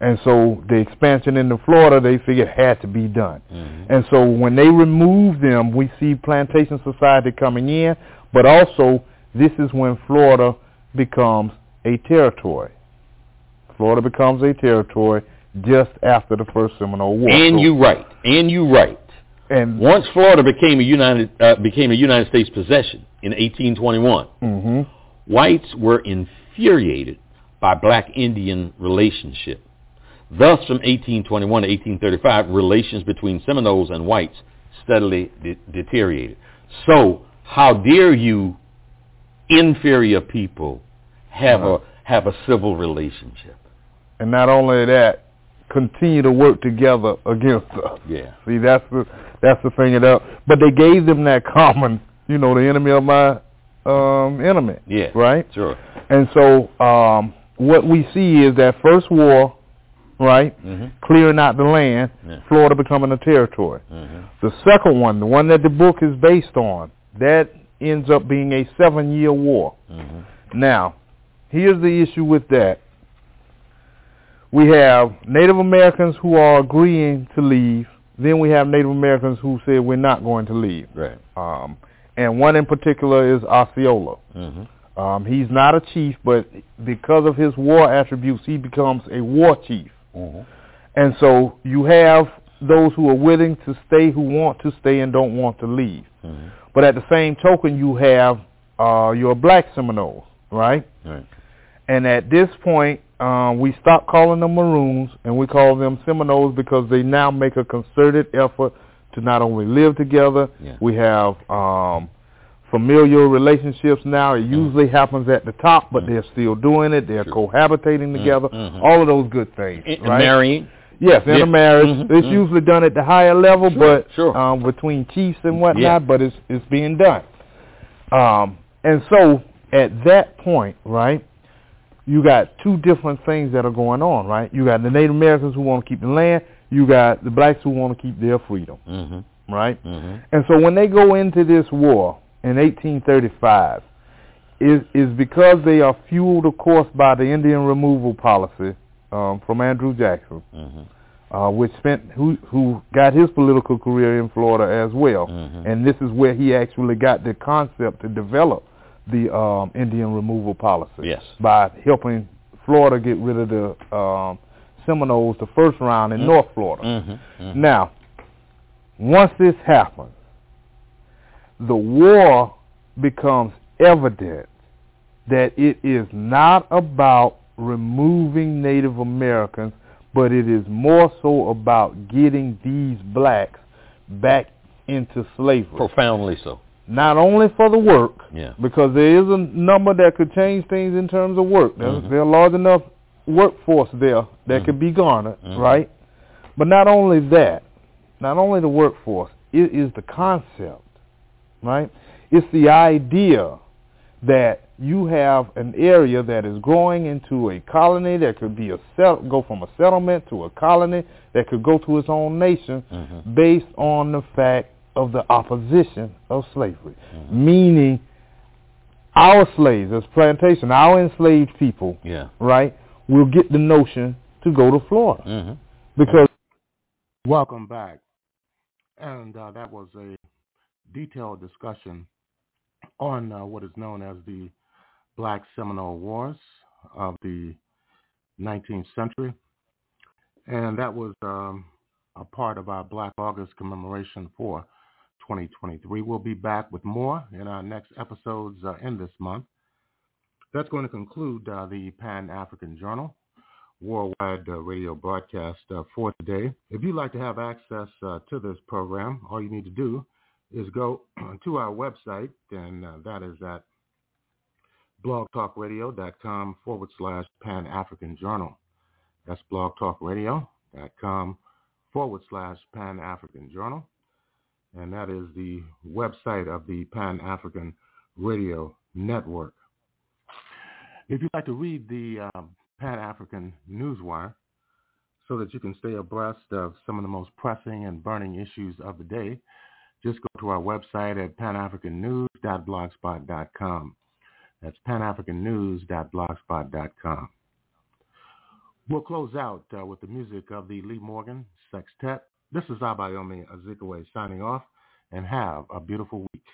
And so the expansion into Florida, they figured had to be done. Mm-hmm. And so when they remove them, we see plantation society coming in, but also this is when Florida becomes a territory. Florida becomes a territory just after the first Seminole War. And so, you right. And you right. And once Florida became a United uh, became a United States possession in 1821, mm-hmm. whites were infuriated by black Indian relationship. Thus, from 1821 to 1835, relations between Seminoles and whites steadily de- deteriorated. So, how dare you, inferior people, have uh-huh. a have a civil relationship? And not only that, continue to work together against us. Yeah. See, that's the that's the thing it up. But they gave them that common, you know, the enemy of my um enemy. Yeah. Right. Sure. And so um what we see is that first war right? Mm-hmm. Clearing out the land, yeah. Florida becoming a territory. Mm-hmm. The second one, the one that the book is based on, that ends up being a seven-year war. Mm-hmm. Now, here's the issue with that. We have Native Americans who are agreeing to leave. Then we have Native Americans who say we're not going to leave. Right. Um, and one in particular is Osceola. Mm-hmm. Um, he's not a chief, but because of his war attributes, he becomes a war chief. Mm-hmm. And so you have those who are willing to stay, who want to stay and don't want to leave. Mm-hmm. But at the same token, you have uh, your black Seminoles, right? Right. And at this point, um, we stop calling them Maroons and we call them Seminoles because they now make a concerted effort to not only live together. Yeah. We have um, familial relationships now. It usually mm-hmm. happens at the top, but mm-hmm. they're still doing it. They're cohabitating together. Mm-hmm. All of those good things. And right? Marrying. Yes, yeah. intermarriage. Mm-hmm. It's usually done at the higher level, sure. but sure. Um, between chiefs and whatnot. Yeah. But it's it's being done. Um, and so at that point, right, you got two different things that are going on, right? You got the Native Americans who want to keep the land. You got the blacks who want to keep their freedom, mm-hmm. right? Mm-hmm. And so when they go into this war in 1835, is is because they are fueled, of course, by the Indian removal policy um, from Andrew Jackson, mm-hmm. uh, which spent who who got his political career in Florida as well, mm-hmm. and this is where he actually got the concept to develop the um, Indian removal policy yes. by helping Florida get rid of the um, Seminoles the first round in mm-hmm. North Florida. Mm-hmm. Now, once this happens, the war becomes evident that it is not about removing Native Americans, but it is more so about getting these blacks back into slavery. Profoundly so. Not only for the work, yeah. because there is a number that could change things in terms of work. There's, mm-hmm. there's a large enough workforce there that mm-hmm. could be garnered, mm-hmm. right? But not only that, not only the workforce, it is the concept, right? It's the idea that you have an area that is growing into a colony that could be a set, go from a settlement to a colony that could go to its own nation mm-hmm. based on the fact of the opposition of slavery, mm-hmm. meaning our slaves, as plantation, our enslaved people, yeah. right, will get the notion to go to Florida mm-hmm. because. Welcome back, and uh, that was a detailed discussion on uh, what is known as the Black Seminole Wars of the 19th century. And that was um, a part of our Black August commemoration for 2023. We'll be back with more in our next episodes uh, in this month. That's going to conclude uh, the Pan-African Journal worldwide uh, radio broadcast uh, for today. If you'd like to have access uh, to this program, all you need to do is go to our website, and uh, that is at blogtalkradio.com forward slash Pan African Journal. That's blogtalkradio.com forward slash Pan African Journal. And that is the website of the Pan African Radio Network. If you'd like to read the uh, Pan African Newswire so that you can stay abreast of some of the most pressing and burning issues of the day, just go to our website at panafricannews.blogspot.com. That's panafricannews.blogspot.com. We'll close out uh, with the music of the Lee Morgan Sextet. This is Abayomi Azikiwe signing off, and have a beautiful week.